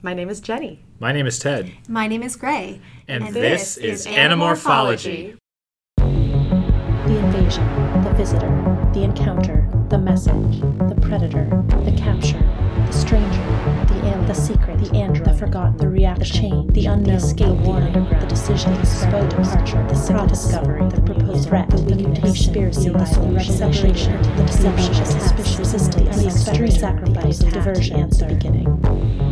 My name is Jenny. My name is Ted. My name is Gray. And, this, is Animorphology. The invasion, the visitor, the encounter, the message, the predator, the capture, the stranger, the alien, the secret, the android, the forgotten, the reaction, the chain, the unknown, the escape, the warning, the decision, the spoke departure, the single discovery, the proposed threat, the mutation, conspiracy, the solution, separation, the deception, the suspicion, resistance, the extreme sacrifice, the diversion, answer, the beginning.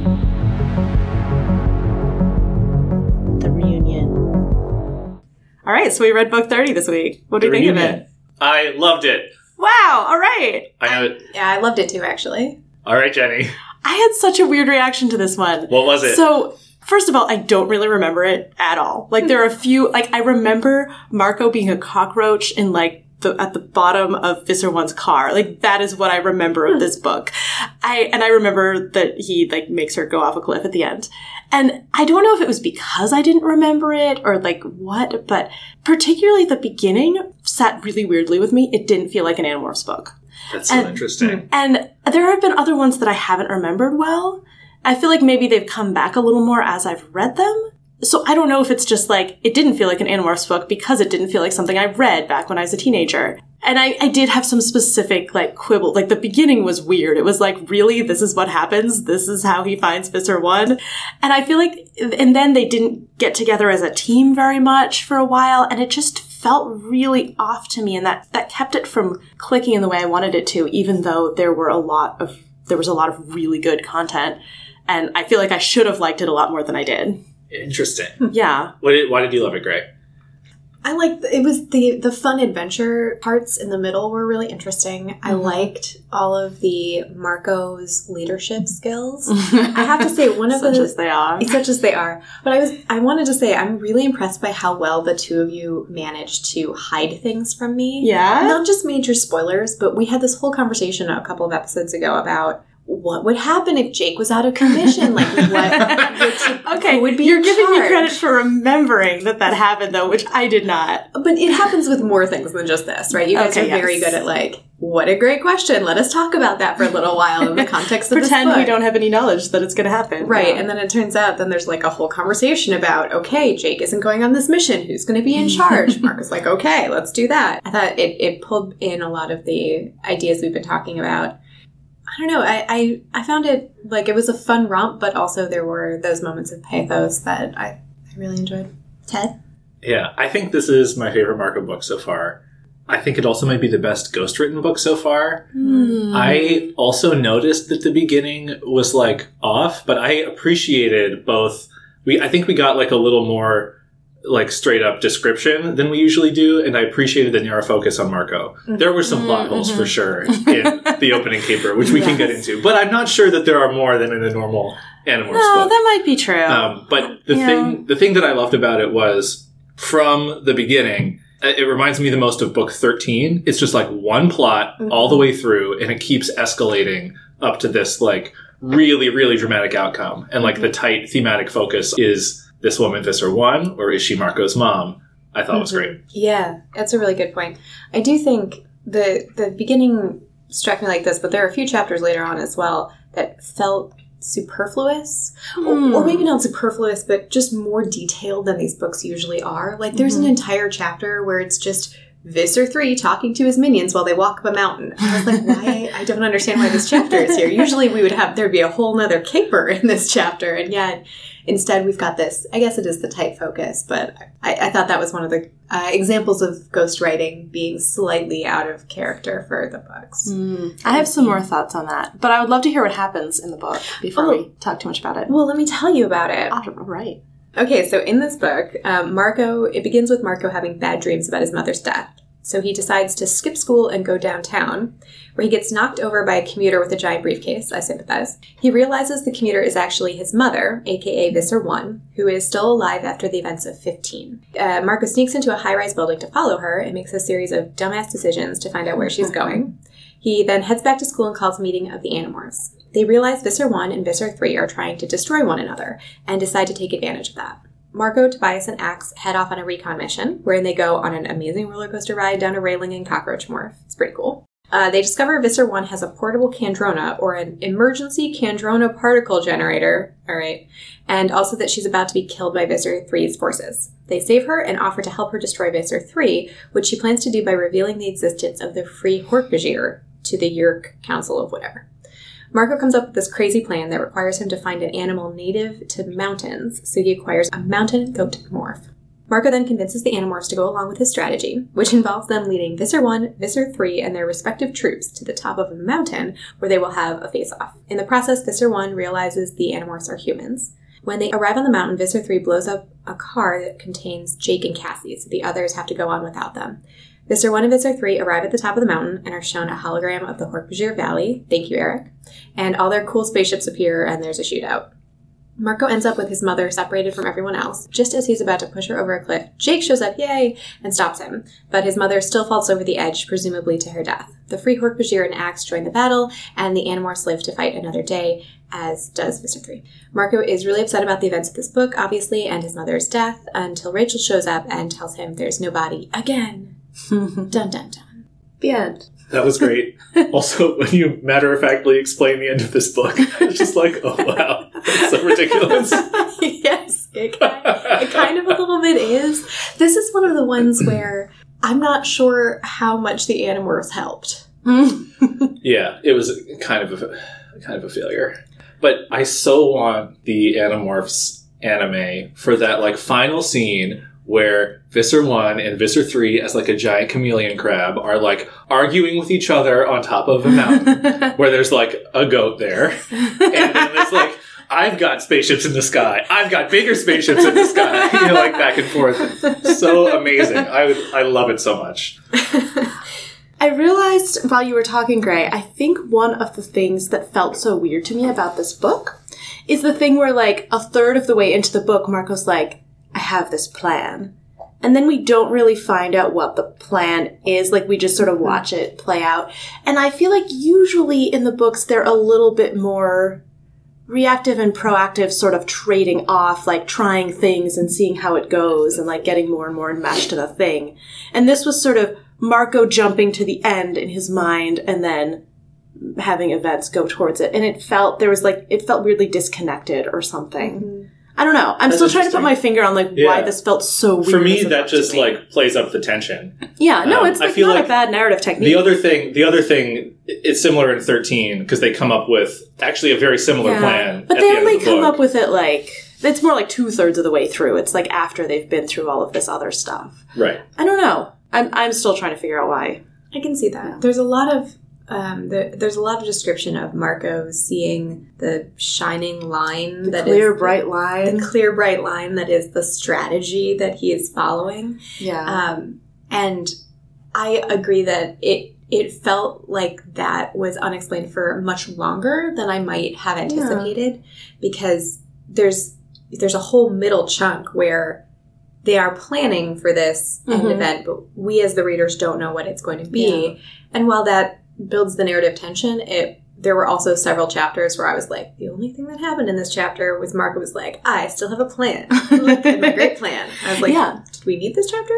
All right, so we read book 30 this week. What do you think of it? I loved it. Wow, all right. I know it. Yeah, I loved it too, actually. All right, Jenny. I had such a weird reaction to this one. What was it? So, first of all, I don't really remember it at all. Like, there are a hmm. few, like, I remember Marco being a cockroach in, like, the, at the bottom of Visser One's car. Like, that is what I remember of hmm. this book. I, and I remember that he, like, makes her go off a cliff at the end. And I don't know if it was because I didn't remember it or, like, what, but particularly the beginning sat really weirdly with me. It didn't feel like an Animorphs book. That's so interesting. Hmm. And there have been other ones that I haven't remembered well. I feel like maybe they've come back a little more as I've read them. So I don't know if it's just like, it didn't feel like an Animorphs book because it didn't feel like something I read back when I was a teenager. And I, I did have some specific, like, quibble. Like, the beginning was weird. It was like, really? This is what happens? This is how he finds Visser 1? And I feel like, and then they didn't get together as a team very much for a while, and it just felt really off to me, and that, that kept it from clicking in the way I wanted it to, even though there were a lot of, there was a lot of really good content. And I feel like I should have liked it a lot more than I did. Interesting. Yeah. What did, why did you love it, Gray? I liked it was the the fun adventure parts in the middle were really interesting. I mm-hmm. liked all of the Marco's leadership skills. I have to say one of Such the as they are. such as they are. But I was I wanted to say I'm really impressed by how well the two of you managed to hide things from me. Yeah? Not just major spoilers, but we had this whole conversation a couple of episodes ago about what would happen if Jake was out of commission? Like what Okay, would be you're in giving me credit for remembering that that happened, though, which I did not. But it happens with more things than just this, right? You guys Okay, are very good at like, what a great question. Let us talk about that for a little while in the context of Pretend we don't have any knowledge that it's going to happen. Right, Yeah. and then it turns out then there's like a whole conversation about okay, Jake isn't going on this mission. Who's going to be in charge? Mark is like, okay, let's do that. I thought it, it pulled in a lot of the ideas we've been talking about. I don't know. I, I I found it like it was a fun romp, but also there were those moments of pathos that I, I really enjoyed. Ted, Yeah, I think this is my favorite Marco book so far. I think it also might be the best ghost written book so far. Hmm. I also noticed that the beginning was like off, but I appreciated both. We I think we got like a little more like straight up description than we usually do, and I appreciated the narrow focus on Marco. There were some plot holes for sure in the opening caper, which we can get into, but I'm not sure that there are more than in a normal Animorphs No, book. that might be true. Um, but the Yeah. thing, the thing that I loved about it was from the beginning. uh, It reminds me the most of book thirteen. It's just like one plot all the way through, and it keeps escalating up to this like really, really dramatic outcome. And like the tight thematic focus is this woman Visser one, or is she Marco's mom? I thought was mm-hmm. great. Yeah, that's a really good point. I do think the the beginning struck me like this, but there are a few chapters later on as well that felt superfluous, or, hmm. or maybe not superfluous, but just more detailed than these books usually are. Like there's an mm-hmm. entire chapter where it's just Visser three talking to his minions while they walk up a mountain. I was like, why? I don't understand why this chapter is here. Usually we would have there'd be a whole nother caper in this chapter, and yet instead we've got this. I guess it is the tight focus, but I, I thought that was one of the uh, examples of ghostwriting being slightly out of character for the books. I have some more thoughts on that, but I would love to hear what happens in the book before Oh. we talk too much about it. Well, let me tell you about it. All right. Okay, so in this book, um, Marco, it begins with Marco having bad dreams about his mother's death. So he decides to skip school and go downtown, where he gets knocked over by a commuter with a giant briefcase. I sympathize. He realizes the commuter is actually his mother, aka Visser 1, who is still alive after the events of 15. Uh, Marco sneaks into a high rise building to follow her and makes a series of dumbass decisions to find out where she's going. He then heads back to school and calls a meeting of the Animorphs. They realize Visser 1 and Visser 3 are trying to destroy one another and decide to take advantage of that. Marco, Tobias, and Ax head off on a recon mission, wherein they go on an amazing roller coaster ride down a railing in Cockroach Morph. It's pretty cool. Uh, they discover Visser 1 has a portable Kandrona, or an emergency Kandrona particle generator, alright, and also that she's about to be killed by Visser 3's forces. They save her and offer to help her destroy Visser 3, which she plans to do by revealing the existence of the Free Hork-Bajir to the Yeerk Council of whatever. Marco comes up with this crazy plan that requires him to find an animal native to mountains, so he acquires a mountain goat morph. Marco then convinces the Animorphs to go along with his strategy, which involves them leading Visser 1, Visser 3, and their respective troops to the top of a mountain where they will have a face off. In the process, Visser 1 realizes the Animorphs are humans. When they arrive on the mountain, Visser 3 blows up a car that contains Jake and Cassie, so the others have to go on without them. Visser 1 and Visser 3 arrive at the top of the mountain and are shown a hologram of the Hork-Bajir Valley. Thank you, Erek. And all their cool spaceships appear, and there's a shootout. Marco ends up with his mother separated from everyone else. Just as he's about to push her over a cliff, Jake shows up, yay, and stops him. But his mother still falls over the edge, presumably to her death. The Free Hork-Bajir and Ax join the battle, and the Animorphs live to fight another day, as does Mr. 3. Marco is really upset about the events of this book, obviously, and his mother's death, until Rachel shows up and tells him there's no body again. dun dun dun. The end. That was great. also, when you matter of factly explain the end of this book, it's just like, oh wow, that's so ridiculous. yes, it kind, it kind of a little bit is. This is one of the ones where I'm not sure how much the Animorphs helped. Yeah, it was kind of a kind of a failure. But I so want the Animorphs anime for that like final scene where Visser 1 and Visser 3 as like a giant chameleon crab are like arguing with each other on top of a mountain where there's like a goat there. And then it's like I've got spaceships in the sky. I've got bigger spaceships in the sky. You know, like back and forth. So amazing. I I love it so much. I realized while you were talking, Gray, I think one of the things that felt so weird to me about this book is the thing where, like, a third of the way into the book, Marco's like, I have this plan. And then we don't really find out what the plan is. Like, we just sort of mm-hmm. watch it play out. And I feel like usually in the books, they're a little bit more reactive and proactive, sort of trading off, like trying things and seeing how it goes and like getting more and more enmeshed in a thing. And this was sort of Marco jumping to the end in his mind and then having events go towards it. And it felt, there was like, it felt weirdly disconnected or something. Mm-hmm. I don't know. I'm That's still trying to put my finger on like why Yeah. this felt so weird. For me, as a that just like plays up the tension. yeah, no, um, it's I like feel not like a bad narrative technique. The other thing, the other thing, it's similar in thirteen because they come up with actually a very similar Yeah. plan. but at they the end only of the come book. up with it like it's more like two thirds of the way through. It's like after they've been through all of this other stuff. right. I don't know. I'm I'm still trying to figure out why. I can see that. There's a lot of um, the, there's a lot of description of Marco seeing the shining line The that clear, is bright the line. clear bright line that is the strategy that he is following. yeah. Um, and I agree that it it felt like that was unexplained for much longer than I might have anticipated because there's there's a whole middle chunk where they are planning for this Mhm. event, but we as the readers don't know what it's going to be. And while that builds the narrative tension, it there were also several chapters where I was like, the only thing that happened in this chapter was Marco was like, I still have a plan. Look at my great plan. I was like, Yeah. did we need this chapter?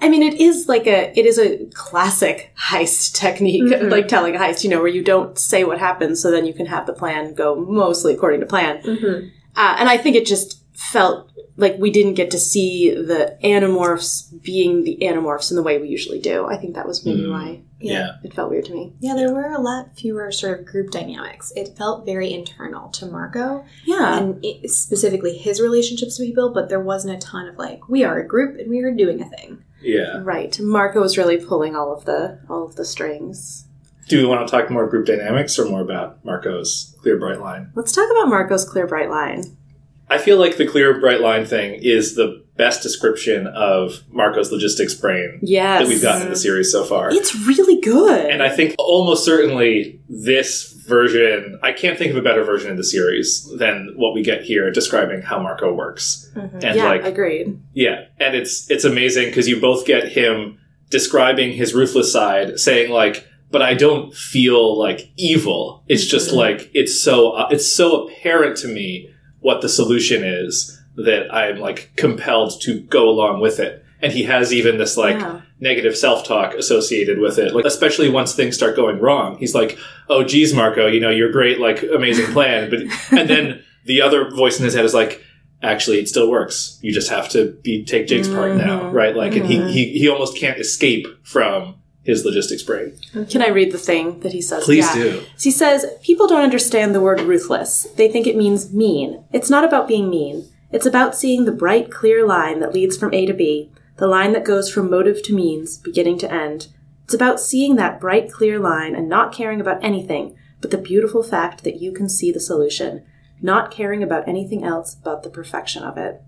I mean, it is like a it is a classic heist technique, Mhm. like telling a heist. You know, where you don't say what happens, so then you can have the plan go mostly according to plan. Mm-hmm. Uh, and I think it just felt like we didn't get to see the animorphs being the animorphs in the way we usually do. I think that was maybe Mm. why Yeah. it felt weird to me. Yeah, there were a lot fewer sort of group dynamics. It felt very internal to Marco Yeah. and it, specifically his relationships with people, but there wasn't a ton of like, we are a group and we are doing a thing. Yeah. Right. Marco was really pulling all of the all of the strings. Do we want to talk more group dynamics or more about Marco's clear bright line? Let's talk about Marco's clear bright line. I feel like the clear bright line thing is the best description of Marco's logistics brain Yes. that we've gotten in the series so far. It's really good. And I think almost certainly this version, I can't think of a better version of the series than what we get here describing how Marco works. And yeah, like, agreed. yeah, and it's it's amazing because you both get him describing his ruthless side, saying like, "But I don't feel like evil. It's just Mhm. like it's so uh, it's so apparent to me what the solution is that I'm like compelled to go along with it." And he has even this like yeah. negative self-talk associated with it like especially once things start going wrong he's like oh geez marco you know you're great like amazing plan but and then the other voice in his head is like actually it still works you just have to be take jake's part now Mhm. right like and he, Mhm. he he almost can't escape from his logistics brain Can I read the thing that he says? please Yeah. do So he says, People don't understand the word ruthless. They think it means mean. It's not about being mean. It's about seeing the bright, clear line that leads from A to B, the line that goes from motive to means, beginning to end. It's about seeing that bright, clear line and not caring about anything but the beautiful fact that you can see the solution, not caring about anything else but the perfection of it.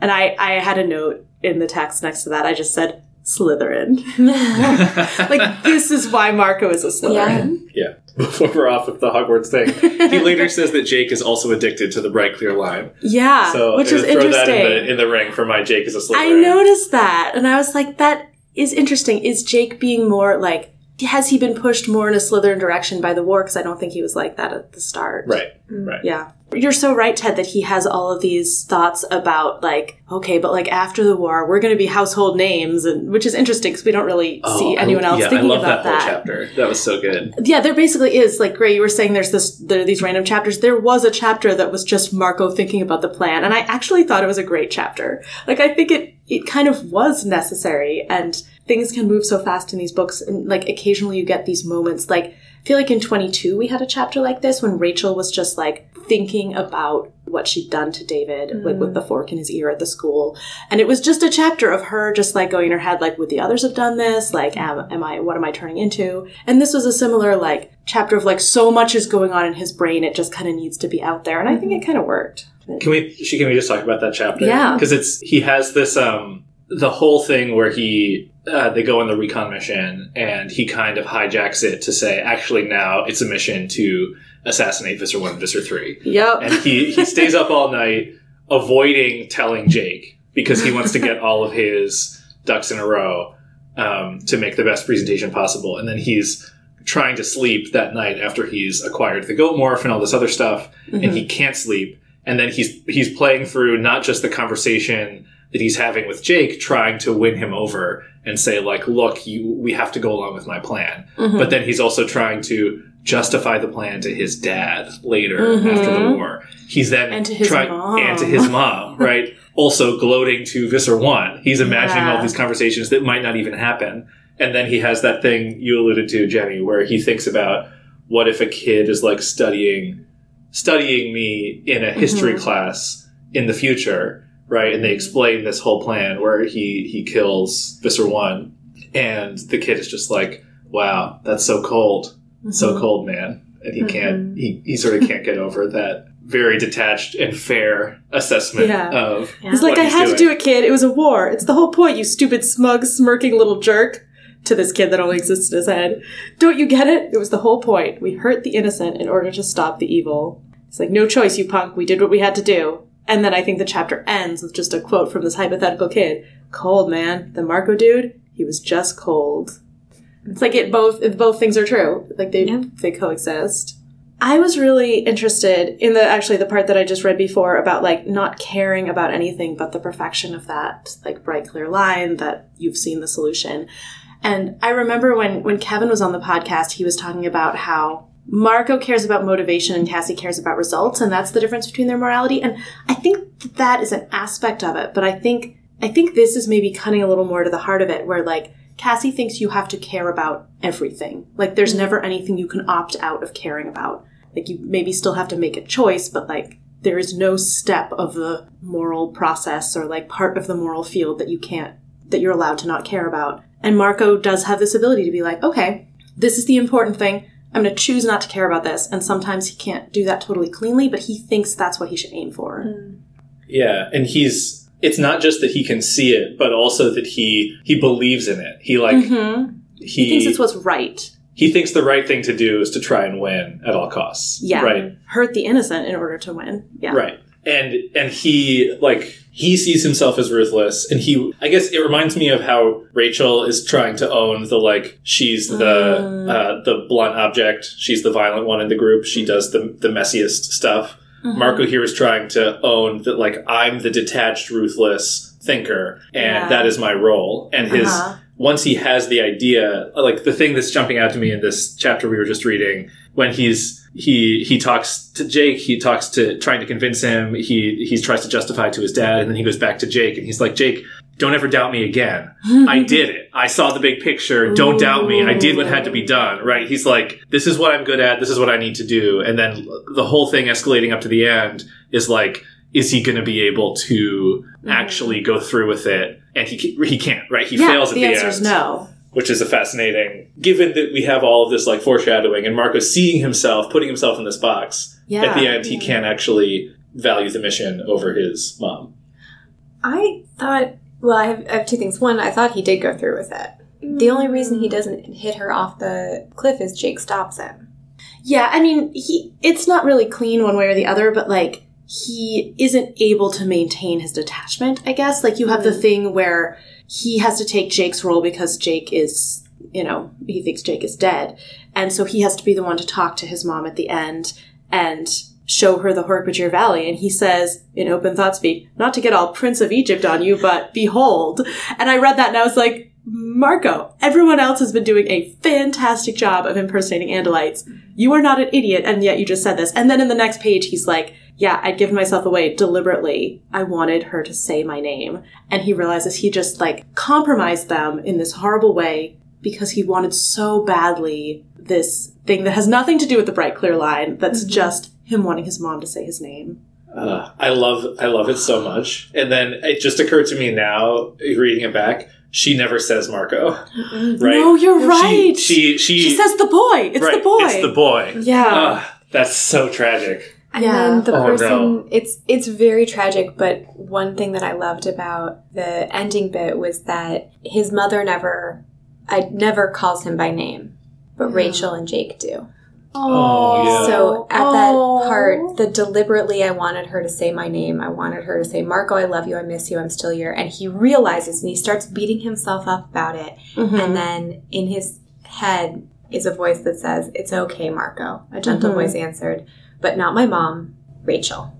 And I, I had a note in the text next to that. I just said, Slytherin. like, this is why Marco is a Slytherin. yeah before we're off with the hogwarts thing he later says that jake is also addicted to the bright clear line Yeah, so which gonna throw interesting. that in the, in the ring for my jake is a Slytherin. I noticed that, and I was like, that is interesting. Is Jake being more like? Has he been pushed more in a Slytherin direction by the war? Because I don't think he was like that at the start. right mm. right Yeah. You're so right, Ted, that he has all of these thoughts about like, okay, but like after the war, we're going to be household names, and which is interesting because we don't really oh, see I- anyone else Oh, yeah, thinking I love about that whole chapter. That was so good. Yeah, there basically is like Gray. You were saying there's this there are these random chapters. There was a chapter that was just Marco thinking about the plan, and I actually thought it was a great chapter. Like I think it it kind of was necessary, and things can move so fast in these books, and like occasionally you get these moments. Like I feel like in 22 we had a chapter like this when Rachel was just like thinking about what she'd done to David, like with the fork in his ear at the school, and it was just a chapter of her just like going in her head like, would the others have done this? Like, am, am I? What am I turning into? And this was a similar like chapter of like so much is going on in his brain, it just kind of needs to be out there, and I think it kind of worked. Can we? She can we just talk about that chapter? Yeah. because it's he has this um the whole thing where he uh, they go on the recon mission and he kind of hijacks it to say actually now it's a mission to assassinate Visser one and Visser three, Yep. and he he stays up all night avoiding telling Jake because he wants to get all of his ducks in a row um, to make the best presentation possible, and then he's trying to sleep that night after he's acquired the goat morph and all this other stuff, and he can't sleep. And then he's he's playing through not just the conversation that he's having with Jake, trying to win him over and say like, "Look, you, we have to go along with my plan." Mm-hmm. But then he's also trying to justify the plan to his dad later Mhm. after the war. He's then And to his trying mom. and to his mom, right? also gloating to Visser One. He's imagining Yeah. all these conversations that might not even happen. And then he has that thing you alluded to, Jenny, where he thinks about what if a kid is like studying studying me in a history Mhm. class in the future, right? And they explain this whole plan where he he kills Visser One, and the kid is just like, "Wow, that's so cold, so Mhm. cold, man." And he can't he he sort of can't get over that very detached and fair assessment Yeah. of Yeah. He's like, I had to do it, kid. It was a war. It's the whole point, you stupid, smug, smirking little jerk. To this kid that only exists in his head. Don't you get it? It was the whole point. We hurt the innocent in order to stop the evil. It's like, no choice, you punk. We did what we had to do. And then I think the chapter ends with just a quote from this hypothetical kid. Cold, man. The Marco dude, he was just cold. It's like it both it, both things are true. Like they Yeah. they coexist. I was really interested in the actually the part that I just read before about like not caring about anything but the perfection of that like bright clear line that you've seen the solution. And I remember when when Kevin was on the podcast, he was talking about how Marco cares about motivation and Cassie cares about results, and that's the difference between their morality. And I think that, that is an aspect of it, but I think I think this is maybe cutting a little more to the heart of it, where like Cassie thinks you have to care about everything. Like there's mm. never anything you can opt out of caring about. Like you maybe still have to make a choice, but like there is no step of the moral process or like part of the moral field that you can't that you're allowed to not care about. And Marco does have this ability to be like, okay, this is the important thing. I'm going to choose not to care about this. And sometimes he can't do that totally cleanly, but he thinks that's what he should aim for. Mm. Yeah, and he's it's not just that he can see it, but also that he he believes in it. He like Mhm. he He thinks it's what's right. he thinks the right thing to do is to try and win at all costs. Yeah. Right. Hurt the innocent in order to win. Yeah. Right. And and he like he sees himself as ruthless and he I guess it reminds me of how Rachel is trying to own the like she's the Mm. uh, the blunt object, she's the violent one in the group, she does the the messiest stuff. Mhm. Marco here is trying to own that like I'm the detached ruthless thinker and Yeah. that is my role and his Uh-huh. once he has the idea, like the thing that's jumping out to me in this chapter we were just reading, when he's he he talks to Jake, he talks to trying to convince him, he he tries to justify to his dad, and then he goes back to Jake and he's like, Jake, don't ever doubt me again. I did it. I saw the big picture. Don't doubt me. I did what had to be done. Right? He's like, this is what I'm good at. This is what I need to do. And then the whole thing escalating up to the end is like, is he going to be able to mm. actually go through with it? And he he can't. Right? He yeah, fails at the the, answer is end no. which is a fascinating given that we have all of this like foreshadowing and Marco seeing himself putting himself in this box Yeah. at the end he can't actually value the mission over his mom I thought, well, I have, I have two things. One, I thought he did go through with it. The only reason he mm. doesn't hit her off the cliff is Jake stops him. Yeah, I mean, he it's not really clean one way or the other, but like he isn't able to maintain his detachment, I guess. Like you have the mm. thing where he has to take Jake's role because Jake is, you know, he thinks Jake is dead. And so he has to be the one to talk to his mom at the end and show her the Hork-Bajir Valley. And he says, in open thought speak, not to get all Prince of Egypt on you, but behold. And I read that and I was like, Marco, everyone else has been doing a fantastic job of impersonating Andalites. You are not an idiot, and yet you just said this. And then in the next page, he's like, Yeah, I'd given myself away deliberately. I wanted her to say my name. And he realizes he just like compromised them in this horrible way because he wanted so badly this thing that has nothing to do with the bright clear line, that's mm-hmm. just him wanting his mom to say his name. uh, I love I love it so much and then it just occurred to me now reading it back she never says Marco right No, you're right. she she she, She says the boy. It's right, the boy. it's the boy Yeah. Ugh, that's so tragic And Yeah. then the Oh, person, no. it's it's very tragic. But one thing that I loved about the ending bit was that his mother never, I never calls him by name, but Rachel and Jake do. Oh, yeah. So at that Oh. part, the deliberately, I wanted her to say my name. I wanted her to say, Marco, I love you. I miss you. I'm still here. And he realizes and he starts beating himself up about it. Mhm. And then in his head is a voice that says, It's okay, Marco. A gentle Mhm. voice answered, but not my mom, Rachel.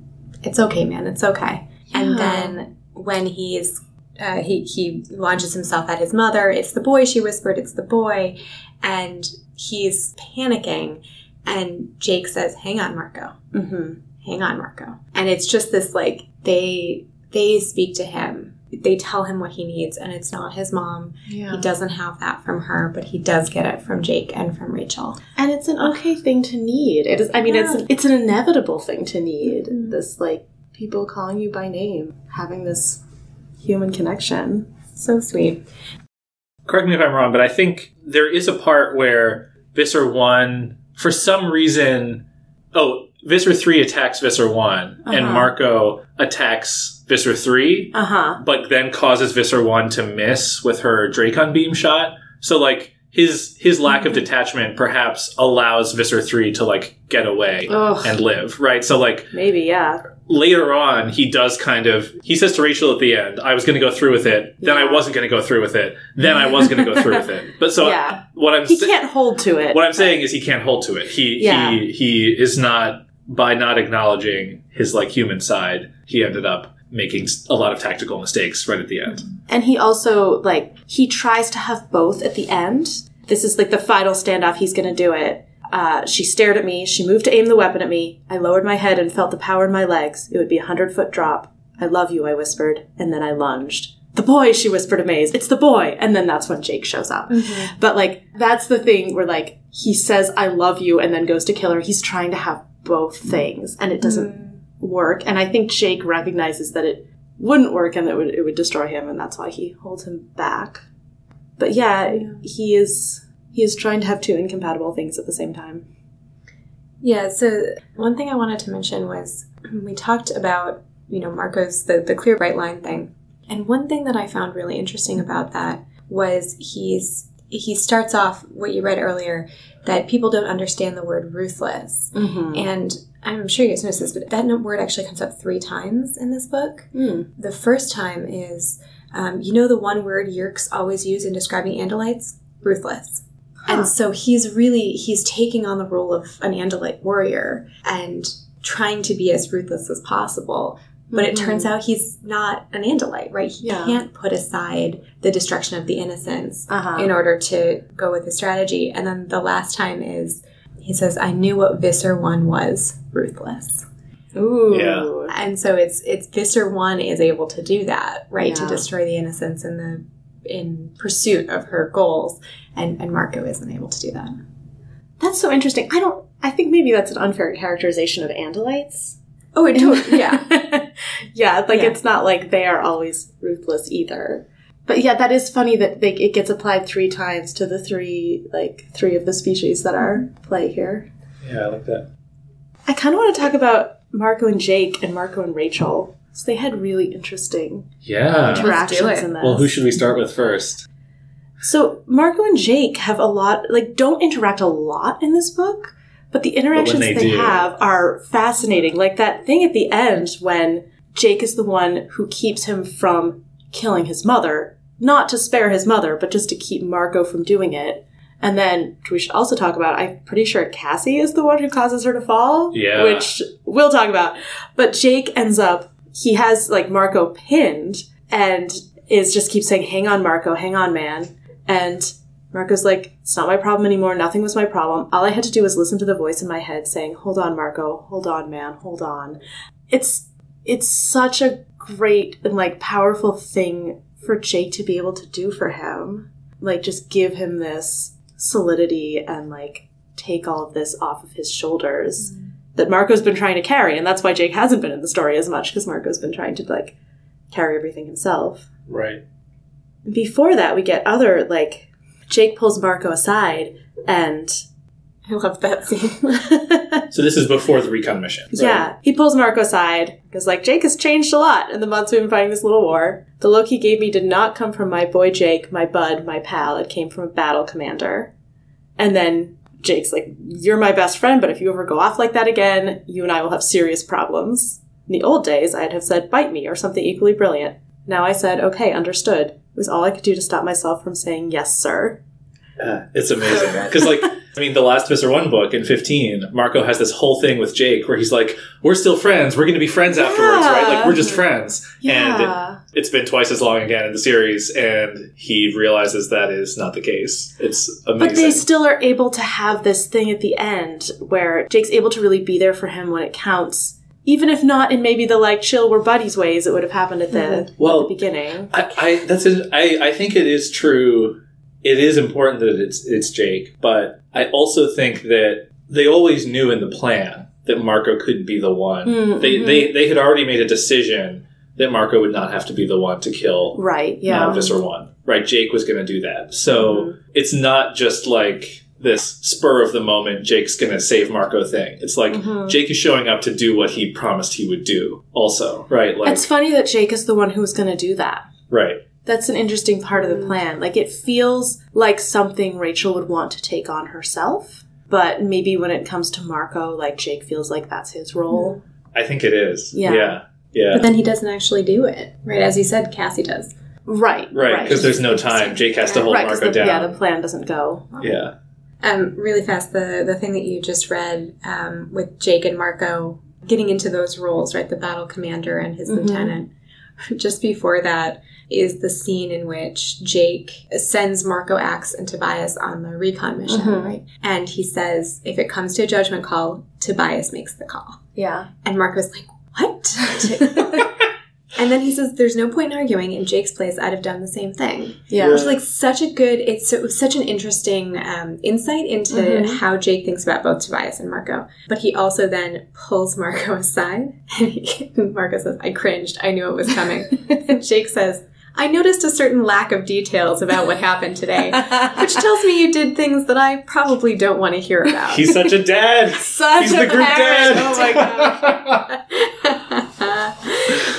It's okay, man. It's okay. And then when he's uh, he he launches himself at his mother. It's the boy. She whispered. It's the boy, and he's panicking. And Jake says, "Hang on, Marco. Mhm. Hang on, Marco." And it's just this like they they speak to him. They tell him what he needs, and it's not his mom. Yeah. He doesn't have that from her, but he does get it from Jake and from Rachel. And it's an okay thing to need. It is. I mean, Yeah. it's it's an inevitable thing to need. Mhm. This like people calling you by name, having this human connection. So sweet. correct me if I'm wrong, but I think there is a part where Visser 1, for some reason, oh, Visser 3 attacks Visser one and Uh-huh. Marco attacks Visser 3 Uh huh. but then causes Visser 1 to miss with her Dracon beam shot. So, like, his his lack of detachment perhaps allows Visser 3 to, like, get away Ugh. and live, right? So, like, Maybe yeah. later on, he does kind of. He says to Rachel at the end, "I was going to go through with it. Then I wasn't going to go through with it. Then I was going to go through with it." But so yeah. what I'm He sa- can't hold to it. what I'm saying is he can't hold to it. He Yeah. he he is not by not acknowledging his like human side. He ended up making a lot of tactical mistakes right at the end. And he also like he tries to have both at the end. This is like the final standoff. He's going to do it. Uh, she stared at me. She moved to aim the weapon at me. I lowered my head and felt the power in my legs. It would be a hundred foot drop. I love you, I whispered, and then I lunged. The boy, she whispered amazed. It's the boy. And then that's when Jake shows up. But like, that's the thing where like, he says, I love you, and then goes to kill her. He's trying to have both things, and it doesn't work. And I think Jake recognizes that it wouldn't work and that it would, it would destroy him, and that's why he holds him back. But yeah, he is he is trying to have two incompatible things at the same time. Yeah, so one thing I wanted to mention was we talked about, you know, Marco's the, the clear bright line thing. And one thing that I found really interesting about that was he's he starts off what you read earlier that people don't understand the word ruthless. Mm-hmm. And I'm sure you guys noticed this, but that word actually comes up three times in this book. Mm. The first time is, um, you know, the one word Yeerks always use in describing Andalites? Ruthless. Huh. And so he's really, he's taking on the role of an Andalite warrior and trying to be as ruthless as possible. But it Mhm. turns out he's not an Andalite, right? He Yeah. can't put aside the destruction of the innocents Uh-huh. in order to go with his strategy. And then the last time is he says, I knew what Visser One was ruthless. Ooh. Yeah. And so it's it's Visser One is able to do that, right? To destroy the innocents in the in pursuit of her goals. And and Marco isn't able to do that. That's so interesting. I don't. I think maybe that's an unfair characterization of Andalites. Oh, it totally, yeah. yeah, like Yeah. it's not like they are always ruthless either. But yeah, that is funny that they, it gets applied three times to the three like three of the species that are play here. Yeah, I like that. I kind of want to talk about Marco and Jake and Marco and Rachel. So they had really interesting Yeah. interactions it. in this. Well, who should we start with first? So Marco and Jake have a lot, like, don't interact a lot in this book, but the interactions they they, do- have are fascinating. Like that thing at the end when Jake is the one who keeps him from killing his mother, not to spare his mother, but just to keep Marco from doing it. And then we should also talk about, I'm pretty sure Cassie is the one who causes her to fall. Yeah. Which we'll talk about. But Jake ends up, he has like Marco pinned and is just keeps saying, hang on, Marco, hang on, man. And Marco's like, it's not my problem anymore. Nothing was my problem. All I had to do was listen to the voice in my head saying, hold on, Marco, hold on, man, hold on. It's, it's such a great and like powerful thing for Jake to be able to do for him. Like, just give him this solidity and like take all of this off of his shoulders mm-hmm. that Marco's been trying to carry. And that's why Jake hasn't been in the story as much because Marco's been trying to like carry everything himself. Right. Before that, we get other like Jake pulls Marco aside and I love that scene. So this is before the recon mission. right? yeah, he pulls Marco aside because like Jake has changed a lot in the months we've been fighting this little war. The look he gave me did not come from my boy Jake, my bud, my pal. It came from a battle commander. And then Jake's like, "You're my best friend, but if you ever go off like that again, you and I will have serious problems." In the old days, I'd have said, "Bite me" or something equally brilliant. Now I said, "Okay, understood." It was all I could do to stop myself from saying, "Yes, sir." Yeah, it's amazing because like I mean the last Visser One book in fifteen, Marco has this whole thing with Jake where he's like, "We're still friends. We're going to be friends afterwards, right? Like we're just friends." And Yeah. it's been twice as long again in the series, and he realizes that is not the case. It's amazing. But they still are able to have this thing at the end where Jake's able to really be there for him when it counts. Even if not in maybe the like chill we're buddies ways it would have happened at the, Well, at the beginning. I, I that's a, I, I think it is true. It is important that it's it's Jake, but I also think that they always knew in the plan that Marco couldn't be the one. Mm, They mhm. they they had already made a decision that Marco would not have to be the one to kill Right, yeah. yeah. Visser One. Right, Jake was going to do that. So Mhm. it's not just like this spur of the moment. Jake's going to save Marco thing. It's like Mhm. Jake is showing up to do what he promised he would do. Also, right? Like It's funny that Jake is the one who was going to do that. right. That's an interesting part of the plan. Like it feels like something Rachel would want to take on herself, but maybe when it comes to Marco, like Jake feels like that's his role. I think it is. Yeah. Yeah. Yeah. But then he doesn't actually do it, right? As you said, Cassie does. Right, Right, because there's no time. Jake has to hold right, 'cause Marco the, down. yeah, the plan doesn't go. yeah. Um, really fast, the the thing that you just read um, with Jake and Marco getting into those roles, right? The battle commander and his Mhm. lieutenant. Just before that is the scene in which Jake sends Marco Ax and Tobias on the recon mission, Mhm. right? And he says, if it comes to a judgment call, Tobias makes the call. Yeah. And Marco's like, what? and then he says, there's no point in arguing. In Jake's place, I'd have done the same thing. Yeah. Which like such a good, it's so, such an interesting um, insight into Mhm. how Jake thinks about both Tobias and Marco. But he also then pulls Marco aside and, he, and Marco says, I cringed. I knew it was coming. and Jake says, I noticed a certain lack of details about what happened today, which tells me you did things that I probably don't want to hear about. He's such a dad. Such He's a the group parent. dad. Oh my gosh.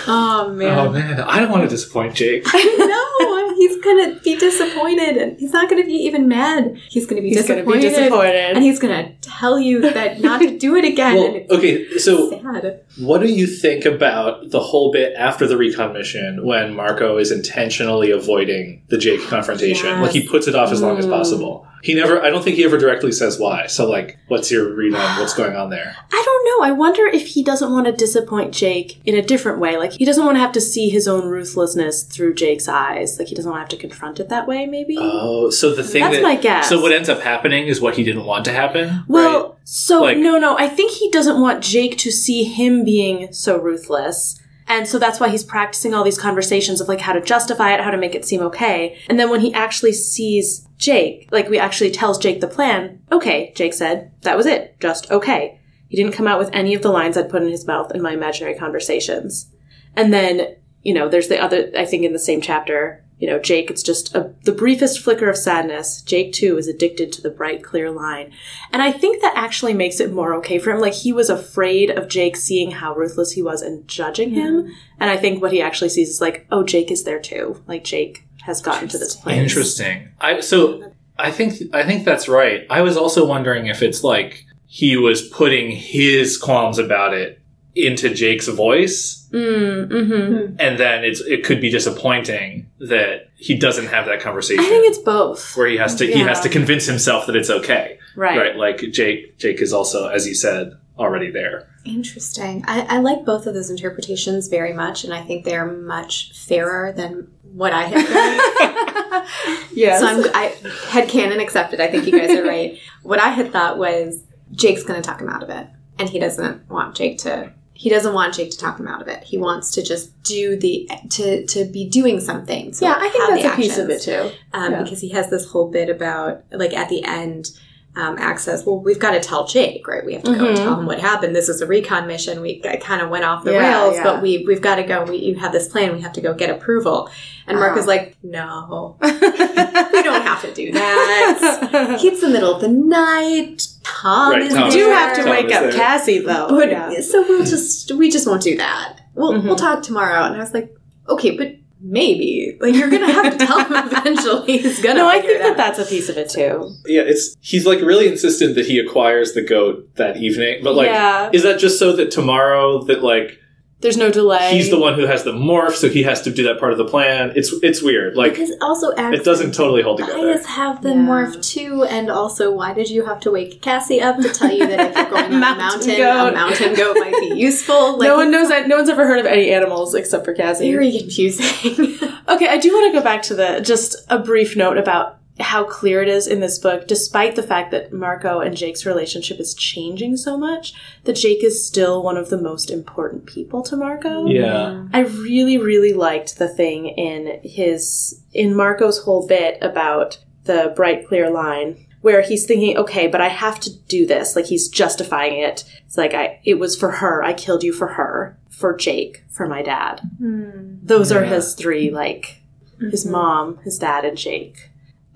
oh man. Oh man, I don't want to disappoint Jake. no, he's gonna be disappointed, and he's not gonna be even mad. He's gonna be He's going disappointed, to be disappointed. and he's gonna tell you that not to do it again. Well, okay, so sad. what do you think about the whole bit after the recon mission when Marco is intentionally avoiding the Jake confrontation? Yes. Like he puts it off as long as Mm. possible. He never. I don't think he ever directly says why. So, like, what's your read on what's going on there? I don't know. I wonder if he doesn't want to disappoint Jake in a different way. Like, he doesn't want to have to see his own ruthlessness through Jake's eyes. Like, he doesn't want to have to confront it that way, maybe? Oh, so the thing That's that my guess. so what ends up happening is what he didn't want to happen. Well, right? so Like- no, no. I think he doesn't want Jake to see him being so ruthless. And so that's why he's practicing all these conversations of like how to justify it, how to make it seem okay. And then when he actually sees Jake, like we actually tells Jake the plan, okay, Jake said, that was it. Just okay. He didn't come out with any of the lines I'd put in his mouth in my imaginary conversations. And then, you know, there's the other, I think in the same chapter, you know, Jake, it's just a, the briefest flicker of sadness. Jake, too, is addicted to the bright, clear line. And I think that actually makes it more okay for him. Like, he was afraid of Jake seeing how ruthless he was and judging him. Mm-hmm. And I think what he actually sees is like, oh, Jake is there, too. Like, Jake has gotten to this place. Interesting. I so I think I think that's right. I was also wondering if it's like he was putting his qualms about it into Jake's voice, Mm, hmm and then it's it could be disappointing that he doesn't have that conversation. I think it's both. where he has to he has to convince himself that it's okay. Right. Right. Like Jake Jake is also, as you said, already there. Interesting. I, I like both of those interpretations very much, and I think they're much fairer than what I had done. Yes. So I'm, I had canon accepted. I think you guys are right. What I had thought was Jake's going to talk him out of it, and he doesn't want Jake to. He doesn't want Jake to talk him out of it. He wants to just do the to to be doing something. to yeah, I think that's a piece of it, too. um, Yeah. because he has this whole bit about like at the end um, Ax says, "Well, we've got to tell Jake, right? We have to go and Mhm. tell him what happened. This was a recon mission. We kind of went off the Yeah, rails, yeah. but we we've got to go. We you have this plan. We have to go get approval." And Mark Uh-huh. is like, "No, we don't have to do that. it's the middle of the night. Tom Right, is Tom We do have to Tom wake up there. Cassie, though. But Yeah. so we'll just we just won't do that. We'll Mhm. we'll talk tomorrow. And I was like, okay, but maybe like you're gonna have to tell him eventually. He's gonna. No, I think that that's a piece of it, too. Yeah, it's he's like really insistent that he acquires the goat that evening. But like Yeah. is that just so that tomorrow that like There's no delay. he's the one who has the morph, so he has to do that part of the plan. It's it's weird. Like because also it doesn't totally hold together. Bias have the Yeah. morph too, and also why did you have to wake Cassie up to tell you that if you're going on a Mountain mountain, goat. a mountain goat might be useful? Like, no one knows that. No one's ever heard of any animals except for Cassie. Very confusing. Okay, I do want to go back to the just a brief note about how clear it is in this book, despite the fact that Marco and Jake's relationship is changing so much, that Jake is still one of the most important people to Marco. yeah. I really, really liked the thing in his in Marco's whole bit about the bright, clear line where he's thinking, okay, but I have to do this. Like he's justifying it. It's like I it was for her. I killed you for her, for Jake, for my dad. Hmm. Those are his three, like his mm-hmm. mom, his dad, and Jake.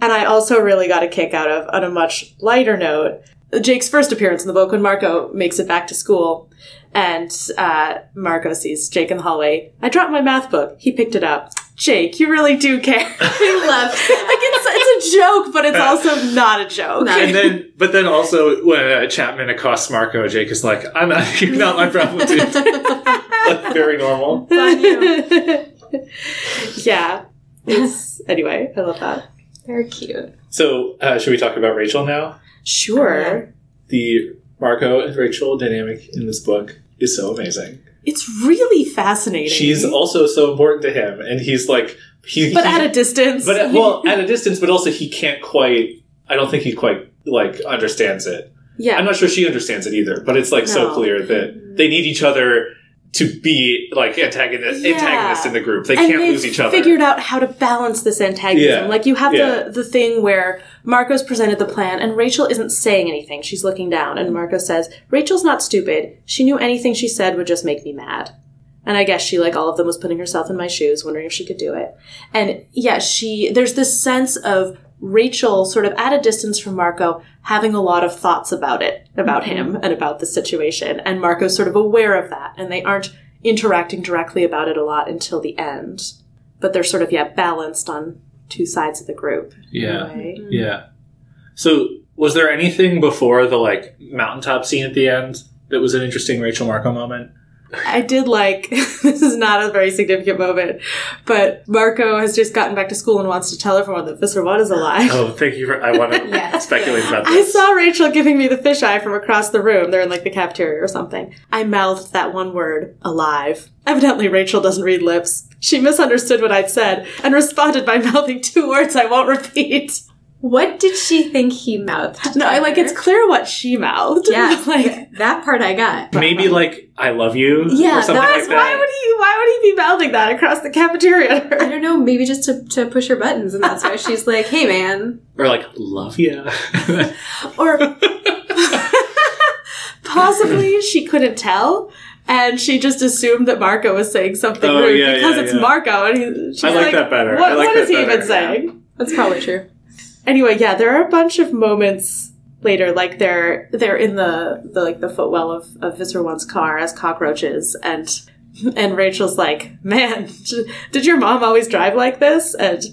And I also really got a kick out of, on a much lighter note, Jake's first appearance in the book when Marco makes it back to school. And uh, Marco sees Jake in the hallway. I dropped my math book. He picked it up. Jake, you really do care. I love like it's, it's a joke, but it's also not a joke. And then, but then also when uh, Chapman accosts Marco, Jake is like, "I'm not, you're not my problem, dude." like, very normal. yeah. It's anyway. I love that. Very cute. So, uh, should we talk about Rachel now? Sure. The Marco and Rachel dynamic in this book is so amazing. It's really fascinating. She's also so important to him, and he's like, he, but he- at a distance. but at- well, at a distance, but also he can't quite. I don't think he quite like understands it. yeah. I'm not sure she understands it either, but it's like so clear that they need each other to be like antagonist, Yeah. antagonists in the group. They and can't lose each other. Figured out how to balance this antagonism. Yeah. Like you have Yeah. the the thing where Marco's presented the plan, and Rachel isn't saying anything. She's looking down, and Marco says, "Rachel's not stupid. She knew anything she said would just make me mad." And I guess she, like all of them, was putting herself in my shoes, wondering if she could do it. And yeah, she there's this sense of Rachel sort of at a distance from Marco having a lot of thoughts about it, about mm-hmm. him and about the situation. And Marco's sort of aware of that. And they aren't interacting directly about it a lot until the end. But they're sort of, yeah, balanced on two sides of the group. yeah, mm-hmm. way. yeah. So, was there anything before the like mountaintop scene at the end that was an interesting Rachel Marco moment? I did like this is not a very significant moment, but Marco has just gotten back to school and wants to tell everyone that Visser One is alive. Oh, thank you for. I want to Yeah. speculate about this. I saw Rachel giving me the fisheye from across the room. They're in like the cafeteria or something. I mouthed that one word, alive. Evidently, Rachel doesn't read lips. She misunderstood what I'd said and responded by mouthing two words I won't repeat. What did she think he mouthed? No, I like it's clear what she mouthed. Yeah, like that part I got. Maybe like I love you. Yeah, or something that's like that. why would he? Why would he be mouthing that across the cafeteria? at I don't know, maybe just to, to push her buttons, and that's why she's like, hey man. or like love you. or possibly she couldn't tell. And she just assumed that Marco was saying something Oh, rude yeah, because yeah, it's yeah. Marco, and he, she's I like that better. What, I like what that is he better, even yeah. saying? That's probably true. Anyway, yeah, there are a bunch of moments later, like they're they're in the, the like the footwell of, of Visser One's car as cockroaches, and and Rachel's like, "Man, did your mom always drive like this?" And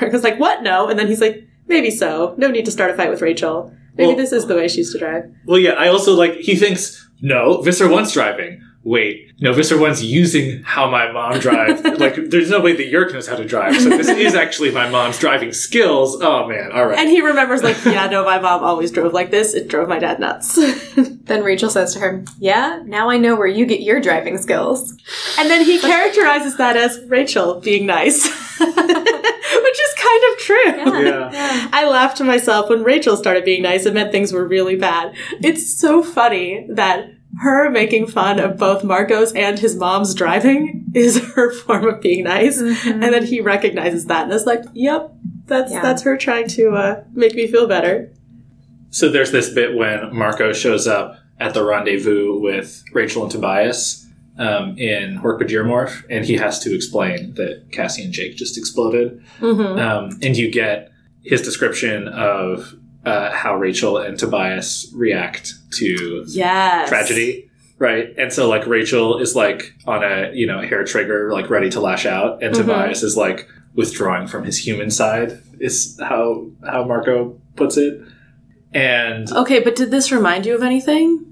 Marco's like, "What? No." And then he's like, "Maybe so. No need to start a fight with Rachel. Maybe Well- this is the way she used to drive." well, yeah. I also like. He thinks no. Visser one's driving. Wait, no. Visser one's using how my mom drives. like, there's no way that Yeerk knows how to drive. So this is actually my mom's driving skills. Oh man. All right. And he remembers, like, yeah, no, my mom always drove like this. It drove my dad nuts. Then Rachel says to her, Yeah, now I know where you get your driving skills. And then he characterizes that as Rachel being nice, which is kind of true. Yeah. I laughed to myself when Rachel started being nice. It meant things were really bad. It's so funny that her making fun of both Marco's and his mom's driving is her form of being nice, and then he recognizes that and is like, "Yep, that's Yeah. that's her trying to uh, make me feel better." So there's this bit when Marco shows up at the rendezvous with Rachel and Tobias um, in Hork-Bajir and he has to explain that Cassie and Jake just exploded. Mm-hmm. Um, and you get his description of uh, how Rachel and Tobias react to Yes, tragedy, right? And so like Rachel is like on a you know hair trigger, like ready to lash out, and Mhm. Tobias is like withdrawing from his human side. Is how how Marco puts it. And Okay, but did this remind you of anything?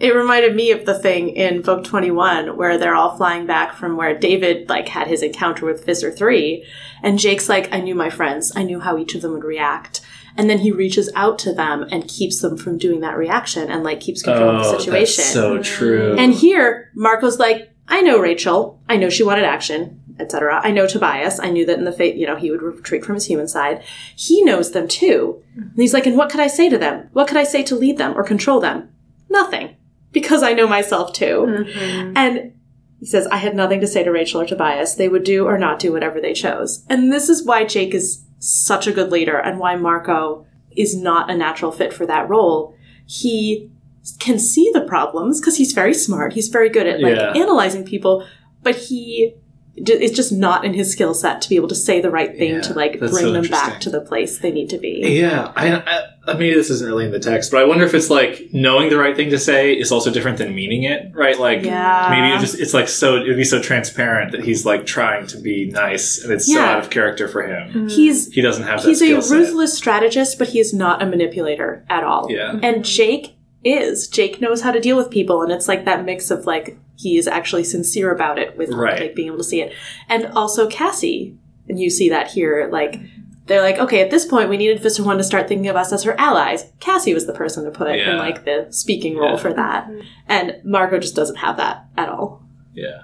It reminded me of the thing in Vogue 21 where they're all flying back from where David like had his encounter with Visser 3 and Jake's like I knew my friends. I knew how each of them would react. And then he reaches out to them and keeps them from doing that reaction and like keeps control of the situation. Oh, that's so true. and here Marco's like I know Rachel. I know she wanted action, etc. I know Tobias. I knew that in the fate, you know, he would retreat from his human side. He knows them too. And he's like, and what could I say to them? What could I say to lead them or control them? Nothing. Because I know myself too. Mm-hmm. And he says, I had nothing to say to Rachel or Tobias. They would do or not do whatever they chose. And this is why Jake is such a good leader and why Marco is not a natural fit for that role. He can see the problems because he's very smart. He's very good at like Yeah. analyzing people, but he it's just not in his skill set to be able to say the right thing Yeah, to like bring so them back to the place they need to be. Yeah, I, I, I maybe this isn't really in the text, but I wonder if it's like knowing the right thing to say is also different than meaning it, right? Like Yeah. maybe it just it's like so it'd be so transparent that he's like trying to be nice, and it's so out of character for him. Mm-hmm. He's He doesn't have that he's a skill set. ruthless strategist, but he is not a manipulator at all. Yeah. And Jake is. Jake knows how to deal with people, and it's like that mix of like he is actually sincere about it with Right. like being able to see it, and also Cassie, and you see that here. Like they're like, okay, at this point, we needed Visser One to start thinking of us as her allies. Cassie was the person to put Yeah. in like the speaking role Yeah. for that, and Marco just doesn't have that at all. Yeah.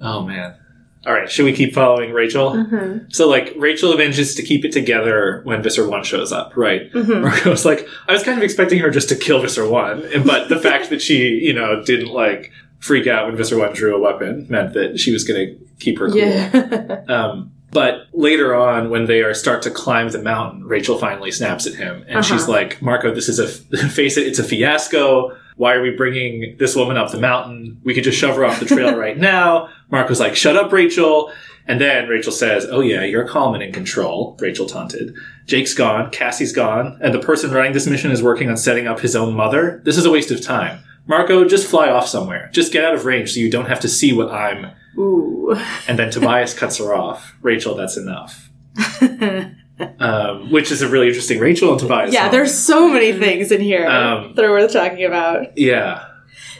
Oh man. All right, should we keep following Rachel? Mm-hmm. So like Rachel manages to keep it together when Visser One shows up, right? Mhm. Marco's like, I was kind of expecting her just to kill Visser One, but the fact that she, you know, didn't like freak out when Visser One drew a weapon meant that she was going to keep her cool. Yeah. Um, but later on, when they are start to climb the mountain, Rachel finally snaps at him, and she's Uh-huh. like, "Marco, this is a face it, it's a fiasco. Why are we bringing this woman up the mountain? We could just shove her off the trail right now." Marco's like, "Shut up, Rachel." And then Rachel says, "Oh yeah, you're calm and in control." Rachel taunted. Jake's gone, Cassie's gone, and the person running this mission is working on setting up his own mother. This is a waste of time. Marco, just fly off somewhere. Just get out of range so you don't have to see what I'm Ooh. and then Tobias cuts her off. Rachel, that's enough. um, which is a really interesting Rachel and Tobias. yeah, moment. there's so many things in here Um, that are worth talking about. yeah,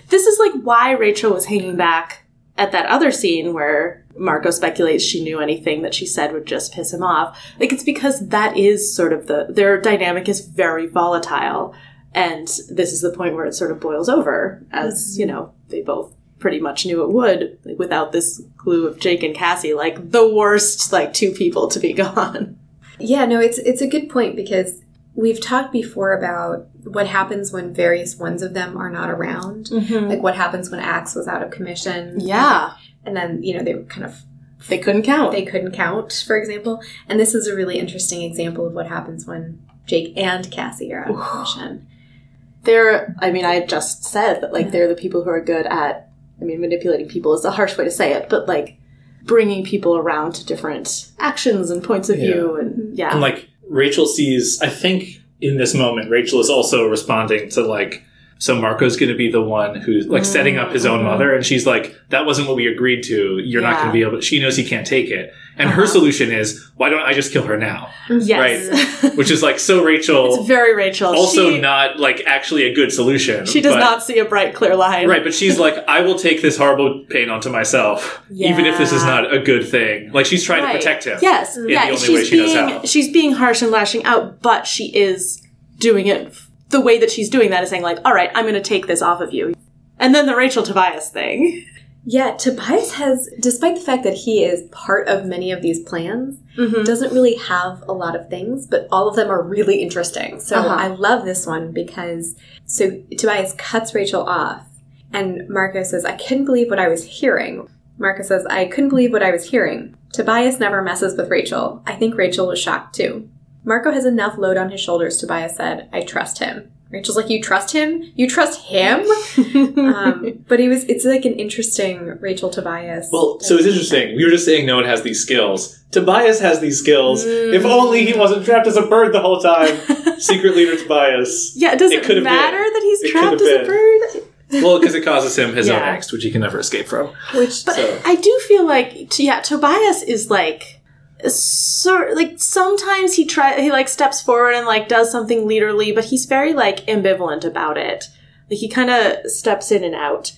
this is like why Rachel was hanging back at that other scene where Marco speculates she knew anything that she said would just piss him off. Like it's because that is sort of the their dynamic is very volatile. And this is the point where it sort of boils over, as, mm-hmm. you know, they both pretty much knew it would, like, without this glue of Jake and Cassie, like the worst, like, two people to be gone. Yeah, no, it's it's a good point because we've talked before about what happens when various ones of them are not around. Mm-hmm. Like what happens when Ax was out of commission. Yeah. And then, you know, they were kind of They couldn't count. they couldn't count, for example. And this is a really interesting example of what happens when Jake and Cassie are out of commission. They're i mean i just said that like they're the people who are good at i mean manipulating people is a harsh way to say it but like bringing people around to different actions and points of view and mm-hmm. yeah. And like Rachel sees, I think in this moment, Rachel is also responding to like, so Marco's going to be the one who's like setting up his own mm-hmm. mother, and she's like, that wasn't what we agreed to. You're not going to be able. She knows he can't take it, and her uh-huh. solution is, why don't I just kill her now? yes Which is like so Rachel. it's very rachel also she, not like actually a good solution. she does but- not see a bright clear line Right, but she's like, I will take this horrible pain onto myself, even if this is not a good thing. Like she's trying Right. to protect him. yes yeah the only she's way she knows being how. she's being harsh and lashing out but she is doing it the way that she's doing that is saying like all right i'm going to take this off of you and then the rachel tobias thing Yeah, Tobias has, despite the fact that he is part of many of these plans, doesn't really have a lot of things, but all of them are really interesting. So Uh-huh. I love this one because so Tobias cuts Rachel off, and Marco says, "I couldn't believe what I was hearing." Marco says, "I couldn't believe what I was hearing." Tobias never messes with Rachel. I think Rachel was shocked too. Marco has enough load on his shoulders. Tobias said, "I trust him." Rachel's like, "You trust him? You trust him?" um, but he was. It's like an interesting Rachel Tobias. Well, so it's interesting. We were just saying no one has these skills. Tobias has these skills. If only he wasn't trapped as a bird the whole time. Secret leader Tobias. yeah does It it, could have matter been. that he's It trapped as have a bird Well, because it causes him his own Yeah. angst, which he can never escape from. Which But So- I do feel like, yeah, Tobias is like, sort like sometimes he try he like steps forward and like does something leaderly, but he's very like ambivalent about it. Like he kind of steps in and out.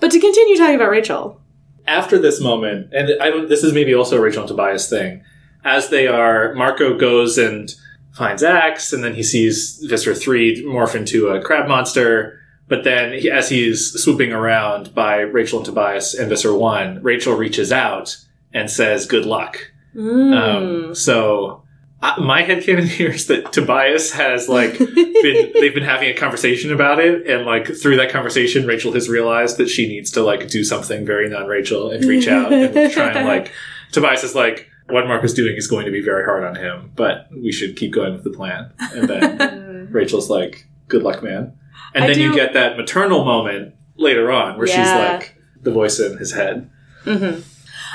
But to continue talking about Rachel, After this moment, and I don't. This is maybe also a Rachel and Tobias thing. As they are, Marco goes and finds Ax, and then he sees Visser three morph into a crab monster. But then, he, as he's swooping around by Rachel and Tobias and Visser one, Rachel reaches out and says, "Good luck." Mm. Um, so uh, my headcanon here is that Tobias has like been they've been having a conversation about it, and like through that conversation, Rachel has realized that she needs to like do something very non-Rachel and reach out and try and like Tobias is like what Mark is doing is going to be very hard on him, but we should keep going with the plan. And then Rachel's like, "Good luck, man." And I then you get that maternal moment later on where she's like the voice in his head.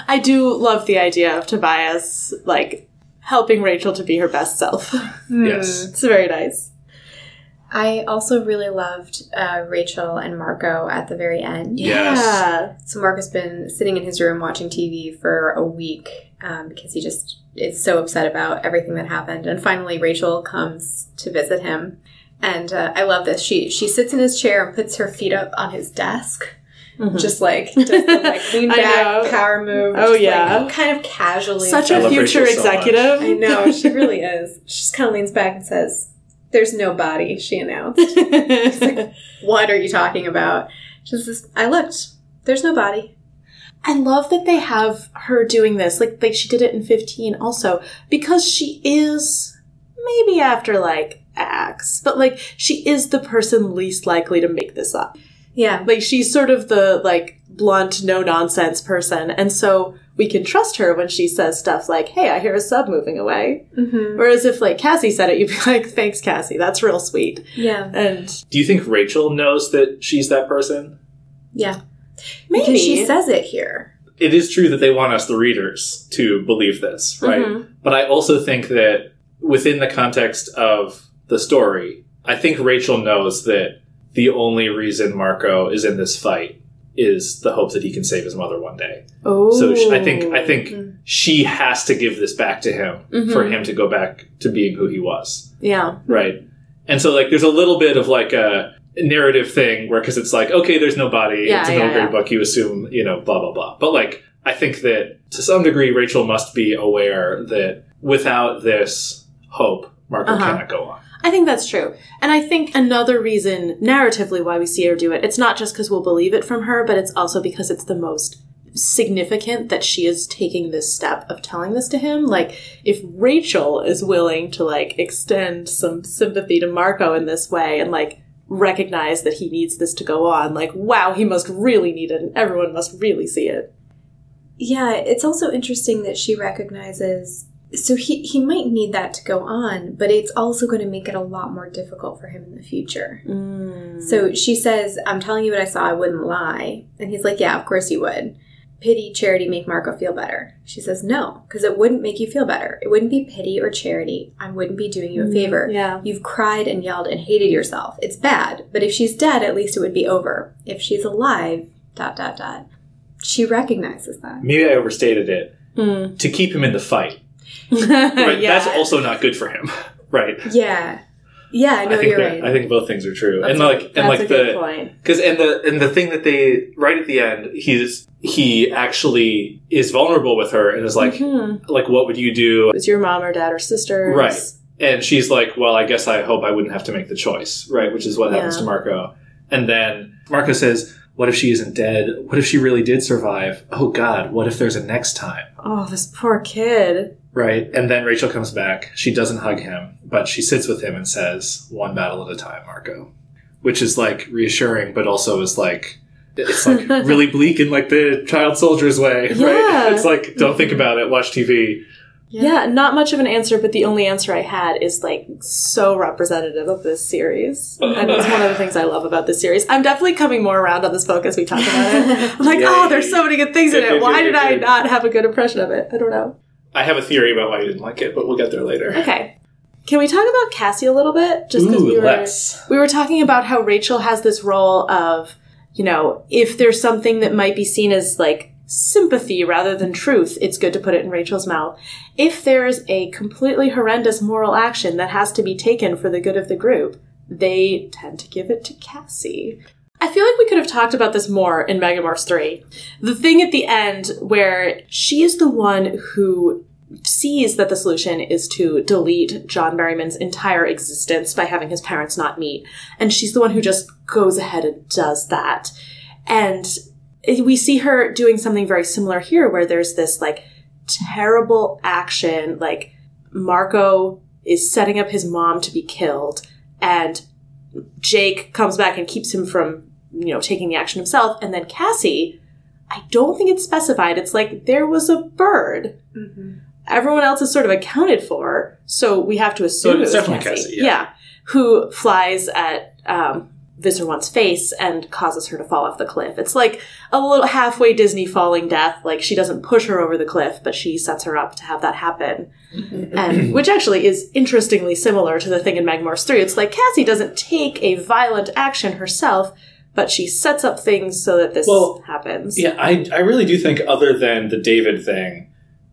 I do love the idea of Tobias like helping Rachel to be her best self. Yes. it's very nice. I also really loved uh, Rachel and Marco at the very end. Yes. Yeah. So Marco's been sitting in his room watching TV for a week um, because he just is so upset about everything that happened. And finally, Rachel comes to visit him, and uh, I love this. She she sits in his chair and puts her feet up on his desk. Mm-hmm. Just like does the like lean back power move. Oh, yeah. like, kind of casually. Such a future Rachel so much. executive. I know she really is. She just kind of leans back and says, "There's no body," she announced. what are you talking about? She says, I looked. There's no body. I love that they have her doing this. Like like she did it in 15 also because she is maybe after like Ax, but like she is the person least likely to make this up. Yeah. Like she's sort of the like blunt no nonsense person and so we can trust her when she says stuff like, "Hey, I hear a sub moving away." Mm-hmm. Whereas if like Cassie said it, you'd be like, "Thanks, Cassie. That's real sweet." Yeah. And Do you think Rachel knows that she's that person? Yeah. maybe Because she says it here. It is true that they want us, the readers, to believe this, right? Mhm. But I also think that within the context of the story, I think Rachel knows that the only reason Marco is in this fight is the hope that he can save his mother one day. Oh, So sh I think I think Mm. she has to give this back to him for Mhm. him to go back to being who he was. yeah. Right. And so like there's a little bit of like a narrative thing where because it's like okay, there's no body, Yeah, it's a yeah, military yeah. book, you assume you know blah blah blah. But like I think that to some degree Rachel must be aware that without this hope, Marco Uh-huh. cannot go on. I think that's true. And I think another reason narratively why we see her do it, it's not just because we'll believe it from her, but it's also because it's the most significant that she is taking this step of telling this to him. Like, if Rachel is willing to, like, extend some sympathy to Marco in this way and, like, recognize that he needs this to go on, like, wow, he must really need it and everyone must really see it. Yeah, it's also interesting that she recognizes. So he he might need that to go on, but it's also going to make it a lot more difficult for him in the future. So she says, "I'm telling you what I saw. I wouldn't lie." And he's like, "Yeah, of course you would." Pity, charity make Marco feel better. She says, "No, because it wouldn't make you feel better. It wouldn't be pity or charity. I wouldn't be doing you a favor. Yeah. You've cried and yelled and hated yourself. It's bad, but if she's dead, at least it would be over. If she's alive, dot dot dot." She recognizes that. Maybe I overstated it Hmm. to keep him in the fight. yeah. That's also not good for him. right. Yeah. Yeah, no, I think you're right. I think both things are true. That's and a- like and like a the point. Because and the and the thing that they right at the end, he's he actually is vulnerable with her and is like Mhm. like what would you do? Was your mom or dad or sister, Right. And she's like, well, I guess I hope I wouldn't have to make the choice, right? Which is what happens to Marco. And then Marco says, "What if she isn't dead? What if she really did survive? Oh God, what if there's a next time?" Oh, this poor kid. Right? And then Rachel comes back. She doesn't hug him, but she sits with him and says, "One battle at a time, Marco," which is like reassuring, but also is like. It's like really bleak in like the child soldier's way, Yeah. right? It's like don't think about it, watch TV. Yeah. not much of an answer, but the only answer I had is like so representative of this series. Uh. And it's one of the things I love about this series. I'm definitely coming more around on this book as we talk about it. I'm like, Yay. oh, there's so many good things in it. good, Why good, did good, I not have a good impression of it? I don't know. I have a theory about why you didn't like it, but we'll get there later. Okay. Can we talk about Cassie a little bit? Just because we were we were talking about how Rachel has this role of, you know, if there's something that might be seen as like sympathy rather than truth, it's good to put it in Rachel's mouth. If there's a completely horrendous moral action that has to be taken for the good of the group, they tend to give it to Cassie. I feel like we could have talked about this more in Megamorphs 3. The thing at the end where she is the one who sees that the solution is to delete John Berryman's entire existence by having his parents not meet. And she's the one who just goes ahead and does that. And we see her doing something very similar here where there's this like terrible action, like Marco is setting up his mom to be killed and Jake comes back and keeps him from, you know, taking the action himself. And then Cassie, I don't think it's specified. It's like there was a bird. Mhm. Everyone else is sort of accounted for, so we have to assume it's it was definitely Cassie. Cassie, yeah. who flies at um, Visser face and causes her to fall off the cliff. It's like a little halfway Disney falling death. Like she doesn't push her over the cliff, but she sets her up to have that happen. and which actually is interestingly similar to the thing in Megamorphs 3. It's like Cassie doesn't take a violent action herself, but she sets up things so that this Well, happens. Yeah, I, I really do think, other than the David thing,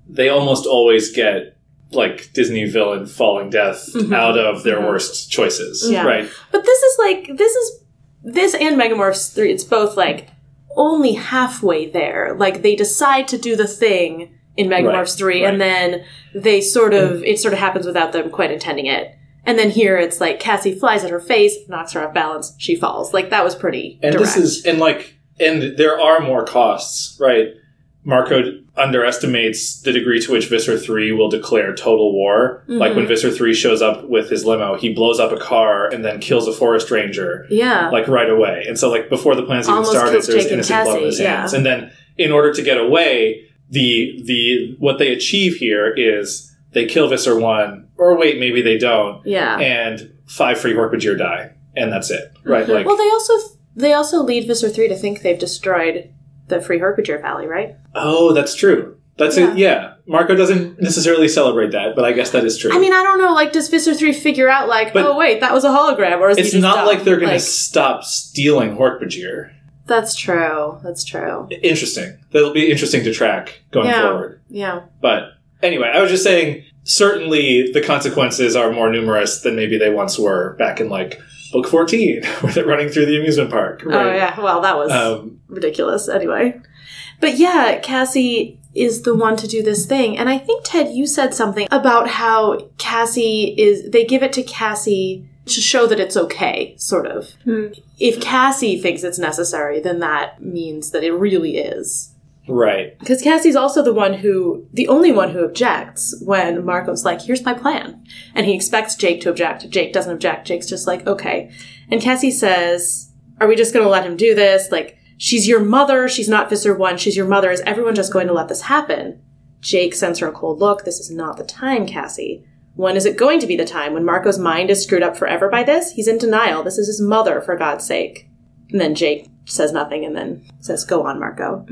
they almost always get like Disney villain falling death Mhm. out of their Mhm. worst choices, Yeah. right? But this is like this is this and Megamorphs three. It's both like only halfway there. Like they decide to do the thing in Megamorphs Right, three, right. and then they sort of it sort of happens without them quite intending it. And then here it's like Cassie flies at her face, knocks her off balance, she falls. Like that was pretty. And direct. this is and like and there are more costs, right? Marco underestimates the degree to which Visser 3 will declare total war. Like Mhm. when Visser 3 shows up with his limo, he blows up a car and then kills a forest ranger yeah. like right away. And so like before the plans even Almost started, there's innocent blood in his yeah. hands. And then in order to get away, the the what they achieve here is they kill Visser 1, or wait, maybe they don't, yeah. and five free Hork-Bajir die. And that's it. Right? Like well, they also they also lead Visser three to think they've destroyed the Free Hork-Bajir Valley, right? Oh, that's true. That's Yeah. it. Yeah, Marco doesn't necessarily celebrate that, but I guess that is true. I mean, I don't know. Like, does Visser three figure out like, But- oh wait, that was a hologram, or is he it's not dumb? like they're going to stop stealing Hork-Bajir. That's true. That's true. Interesting. That'll be interesting to track going Yeah. forward. Yeah. But anyway, I was just saying. Certainly, the consequences are more numerous than maybe they once were back in like book 14 with it running through the amusement park. Oh yeah, well that was Um, ridiculous anyway. But yeah, Cassie is the one to do this thing. And I think Ted you said something about how Cassie is they give it to Cassie to show that it's okay, sort of. Hmm. If Cassie thinks it's necessary, then that means that it really is. Right. Because Cassie's also the one who, the only one who objects when Marco's like, here's my plan. And he expects Jake to object. Jake doesn't object. Jake's just like, okay. And Cassie says, are we just going to let him do this? Like, she's your mother. She's not Visser 1. She's your mother. Is everyone just going to let this happen? Jake sends her a cold look. This is not the time, Cassie. When is it going to be the time? When Marco's mind is screwed up forever by this? He's in denial. This is his mother, for God's sake. And then Jake says nothing and then says, go on, Marco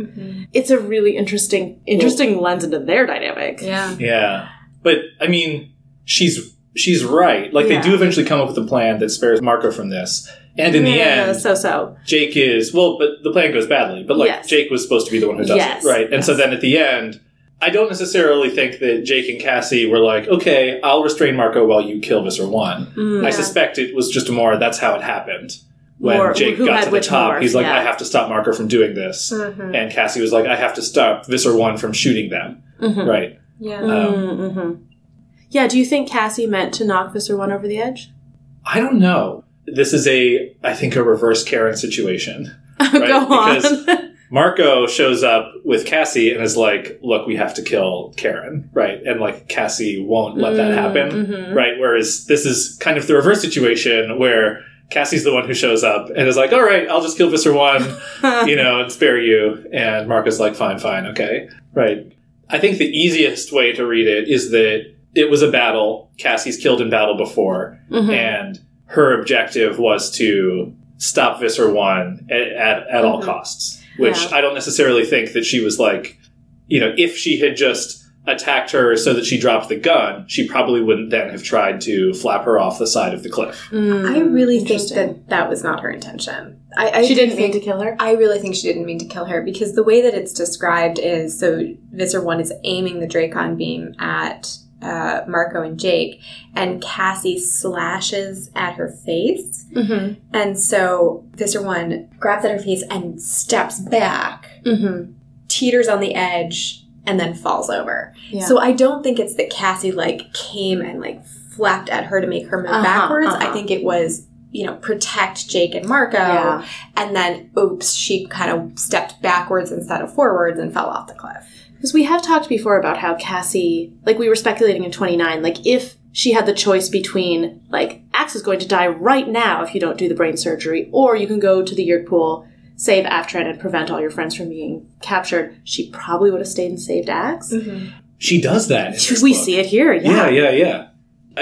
it's a really interesting interesting lens into their dynamic. Yeah. Yeah. But I mean, she's she's right. Like Yeah. they do eventually come up with a plan that spares Marco from this. And in the Yeah, end, so so. Jake is well, but the plan goes badly. But like Yes. Jake was supposed to be the one who does Yes, it, right? And so then at the end, I don't necessarily think that Jake and Cassie were like, "Okay, I'll restrain Marco while you kill Visser One." Mm. I suspect it was just more. That's how it happened. When More- Jake got to the top, he's like, yeah. "I have to stop Marco from doing this," Mhm. and Cassie was like, "I have to stop Visser One from shooting them." Mhm. Right? Yeah. Um, Mm-hmm. Yeah, do you think Cassie meant to knock Visser one over the edge? I don't know. This is a, I think, a reverse Karen situation. Go on. because- Marco shows up with Cassie and is like, "Look, we have to kill Karen," right? And like Cassie won't let that happen, Mhm. right? Whereas this is kind of the reverse situation where Cassie's the one who shows up and is like, "All right, I'll just kill Visser one, you know, and spare you." And Marco's like, "Fine, fine, okay, right." I think the easiest way to read it is that it was a battle. Cassie's killed in battle before, Mhm. and her objective was to stop Visser one at, at, at all Mhm. costs. Which Yeah. I don't necessarily think that she was like, you know, if she had just attacked her so that she dropped the gun, she probably wouldn't then have tried to flap her off the side of the cliff. Mm, I really think that that was not her intention. I, I she didn't mean to kill her. I really think she didn't mean to kill her because the way that it's described is so Visser One is aiming the Dracon beam at uh, Marco and Jake, and Cassie slashes at her face, Mm-hmm. and so Visser One grabs at her face and steps back, Mm-hmm. teeters on the edge, and then falls over. Yeah. So I don't think it's that Cassie like came and like flapped at her to make her move Uh-huh, backwards. uh-huh. I think it was you know protect Jake and Marco, Yeah. and then oops, she kind of stepped backwards instead of forwards and fell off the cliff. Because we have talked before about how Cassie, like we were speculating in 29, like if she had the choice between, like, Ax is going to die right now if you don't do the brain surgery, or you can go to the Yeerk Pool, save Aftran, and prevent all your friends from being captured, she probably would have stayed and saved Ax. She does that. in this We book. see it here, Yeah, yeah. yeah, yeah.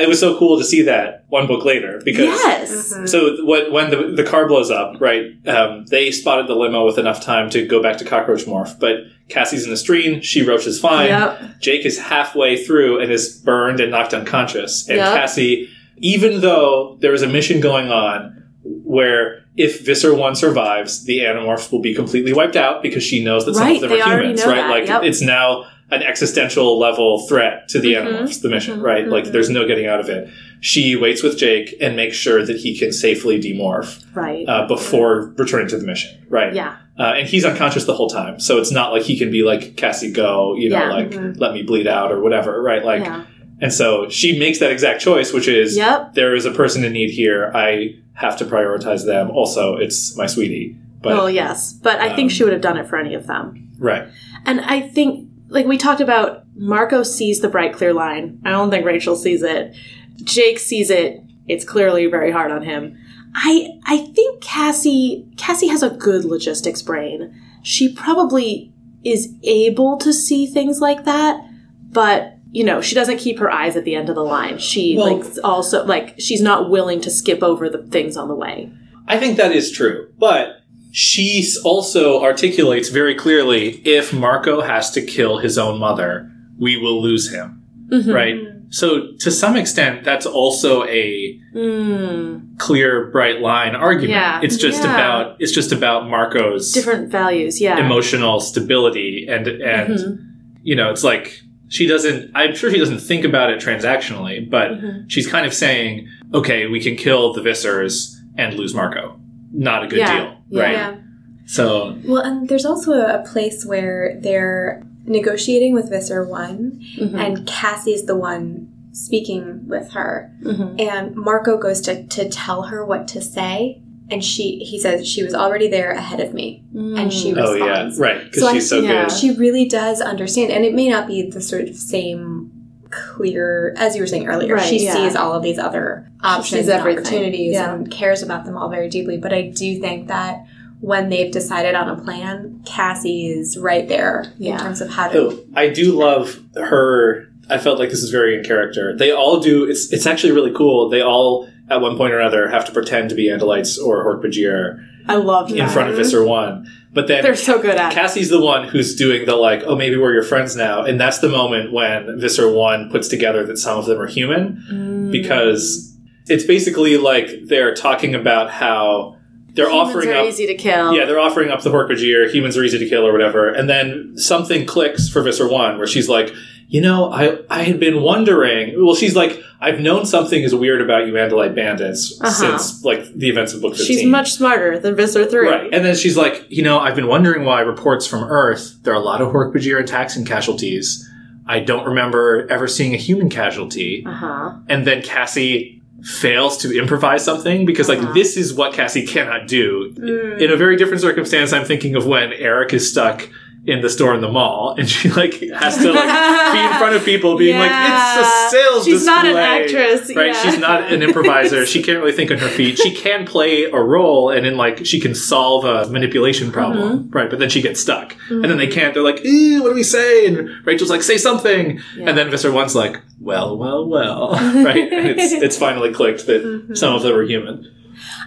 It was so cool to see that one book later because Yes. So when, when the, the car blows up, right, um, they spotted the limo with enough time to go back to Cockroach Morph, but Cassie's in the stream, she Roach is fine. Yep. Jake is halfway through and is burned and knocked unconscious. And Yep. Cassie, even though there is a mission going on where if Visser 1 survives, the Animorphs will be completely wiped out because she knows that some Right, of them are humans, right? that, Like yep. it's now an existential level threat to the Mhm, Animorphs, the mission, mhm, right? Like mhm. there's no getting out of it. She waits with Jake and makes sure that he can safely demorph Right. uh, before returning to the mission, right? yeah. Uh, and he's unconscious the whole time, so it's not like he can be like Cassie, go, you know, Yeah, like mhm. let me bleed out or whatever, right? Like, yeah. and so she makes that exact choice, which is Yep. there is a person in need here. I have to prioritize them. Also, it's my sweetie, but well, yes. But I um, think she would have done it for any of them. right, And I think, like we talked about, Marco sees the bright, clear line. I don't think Rachel sees it. Jake sees it. It's clearly very hard on him. I I think Cassie Cassie has a good logistics brain. She probably is able to see things like that, but you know, she doesn't keep her eyes at the end of the line. She Well- like also like she's not willing to skip over the things on the way. I think that is true, but she also articulates very clearly if Marco has to kill his own mother, we will lose him, Mhm. right? So to some extent, that's also a Mm, clear, bright line argument. Yeah. It's just Yeah. about it's just about Marco's different values, yeah. emotional stability and and Mhm. you know it's like she doesn't i'm sure she doesn't think about it transactionally but Mhm. she's kind of saying okay we can kill the vissers and lose Marco. Not a good Yeah. deal, Yeah. right? Yeah. So Well, and there's also a place where they're negotiating with Visser One, Mm-hmm. and Cassie's the one speaking with her, Mhm. and Marco goes to to tell her what to say, and she he says she was already there ahead of me, and she was oh yeah, right because So I she's so yeah. good. She really does understand, and it may not be the sort of same clear as you were saying earlier. Right, she yeah. sees all of these other options sees and opportunities Yeah. and cares about them all very deeply. But I do think that when they've decided on a plan, Cassie is right there Yeah. in terms of how to. Oh, I do love her. I felt like this is very in character. They all do. It's it's actually really cool. They all at one point or another have to pretend to be Andalites or Hork-Bajir I love that. in front of Visser One, but then They're so good at it. Cassie's the one who's doing the like, oh, maybe we're your friends now, and that's the moment when Visser One puts together that some of them are human Mm. because it's basically like they're talking about how they're Humans offering are up easy to kill. yeah, they're offering up the Hork-Bajir, humans are easy to kill or whatever. And then something clicks for Visser One where she's like, you know, I, I had been wondering. Well, she's like, I've known something is weird about you Andalite bandits Uh-huh. since like the events of book 15. She's much smarter than Visser 3. Right. And then she's like, you know, I've been wondering why reports from Earth, there are a lot of Hork-Bajir attacks and casualties. I don't remember ever seeing a human casualty. Uh huh. And then Cassie fails to improvise something because like Uh-huh. this is what Cassie cannot do. Mm. In a very different circumstance, I'm thinking of when Erek is stuck in the store in the mall and she like has to like be in front of people being like it's a sales She's not an actress. Right, yeah. she's not an improviser. She can't really think on her feet. She can play a role, and in like she can solve a manipulation problem. Mm-hmm. Right, but then she gets stuck, and then they can't. They're like, "Ew, "What do we say?" And Rachel's like, "Say something," Yeah. and then Mr. One's like, "Well, well, well." right, and it's it's finally clicked that Mm-hmm. some of them are human.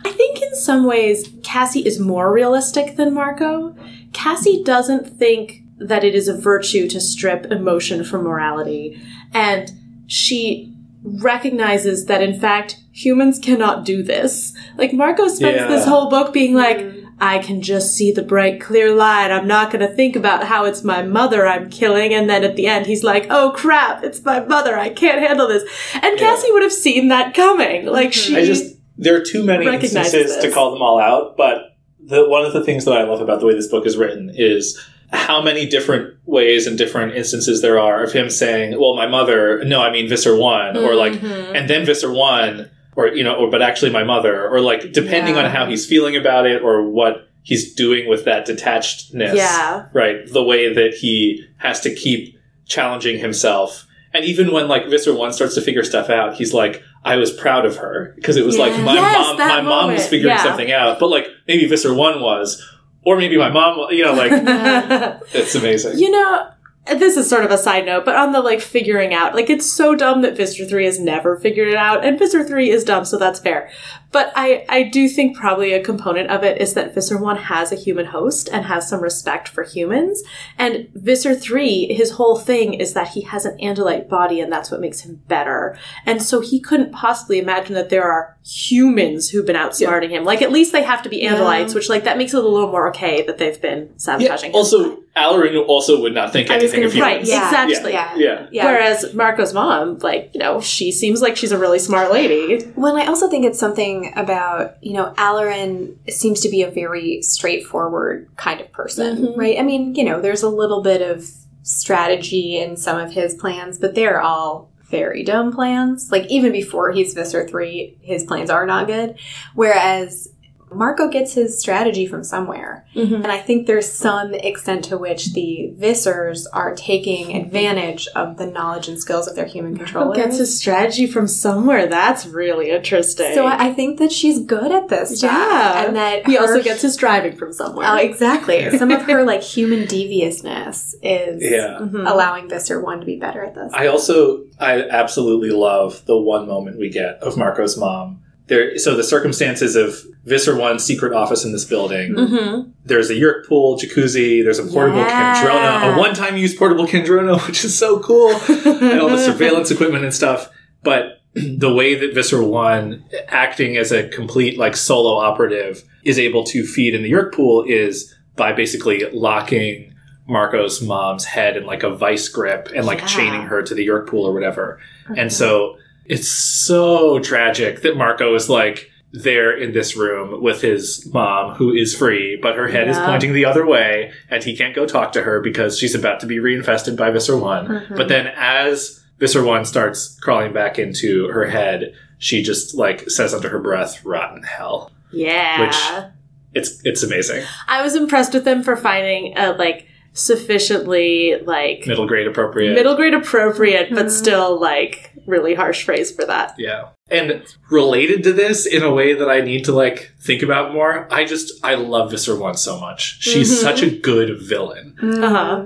I think in some ways Cassie is more realistic than Marco. Cassie doesn't think that it is a virtue to strip emotion from morality, and she recognizes that in fact humans cannot do this. Like Marco spends Yeah. this whole book being like, mm. I can just see the bright, clear light. I'm not going to think about how it's my mother I'm killing. And then at the end, he's like, oh crap, it's my mother. I can't handle this. And Cassie would have seen that coming. Like mm-hmm. she. I just there are too many recognizes instances to call them all out, but the one of the things that I love about the way this book is written is how many different ways and different instances there are of him saying, "Well, my mother," no, I mean Visser One, or like, Mhm. and then Visser One, or you know, or but actually my mother, or like depending Yeah. on how he's feeling about it or what he's doing with that detachedness, Yeah. right? The way that he has to keep challenging himself. And even when like Visser One starts to figure stuff out, he's like, I was proud of her. Because it was like my Yes, mom my that mom was figuring Yeah. something out. But like maybe Visser One was. Or maybe my mom you know, like it's amazing. You know, this is sort of a side note, but on the like figuring out, like it's so dumb that Visser 3 has never figured it out, and Visser 3 is dumb, so that's fair. But I, I do think probably a component of it is that Visser 1 has a human host and has some respect for humans. And Visser 3, his whole thing is that he has an Andalite body and that's what makes him better. And so he couldn't possibly imagine that there are humans who've been outsmarting him. Like at least they have to be Andalites, which like that makes it a little more okay that they've been Yeah, sabotaging him. also, Alloran also would not think I anything of gonna- Right. Yeah. exactly. Yeah. Yeah. Yeah. Whereas Marco's mom, like, you know, she seems like she's a really smart lady. Well, I also think it's something about, you know, Alloran seems to be a very straightforward kind of person, Mhm. right? I mean, you know, there's a little bit of strategy in some of his plans, but they're all very dumb plans. Like, even before he's Visser 3, his plans are not good. Whereas Marco gets his strategy from somewhere. And I think there's some extent to which the Vissers are taking advantage of the knowledge and skills of their human controllers. Gets his strategy from somewhere. That's really interesting. So I I think that she's good at this stuff. Yeah. And that he her- also gets his driving from somewhere. Oh, exactly. Some of her like human deviousness is Yeah. Mhm. allowing Visser one to be better at this. I also I absolutely love the one moment we get of Marco's mom. There, so the circumstances of Visser One's secret office in this building. Mm-hmm. There's a Yeerk pool, jacuzzi. There's a portable Yeah. Kandrona, a one-time use portable Kandrona, which is so cool, and all the surveillance equipment and stuff. But the way that Visser One, acting as a complete like solo operative, is able to feed in the Yeerk pool is by basically locking Marco's mom's head in like a vice grip and like Yeah. chaining her to the Yeerk pool or whatever. And so it's so tragic that Marco is like, there in this room with his mom, who is free, but her head is pointing the other way, and he can't go talk to her because she's about to be reinfested by Visser One. Mm-hmm. But then as Visser One starts crawling back into her head, she just like says under her breath, "Rotten hell." Yeah. Which- It's it's amazing. I was impressed with them for finding a like sufficiently like Middle grade appropriate. middle grade appropriate, but Mhm. still like really harsh phrase for that. Yeah. And related to this in a way that I need to like think about more, I just I love Visser One so much. She's Mhm. such a good villain. Uh-huh.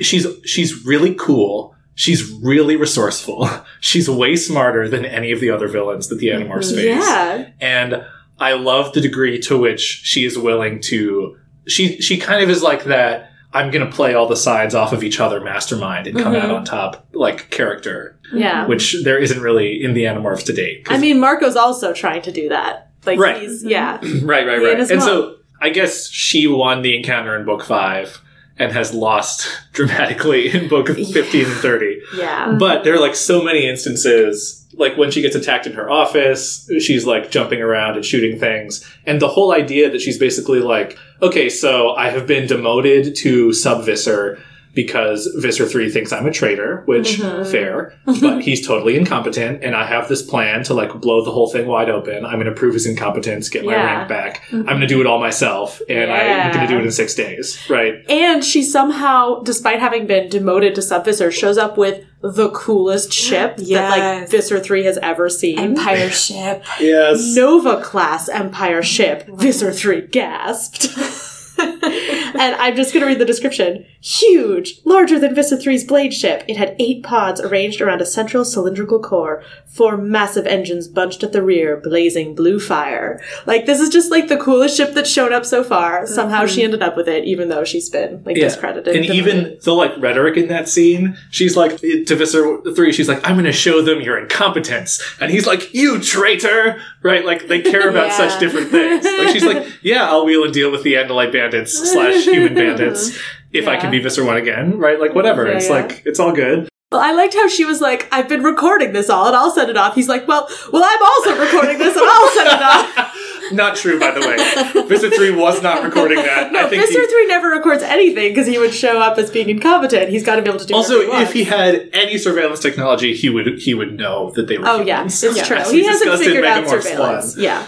She's she's really cool. She's really resourceful. She's way smarter than any of the other villains that the Animorphs face. Yeah. And I love the degree to which she is willing to she she kind of is like that I'm going to play all the sides off of each other mastermind and come Mhm. out on top like character, Yeah. which there isn't really in the Animorphs to date. I mean, Marco's also trying to do that. Like Right. he's yeah. right, right, right. and And so I guess she won the encounter in book five and has lost dramatically in book 15 and 30. Yeah. But there are like so many instances, like when she gets attacked in her office, she's like jumping around and shooting things. And the whole idea that she's basically like, okay, so I have been demoted to sub Visser because Visser 3 thinks I'm a traitor, which Mhm. fair, but he's totally incompetent and I have this plan to like blow the whole thing wide open. I'm going to prove his incompetence, get my Yeah. rank back. I'm going to do it all myself and I'm going to do it in 6 days, right? And she somehow, despite having been demoted to sub Visser, shows up with the coolest ship that like Yes. Visser 3 has ever seen. Empire ship. Yes. Nova class Empire ship. Visser 3 gasped. and I'm just going to read the description. Huge, larger than Visser 3's blade ship. It had eight pods arranged around a central cylindrical core, four massive engines bunched at the rear, blazing blue fire. Like, this is just like the coolest ship that's shown up so far. Somehow she mm-hmm. ended up with it, even though she's been like Yeah. discredited. And even the like rhetoric in that scene, she's like to Visser three, she's like, "I'm going to show them your incompetence," and he's like, "You traitor!" Right? Like they care about Yeah. such different things. Like she's like, "Yeah, I'll wheel and deal with the Andalite bandits slash human bandits if I can be Visser one again." Right? Like whatever. Yeah, it's yeah. like it's all good. Well, I liked how she was like, I've been recording this all and I'll send it off. He's like, well, well, I'm also recording this and I'll send it off. not true, by the way. Visser three was not recording that. No, I think Visser he- 3 never records anything because he would show up as being incompetent. He's got to be able to do it. also, whatever if he had any surveillance technology, he would he would know that they were. Oh, yeah, it's true. As He hasn't figured out surveillance. 1. Yeah.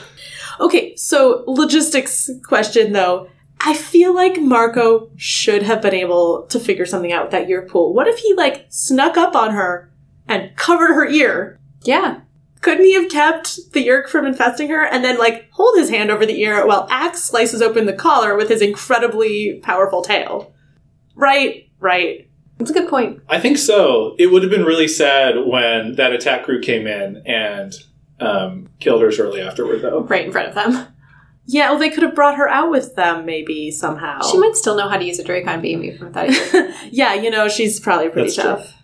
Okay, so logistics question though. I feel like Marco should have been able to figure something out with that ear pool. What if he like snuck up on her and covered her ear? Yeah. Couldn't he have kept the Yeerk from infesting her and then like hold his hand over the ear while Ax slices open the collar with his incredibly powerful tail? Right, right. That's a good point. I think so. It would have been really sad when that attack crew came in and um, killed her shortly afterward, though. Right in front of them. Yeah, well, they could have brought her out with them maybe somehow. She might still know how to use a Dracon beam even without it. yeah, you know, she's probably pretty That's true. tough.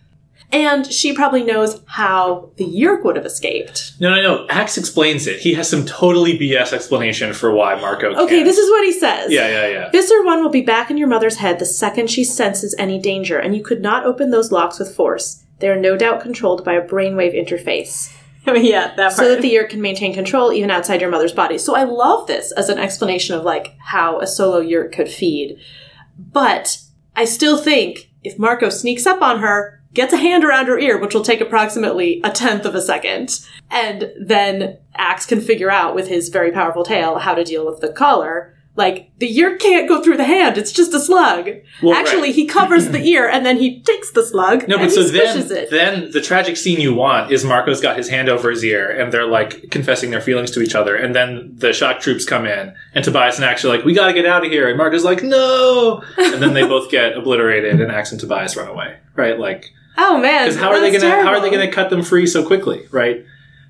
And she probably knows how the Yeerk would have escaped. No, no, no. Ax explains it. He has some totally BS explanation for why Marco. Okay, can't. this is what he says. Yeah, yeah, yeah. Visser 1 will be back in your mother's head the second she senses any danger, and you could not open those locks with force. They are no doubt controlled by a brainwave interface. yeah, that so that the Yeerk can maintain control even outside your mother's body. So I love this as an explanation of like how a solo Yeerk could feed. But I still think if Marco sneaks up on her, gets a hand around her ear, which will take approximately a tenth of a second, and then Ax can figure out with his very powerful tail how to deal with the collar. Like the ear can't go through the hand; it's just a slug. Well, Actually, right. he covers the ear and then he takes the slug No, and but he so then, it. then the tragic scene you want is Marco's got his hand over his ear, and they're like confessing their feelings to each other, and then the shock troops come in, and Tobias and Ax are like, "We got to get out of here," and Marco's like, "No," and then they both get obliterated, and Ax and Tobias run away, right? Like, oh man, because how are they gonna how are they gonna cut them free so quickly, right?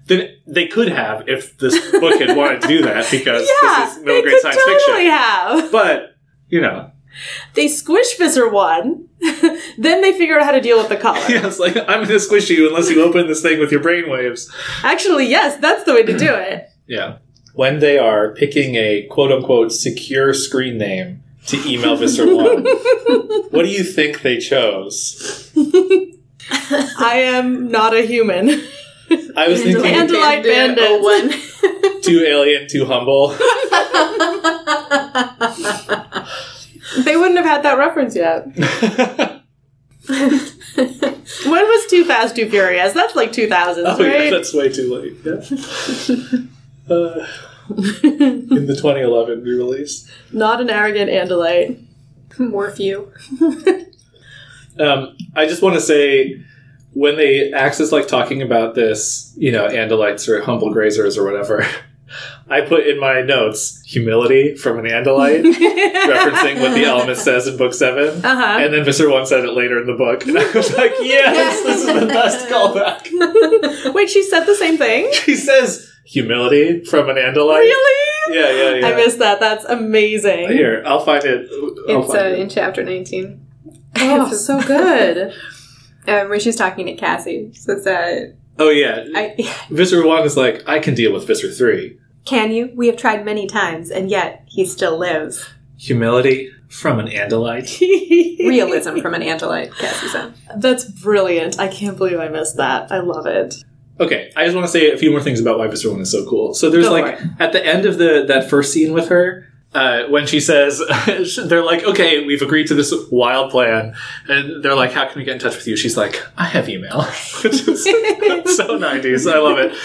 Then they could have if this book had wanted to do that because Yeah, this is middle grade science totally fiction. have. But you know, They squish Visser one, then they figure out how to deal with the collar. yeah, it's like I'm gonna squish you unless you open this thing with your brainwaves. Actually, yes, that's the way to do it. Yeah. When they are picking a quote unquote secure screen name to email Visser One, what do you think they chose? I am not a human. I was thinking Andalite bandit. Oh, one. too alien, too humble. They wouldn't have had that reference yet. When was Too Fast, Too Furious? That's like 2000s, Oh yeah, right? that's way too late. Yeah. Uh, in the 2011 re-release. Not an arrogant Andalite. Morphew. Um, I just want to say when they Ax is like talking about this, you know, Andalites or humble grazers or whatever. I put in my notes humility from an Andalite, referencing what the Ellimist says in book 7 Uh-huh. And then Visser One said it later in the book, and I was like, "Yes, this is the best callback." Wait, she said the same thing? She says humility from an Andalite. Really? Yeah, yeah, yeah. I missed that. That's amazing. Here, I'll find it. I'll It's find uh, it. in chapter 19. Oh, so good. Um, when she's talking to Cassie. Says, uh, Oh yeah, I, Visser One is like, I can deal with Visser Three. Can you? We have tried many times, and yet he still lives. Humility from an Andalite. Realism from an Andalite, Cassie said. That's brilliant. I can't believe I missed that. I love it. Okay, I just want to say a few more things about why Visser One is so cool. So there's Go like at the end of the that first scene with her. Uh, when she says, they're like, okay, we've agreed to this wild plan. And they're like, how can we get in touch with you? She's like, I have email. Which is so 90s. I love it.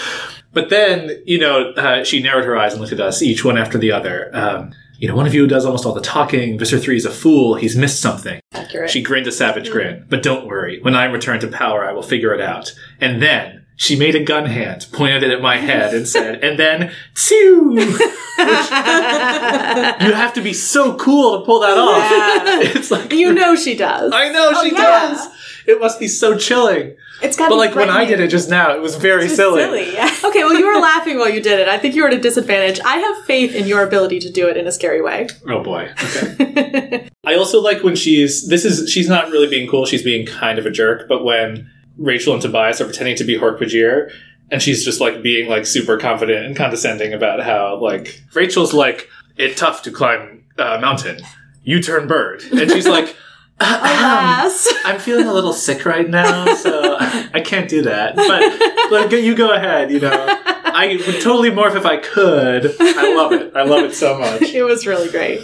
But then, you know, uh, she narrowed her eyes and looked at us, each one after the other. Um, you know, one of you does almost all the talking. Visser 3 is a fool. He's missed something. Accurate. She grinned a savage grin. But don't worry. When I return to power, I will figure it out. And then she made a gun hand, pointed it at my head, and said, and then, tsew! You have to be so cool to pull that off. It's like, you know she does. I know oh, she yeah. does. It must be so chilling. It's got But like when I did it just now, it was very silly. yeah. Okay, well, you were laughing while you did it. I think you were at a disadvantage. I have faith in your ability to do it in a scary way. Oh boy. Okay. I also like when she's this is she's not really being cool, she's being kind of a jerk, but when Rachel and Tobias are pretending to be Hork-Bajir and she's just like being like super confident and condescending about how like Rachel's like it's tough to climb a mountain. You turn bird. And she's like Alas. Um, I'm feeling a little sick right now, so I can't do that. But like, you go ahead. You know, I would totally morph if I could. I love it. I love it so much. it was really great.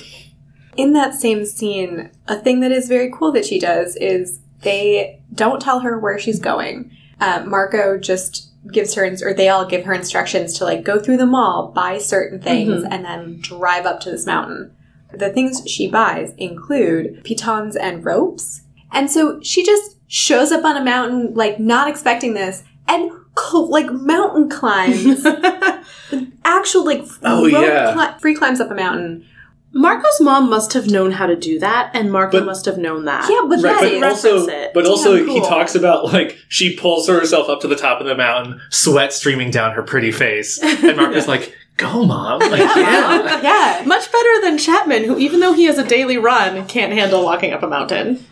In that same scene, a thing that is very cool that she does is they don't tell her where she's going. Uh, Marco just gives her, ins- or they all give her instructions to like go through the mall, buy certain things, and then drive up to this mountain. The things she buys include pitons and ropes. And so she just shows up on a mountain, like not expecting this, and cl- like mountain climbs. Actual like Oh, rope yeah. cli- free climbs up a mountain. Marco's mom must have known how to do that, and Marco But- must have known that. Yeah, but Right, that but is- also, reference it. but also, Damn he cool. talks about like she pulls herself up to the top of the mountain, sweat streaming down her pretty face, and Marco's like, "Go, mom!" Like, yeah. yeah. Much better than Chapman, who, even though he has a daily run, can't handle walking up a mountain.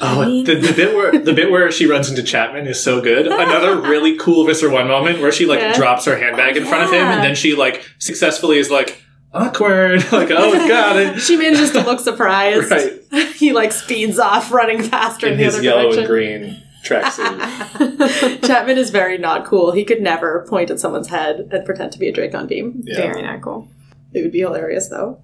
Oh, the, the bit where the bit where she runs into Chapman is so good. Another really cool Visser One moment where she like Yeah. drops her handbag in front of him, and then she like successfully is like awkward, like oh god, it- She manages to look surprised. Right. he like speeds off, running faster in, in the his other yellow direction. and green tracksuit. Chapman is very not cool. He could never point at someone's head and pretend to be a Dracon beam. Yeah. Very not cool. It would be hilarious, though.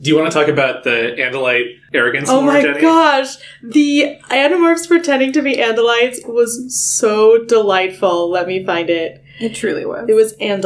Do you want to talk about the Andalite arrogance? Oh more, my Jenny? gosh, the Animorphs pretending to be Andalites was so delightful. Let me find it. It truly was. It was and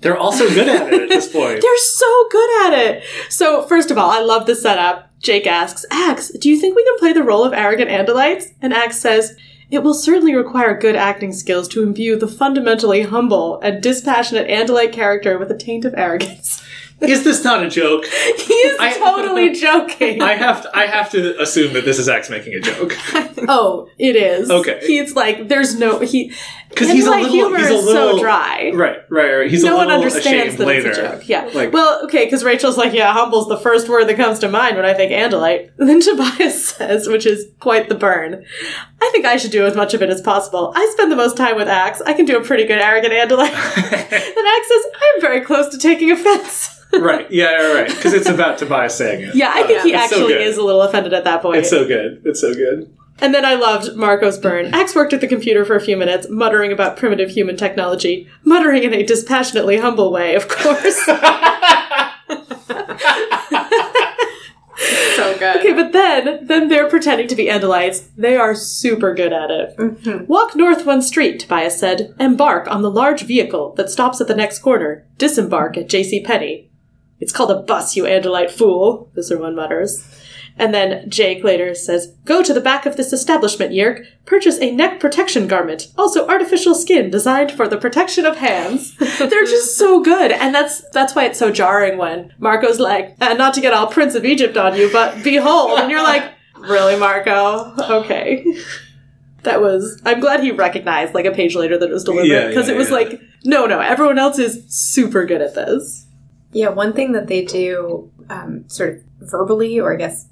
They're also good at it at this point. They're so good at it. So, first of all, I love the setup. Jake asks, Ax, do you think we can play the role of arrogant Andalites? And Ax says, it will certainly require good acting skills to imbue the fundamentally humble and dispassionate Andalite character with a taint of arrogance. Is this not a joke? he is I- totally joking. I have to, I have to assume that this is Ax making a joke oh, it is. Okay. He's like, there's no, he, because he's a little, humor he's a is little so dry. Right, right, right. He's no a one little understands ashamed that later. it's a joke. Yeah. Like- well, okay, because Rachel's like, yeah, humble's the first word that comes to mind when I think Andalite. Then Tobias says, which is quite the burn, I think I should do as much of it as possible. I spend the most time with Ax. I can do a pretty good arrogant Andalite. then Ax says, I'm very close to taking offense. Right. Yeah, right, right. Because it's about Tobias saying it. yeah, I think he it's so actually good. is a little offended at that point. It's so good. It's so good. And then I loved Marco's burn. Ax worked at the computer for a few minutes, muttering about primitive human technology, muttering in a dispassionately humble way, of course. So good. Okay, but then, then they're pretending to be Andalites. They are super good at it. Mm-hmm. Walk north one street, Tobias said. Embark on the large vehicle that stops at the next corner. Disembark at J.C. Penney. It's called a bus, you Andalite fool, Visser One mutters. And then Jake later says, Go to the back of this establishment, Yeerk. Purchase a neck protection garment, also artificial skin designed for the protection of hands. They're just so good. And that's that's why it's so jarring when Marco's like, "Uh, not to get all Prince of Egypt on you, but behold. And you're like, Really, Marco? Okay. That was I'm glad he recognized like a page later that it was deliberate. Yeah, Because yeah, it was yeah. like, no, no, everyone else is super good at this. Yeah, one thing that they do, um, sort of verbally, or I guess,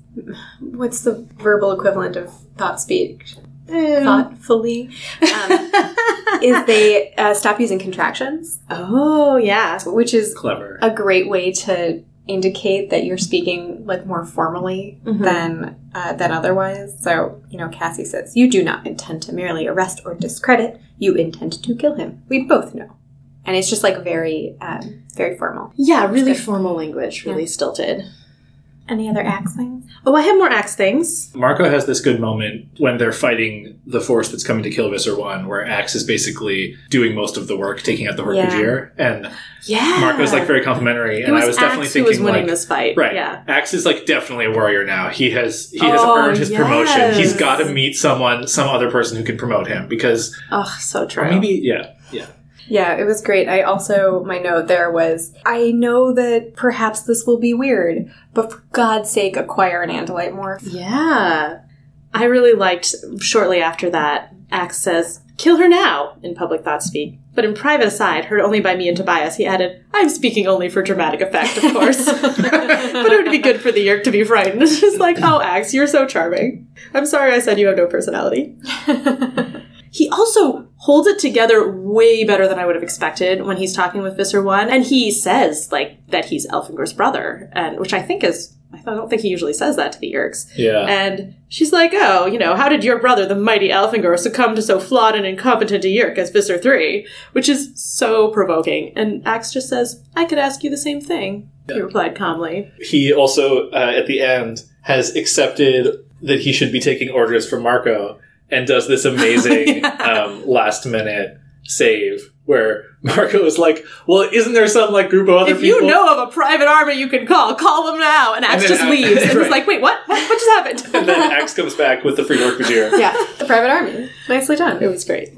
what's the verbal equivalent of thought speech? Thoughtfully, um, is they uh, stop using contractions, Oh yeah. which is Clever. a great way to indicate that you're speaking like more formally Mhm. than uh, than otherwise. So you know, Cassie says, "You do not intend to merely arrest or discredit. You intend to kill him. We both know." And it's just like very, um, very formal. Yeah, really good. formal language, really stilted. Any other Ax things? Oh, I have more Ax things. Marco has this good moment when they're fighting the force that's coming to kill Visser One, where Ax is basically doing most of the work, taking out the Hork-Bajir, and Yeah. Marco's like very complimentary, it and was, I was definitely Ax who thinking was winning like, this fight. Right. Yeah. Ax is like definitely a warrior now. He has he has Oh, earned his promotion. he's got to meet someone, some other person who can promote him because Oh, so true. or maybe yeah, yeah. Yeah, it was great. I also, my note there was, I know that perhaps this will be weird, but for God's sake, acquire an Andalite morph. Yeah. I really liked shortly after that, Ax says, Kill her now, in public thought speak. But in private aside, heard only by me and Tobias, he added, I'm speaking only for dramatic effect, of course. but it would be good for the Yeerk to be frightened. It's just like, oh, Ax, you're so charming. I'm sorry I said you have no personality. He also holds it together way better than I would have expected when he's talking with Visser One, and he says like that he's Elfangor's brother, and which I think is I don't think he usually says that to the Yeerks. Yeah. And she's like, "Oh, you know, how did your brother, the mighty Elfangor, succumb to so flawed and incompetent a Yeerk as Visser Three?" Which is so provoking. And Ax just says, "I could ask you the same thing." He replied calmly. he also uh, at the end has accepted that he should be taking orders from Marco and does this amazing um, last minute save where Marco is like, "Well, isn't there some like group of other If people?" you know of a private army you can call, call them now. And Ax then just Ax- leaves, and right. he's like, "Wait, what? What, what just happened?" and then Ax comes back with the free Hork-Bajir. yeah, the private army. Nicely done. It was great.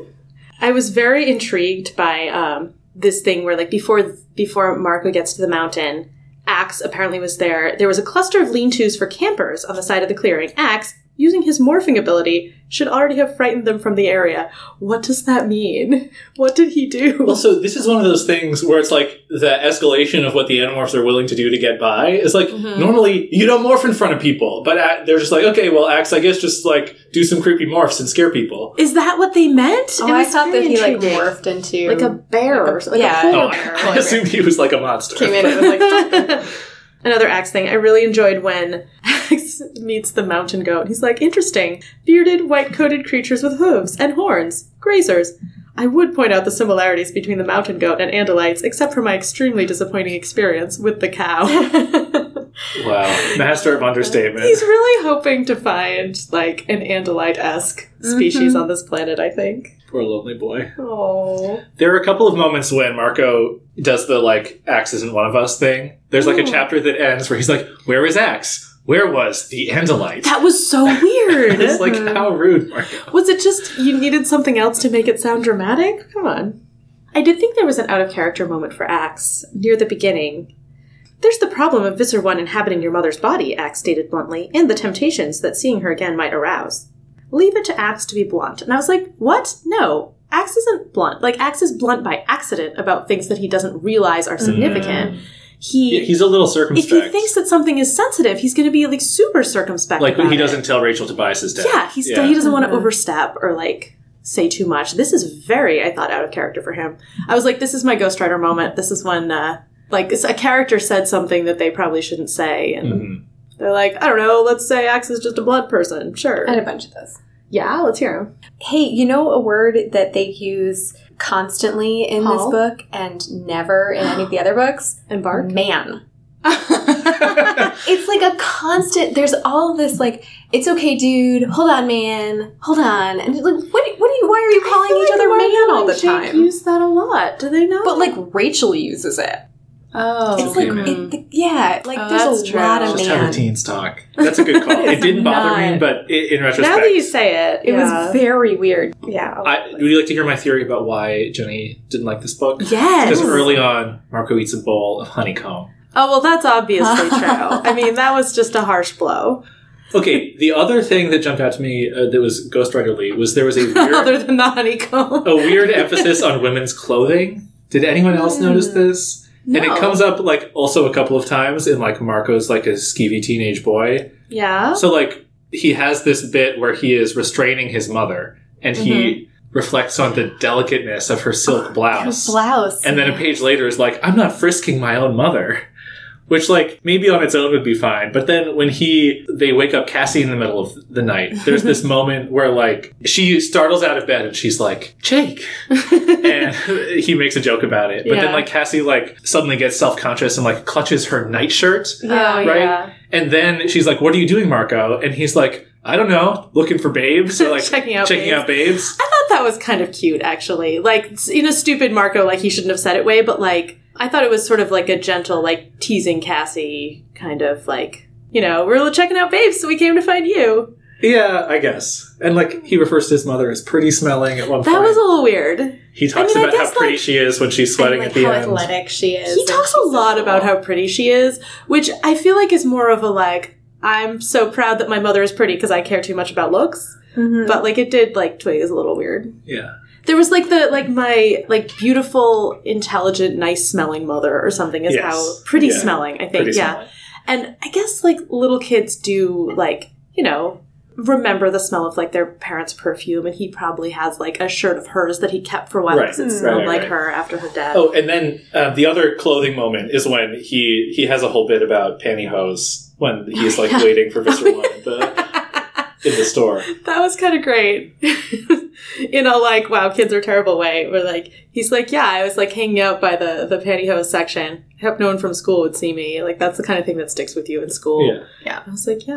I was very intrigued by um, this thing where, like, before before Marco gets to the mountain, Ax apparently was there. There was a cluster of lean-tos for campers on the side of the clearing. Ax, using his morphing ability, should already have frightened them from the area. What does that mean? What did he do? Well, so this is one of those things where it's like the escalation of what the Animorphs are willing to do to get by is like Mm-hmm. normally you don't morph in front of people, but uh, they're just like, okay, well, Ax, I guess just like do some creepy morphs and scare people. Is that what they meant? Oh, It I thought that very he like morphed into like a bear or something. yeah. Like a Oh, polar bear. I assumed he was like a monster. came in and was like, Another Ax thing. I really enjoyed when Ax meets the mountain goat. He's like, interesting. Bearded, white coated creatures with hooves and horns. Grazers. I would point out the similarities between the mountain goat and Andalites, except for my extremely disappointing experience with the cow. Wow, master of understatement. He's really hoping to find, like, an Andalite esque mm-hmm. species on this planet, I think. Poor lonely boy. Oh. There are a couple of moments when Marco does the like Ax isn't one of us thing. There's like a chapter that ends where he's like, "Where is Ax? Where was the Andalite?" That was so weird. it's like mm-hmm. how rude, Marco. Was it just you needed something else to make it sound dramatic? Come on. I did think there was an out of character moment for Ax near the beginning. There's the problem of Visser One inhabiting your mother's body, Ax stated bluntly, and the temptations that seeing her again might arouse. Leave it to Ax to be blunt. And I was like, what? No. Ax isn't blunt. Like, Ax is blunt by accident about things that he doesn't realize are significant. He, Yeah, he's a little circumspect. if he thinks that something is sensitive, he's going to be like super circumspect. like about he doesn't tell Rachel Tobias is dead. Yeah, he's he doesn't want to overstep or like say too much. This is very, I thought, out of character for him. I was like, this is my ghostwriter moment. This is when uh, like a character said something that they probably shouldn't say, and Mhm. They're like, I don't know, let's say Ax is just a blood person. Sure. I had a bunch of those. Yeah, let's hear him. Hey, you know a word that they use constantly in Paul? this book and never in any of the other books? Embark. Man. It's like a constant. There's all this like, it's okay, dude. Hold on, man. Hold on. And like, what? What are you? Why are you calling each other man all the time? Use that a lot. Do they not? But like Rachel uses it. Oh, It's like, it, the- yeah, like Oh, there's that's a true. lot of Just have her teens talk. That's a good call. it didn't bother me, but i- in retrospect, now that you say it, It yeah. was very weird. Yeah. I, would you like to hear my theory about why Jenny didn't like this book? yes. Because early on, Marco eats a bowl of honeycomb. Oh well, that's obviously true. I mean, that was just a harsh blow. Okay, the other thing that jumped out to me uh, that was Ghostwriterly was there was a weird, Other than the honeycomb. a weird emphasis on women's clothing. Did anyone else notice this? And it comes up like also a couple of times in like Marco's like a skeevy teenage boy. Yeah. So like he has this bit where he is restraining his mother and he mm-hmm. reflects on the delicateness of her silk blouse. blouse. And then a page later is like, I'm not frisking my own mother. Which, like, maybe on its own would be fine. But then when he, they wake up Cassie in the middle of the night, there's this moment where, like, she startles out of bed and she's like, Jake. and he makes a joke about it. But Yeah. then, like, Cassie, like, suddenly gets self conscious and, like, clutches her nightshirt. Oh, yeah, right? yeah. And then she's like, What are you doing, Marco? And he's like, I don't know, looking for babes. Or, like, Checking out checking babes. out babes. I thought that was kind of cute, actually. Like, in a stupid Marco, like, he shouldn't have said it way, but, like, I thought it was sort of like a gentle, like, teasing Cassie kind of, like, you know, we're checking out babes, so we came to find you. Yeah, I guess. And like he refers to his mother as pretty smelling at one That point. That was a little weird. he talks I mean, I about how pretty like- she is when she's sweating like at the how end. athletic she is. He talks a lot so about cool. how pretty she is, which I feel like is more of a, like, I'm so proud that my mother is pretty because I care too much about looks. Mhm. But, like, it did, like, twig is a little weird. Yeah. There was like the like my like beautiful, intelligent, nice smelling mother or something is Yes. how pretty Yeah. smelling, I think. Pretty yeah. smelling. And I guess like little kids do like, you know, remember the smell of like their parents' perfume and he probably has like a shirt of hers that he kept for a while Right. because it Mm. smelled Right, like right. her after her death. Oh, and then uh, the other clothing moment is when he he has a whole bit about pantyhose when he's like waiting for Visser One in the, store. That was kind of great. In a like, wow, kids are terrible way. Where like he's like, yeah, I was like hanging out by the the pantyhose section. I hope no one from school would see me. Like that's the kind of thing that sticks with you in school. Yeah. Yeah. I was like, yeah.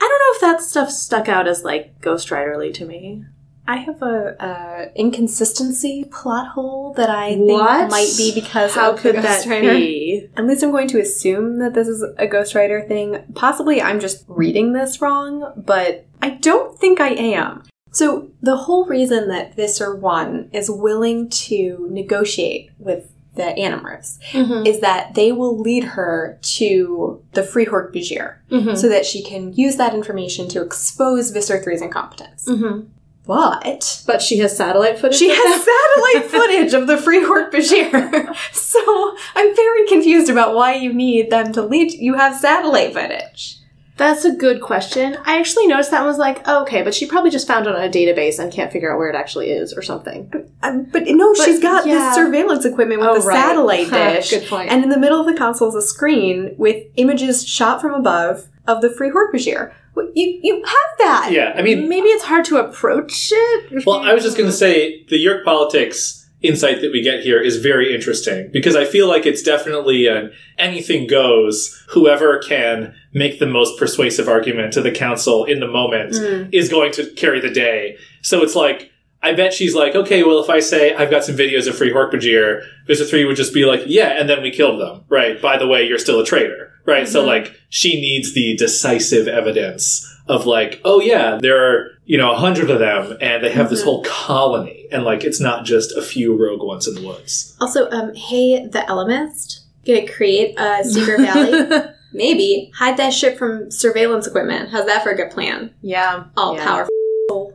I don't know if that stuff stuck out as like ghostwriterly to me. I have a uh, inconsistency plot hole that I What? think might be because How of the could that ghostwriter. be? At least I'm going to assume that this is a ghostwriter thing. Possibly I'm just reading this wrong, but I don't think I am. So the whole reason that Visser One is willing to negotiate with the Animorphs Mm-hmm. is that they will lead her to the Free Hork-Bajir Mm-hmm. so that she can use that information to expose Visser 3's incompetence. Mm-hmm. But But she has satellite footage. she has satellite footage of the Free Hork-Bajir. so I'm very confused about why you need them to lead. You have satellite footage. That's a good question. I actually noticed that and was like, oh, okay, but she probably just found it on a database and can't figure out where it actually is or something. Um, but no, But, she's got yeah. this surveillance equipment with Oh, a right. satellite dish. good point. And in the middle of the console is a screen with images shot from above of the free Bashir. You, you have that. Yeah, I mean, Maybe it's hard to approach it. well, I was just going to say the Yeerk politics insight that we get here is very interesting because I feel like it's definitely an anything goes. Whoever can make the most persuasive argument to the council in the moment Mm. is going to carry the day. So it's like, I bet she's like, okay, well, if I say I've got some videos of Free Hork-Bajir, Visser 3 would just be like, yeah, and then we killed them, right? By the way, you're still a traitor, right? So, Mhm. like, she needs the decisive evidence of like, oh yeah, there are, you know, a hundred of them, and they have this Mhm. whole colony, and like, it's not just a few rogue ones in the woods. Also, um, hey, the Ellimist, gonna create a secret valley. Maybe hide that shit from surveillance equipment. How's that for a good plan? yeah. All Yeah. powerful.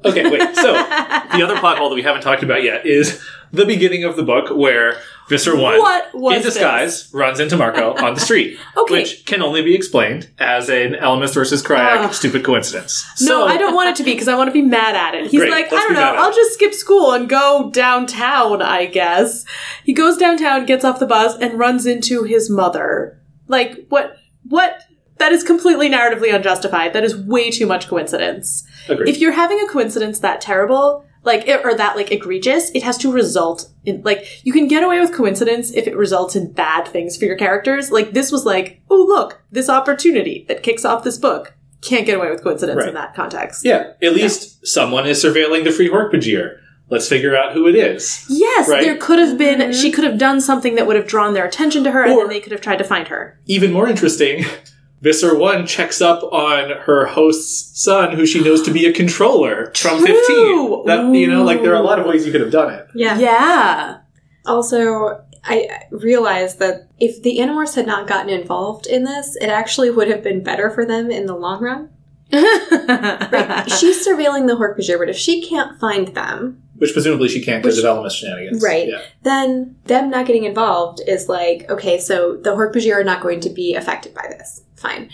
Okay, wait, so the other plot hole that we haven't talked about yet is the beginning of the book where Visser 1 What was in disguise runs into Marco on the street, Okay. which can only be explained as an Ellimist versus Crayak Ugh. stupid coincidence. No, So- I don't want it to be because I want to be mad at it. He's Great, like, I don't know, I'll it. just skip school and go downtown, I guess. He goes downtown, gets off the bus, and runs into his mother. Like, what? What? that is completely narratively unjustified. That is way too much coincidence. Agreed. If you're having a coincidence that terrible, like it, or that like egregious, it has to result in like you can get away with coincidence if it results in bad things for your characters. Like this was like, oh look, this opportunity that kicks off this book. Can't get away with coincidence Right. in that context. yeah, at least someone is surveilling the Free Hork-Bajir. Let's figure out who it is. Yes, Right. there could have been. She mm-hmm. could have done something that would have drawn their attention to her, and Or- then they could have tried to find her. Even more interesting, Visser 1 checks up on her host's son, who she knows to be a controller from True. 15. That, you know, like there are a lot of ways you could have done it. Yeah. Yeah. Also, I realized that if the Animorphs had not gotten involved in this, it actually would have been better for them in the long run. Right? She's surveilling the Hork-Bajir, but if she can't find them, Which presumably she can't because Which- of Ellimist shenanigans. Right. Yeah. then them not getting involved is like, okay, so the Hork-Bajir are not going to be affected by this. Fine.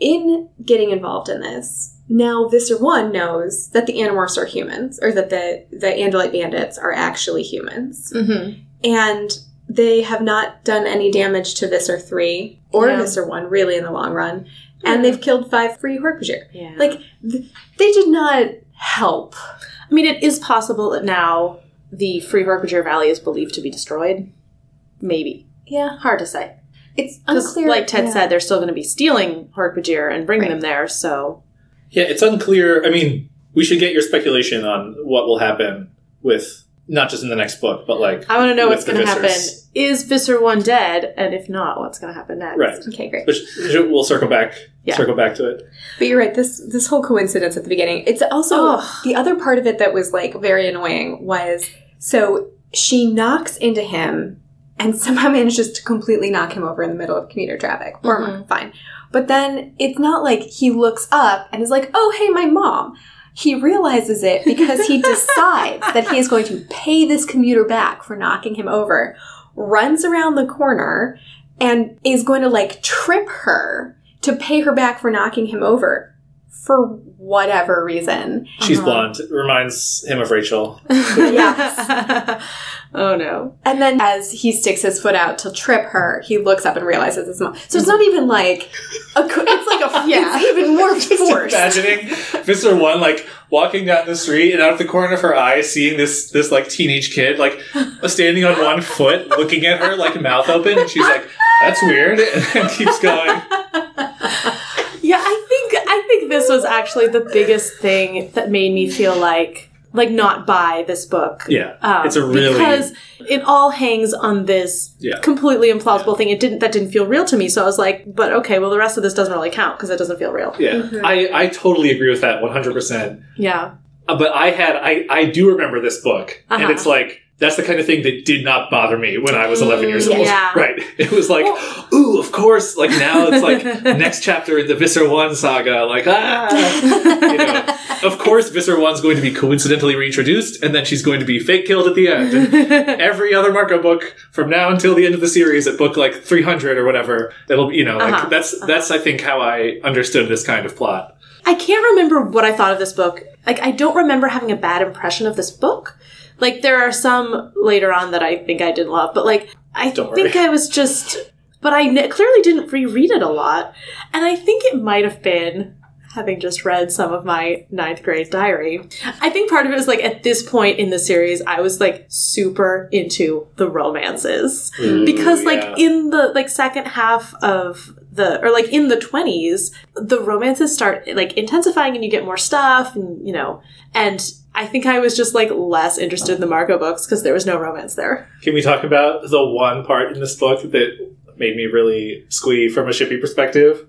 In getting involved in this, now Visser 1 knows that the Animorphs are humans, or that the, the Andalite bandits are actually humans. mm-hmm. And they have not done any damage to Visser 3 or Yeah. Visser 1, really, in the long run. And they've killed five free Hork-Bajir. Yeah. Like, th- they did not help. I mean, it is possible that now the Free Hork-Bajir Valley is believed to be destroyed. Maybe. Yeah. Hard to say. It's unclear. like Ted yeah. said, they're still going to be stealing Hork-Bajir and bringing Right. them there, so... Yeah, it's unclear. I mean, we should get your speculation on what will happen with, not just in the next book, but like. I want to know what's going to happen. Is Visser 1 dead? And if not, what's going to happen next? Right. Okay, great. Which we'll circle back. Yeah. Circle back to it. But you're right. This this whole coincidence at the beginning. It's also Ugh. the other part of it that was like very annoying was so she knocks into him and somehow manages to completely knock him over in the middle of commuter traffic. Or Mhm. fine. But then it's not like he looks up and is like, "Oh, hey, my mom." He realizes it because he decides that he is going to pay this commuter back for knocking him over. Runs around the corner and is going to like trip her to pay her back for knocking him over for whatever reason. She's Uh-huh. blonde. It reminds him of Rachel. Yes. oh no. And then as he sticks his foot out to trip her, he looks up and realizes it's mom. So it's not even like a, it's like a, Yeah. it's even more Just forced. imagining Visser One like walking down the street and out of the corner of her eye seeing this this like teenage kid like standing on one foot looking at her like mouth open and she's like that's weird and keeps going Yeah, I think I think this was actually the biggest thing that made me feel like like not buy this book. yeah Um, it's a really because it all hangs on this Yeah. completely implausible thing. It didn't that didn't feel real to me. So I was like, but okay, well the rest of this doesn't really count because it doesn't feel real. yeah Mhm. I I totally agree with that 100% Yeah, Uh, but I had I I do remember this book and Uh-huh. it's like that's the kind of thing that did not bother me when I was 11 years old. Yeah. Right. It was like, ooh, of course. Like now it's like next chapter in the Visser 1 saga. Like, ah. you know, of course, Visser 1's going to be coincidentally reintroduced, and then she's going to be fake killed at the end. And every other Marco book from now until the end of the series at book like 300 or whatever, it'll be, you know, like Uh-huh. that's, that's, I think, how I understood this kind of plot. I can't remember what I thought of this book. Like, I don't remember having a bad impression of this book. Like, there are some later on that I think I didn't love, but like, I Don't think worry. I was just, but I ne- clearly didn't reread it a lot. And I think it might have been, having just read some of my ninth grade diary, I think part of it was like at this point in the series, I was like super into the romances because like yeah. in the like second half of the or like in the 20s the romances start like intensifying and you get more stuff and you know and i think i was just like less interested in the marco books because there was no romance there. Can we talk about the one part in this book that made me really squee from a shippy perspective?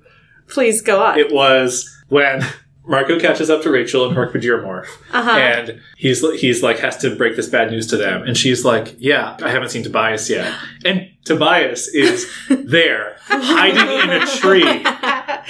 please go on. It was when Marco catches up to Rachel and Hork-Bajir morph, uh-huh. And he's he's like has to break this bad news to them, and she's like, "Yeah, I haven't seen Tobias yet," and Tobias is there hiding in a tree,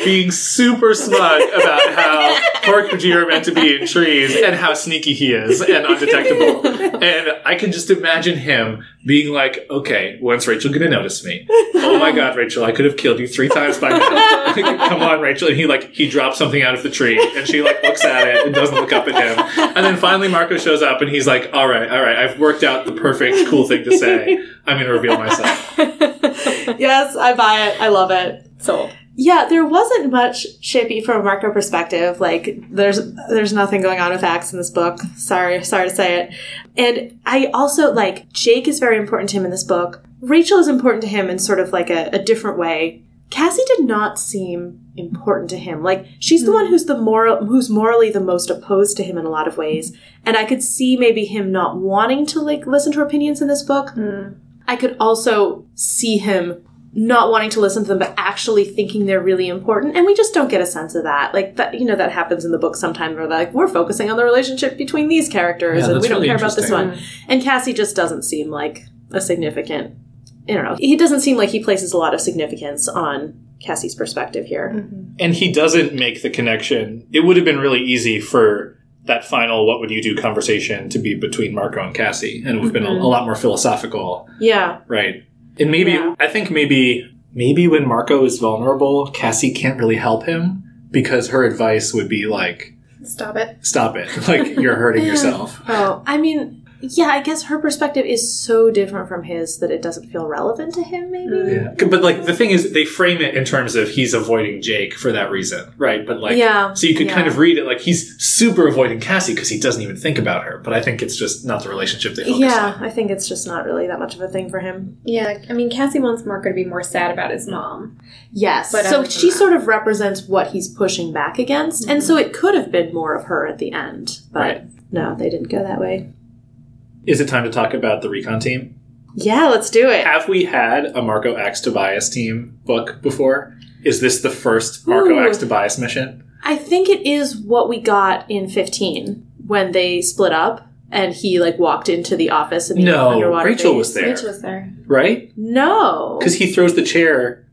being super smug about how Hork-Bajir are meant to be in trees and how sneaky he is and undetectable. And I can just imagine him being like, "Okay, when's Rachel gonna notice me? Oh my God, Rachel, I could have killed you three times by now. Come on, Rachel." And he like he drops something out of the tree, and she like looks at it and doesn't look up at him. And then finally, Marco shows up, and he's like, "All right, all right, I've worked out the perfect cool thing to say. I'm gonna reveal myself." yes i buy it i love it Sold. Yeah, there wasn't much shippy from a Marco perspective. Like, there's there's nothing going on with Ax in this book. Sorry, sorry to say it. And I also like Jake is very important to him in this book. Rachel is important to him in sort of like a, a different way. Cassie did not seem important to him. Like she's the hmm. one who's the moral who's morally the most opposed to him in a lot of ways. And I could see maybe him not wanting to like listen to her opinions in this book. Hmm. I could also see him not wanting to listen to them but actually thinking they're really important. And we just don't get a sense of that. Like that you know that happens in the book sometimes where they're like we're focusing on the relationship between these characters Yeah, and we don't really care about this one. and cassie just doesn't seem like a significant i don't know he doesn't seem like he places a lot of significance on cassie's perspective here. Mm-hmm. And he doesn't make the connection. It would have been really easy for that final "What would you do?" conversation to be between Marco and Cassie, and it would have been a, a lot more philosophical, yeah. Right? And maybe Yeah. I think maybe maybe when Marco is vulnerable, Cassie can't really help him because her advice would be like, Stop it. "Stop it! Like you're hurting yourself." oh i mean yeah i guess her perspective is so different from his that it doesn't feel relevant to him maybe Yeah. But like the thing is, they frame it in terms of he's avoiding Jake for that reason, right? But like, Yeah, so you could kind of read it like he's super avoiding Cassie because he doesn't even think about her. But I think it's just not the relationship they focus yeah on. i think it's just not really that much of a thing for him Yeah, I mean, Cassie wants Marco to be more sad about his mom. Yes. But so she that- sort of represents what he's pushing back against. And mm-hmm. so it could have been more of her at the end. But Right. no, they didn't go that way. Is it time to talk about the recon team? Yeah, let's do it. Have we had a Marco X Tobias team book before? Is this the first Marco Ooh. X Tobias mission? I think it is what we got in 15 when they split up and he like walked into the office and the No, underwater Rachel base. was there, Rachel was there. right? No. Because he throws the chair.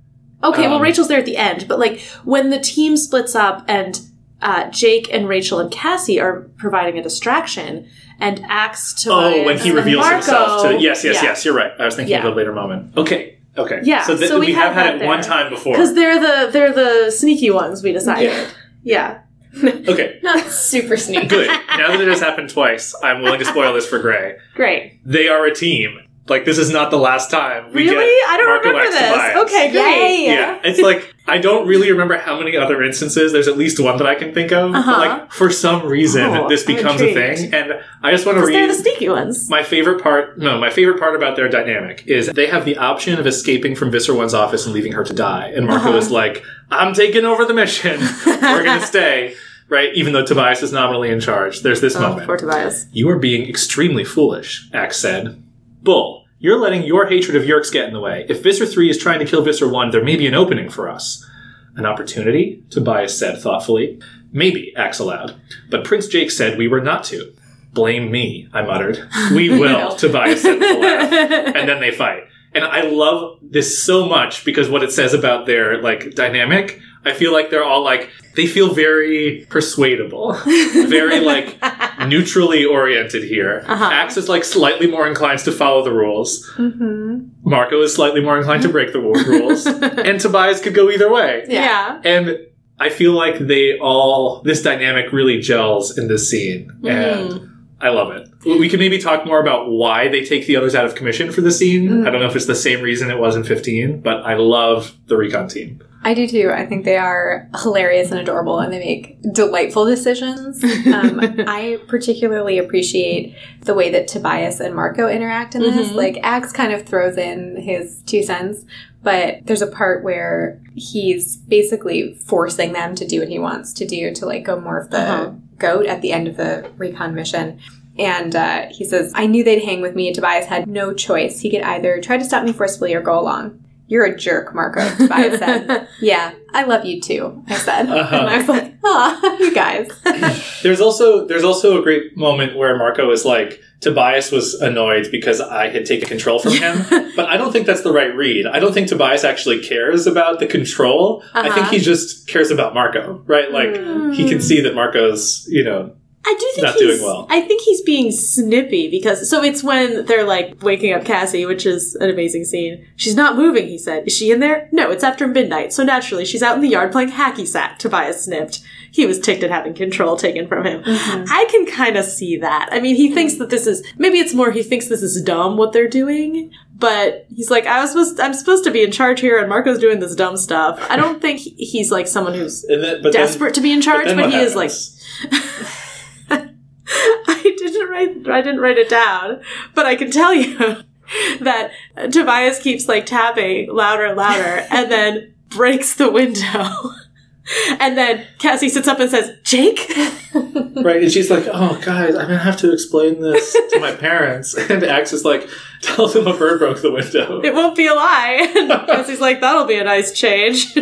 Okay, well um, Rachel's there at the end, but like when the team splits up and uh, Jake and Rachel and Cassie are providing a distraction and Ax to Oh, when he reveals himself to yes, yes, yeah. yes. You're right. I was thinking Yeah. of a later moment. Okay, okay. Yeah, So, th- so we we, have had that it one time before. Because they're the they're the sneaky ones. We decided. Yeah. Yeah. Okay, Not super sneaky. good. now that it has happened twice, I'm willing to spoil this for Gray. Great. They are a team. Like this is not the last time. We really? get I don't Marco remember X this. Tobias. Okay, great. Yay. Yeah, it's like I don't really remember how many other instances. There's at least one that I can think of. Uh-huh. But like for some reason, Oh, this becomes a thing, and I just want to Because they're read. the sneaky ones. my favorite part, no, my favorite part about their dynamic is they have the option of escaping from Visser One's office and leaving her to die. And Marco Uh-huh. is like, I'm taking over the mission. We're going to stay. Right? Even though Tobias is nominally in charge. There's this Oh, moment. poor Tobias. You are being extremely foolish, Ax said. Bull, you're letting your hatred of Yeerks get in the way. If Visser 3 is trying to kill Visser 1, there may be an opening for us. An opportunity? Tobias said thoughtfully. Maybe, Ax allowed. But Prince Jake said we were not to. Blame me, I muttered. We will, Tobias said with a laugh. And then they fight. And I love this so much because what it says about their like dynamic, I feel like they're all like they feel very persuadable. very like neutrally oriented here. Uh-huh. Ax is like slightly more inclined to follow the rules. Mm-hmm. Marco is slightly more inclined to break the rules. and Tobias could go either way. Yeah. And I feel like they all this dynamic really gels in this scene. And I love it. We can maybe talk more about why they take the others out of commission for the scene. I don't know if it's the same reason it was in 15, but I love the recon team. I do too. I think they are hilarious and adorable, and they make delightful decisions. Um, I particularly appreciate the way that Tobias and Marco interact in this. Mhm. Like, Ax kind of throws in his two cents, but there's a part where he's basically forcing them to do what he wants to do to like go morph the Uh-huh. goat at the end of the recon mission. And uh, he says, I knew they'd hang with me. Tobias had no choice. He could either try to stop me forcefully or go along. You're a jerk, Marco, Tobias said. Yeah, I love you too, I said. Uh-huh. And I was like, ah, you guys. There's also there's also a great moment where Marco is like Tobias was annoyed because I had taken control from him, but I don't think that's the right read. I don't think Tobias actually cares about the control. I think Uh-huh. he just cares about Marco, right? Like he can see that Marco's, you know, I do think Not he's, doing well. I think he's being snippy because so it's when they're like waking up Cassie, which is an amazing scene. She's not moving, he said. Is she in there? No, it's after midnight, so naturally she's out in the yard playing hacky sack. Tobias snipped. he was ticked at having control taken from him. Mm-hmm. I can kind of see that. I mean, he thinks that this is maybe it's more he thinks this is dumb what they're doing, but he's like, I was supposed I'm supposed to be in charge here, and Marco's doing this dumb stuff. I don't think he's like someone who's then, but then- desperate to be in charge, then but, what he is like. I didn't write. I didn't write it down, but I can tell you that Tobias keeps like tapping louder and louder, and then breaks the window. And then Cassie sits up and says, "Jake." Right, and she's like, "Oh, guys, I'm gonna have to explain this to my parents." And Ax is like, "Tell them a bird broke the window." It won't be a lie. And Cassie's like, that'll be a nice change.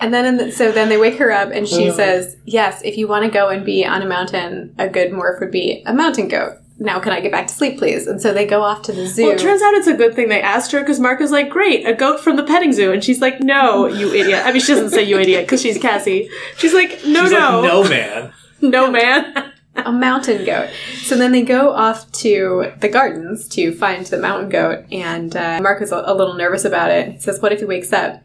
And then, in the, so then they wake her up, and she Uh. says, "Yes, if you want to go and be on a mountain, a good morph would be a mountain goat. Now, can I get back to sleep, please?" And so they go off to the zoo. well, it turns out it's a good thing they asked her because Marco's like, great, a goat from the petting zoo. And she's like, no, you idiot. I mean, she doesn't say you idiot because she's Cassie. She's like, no, She's no, like, "No, man." no, man. a mountain goat. So then they go off to the gardens to find the mountain goat, and uh, Mark is a, a little nervous about it. He says, "What if he wakes up?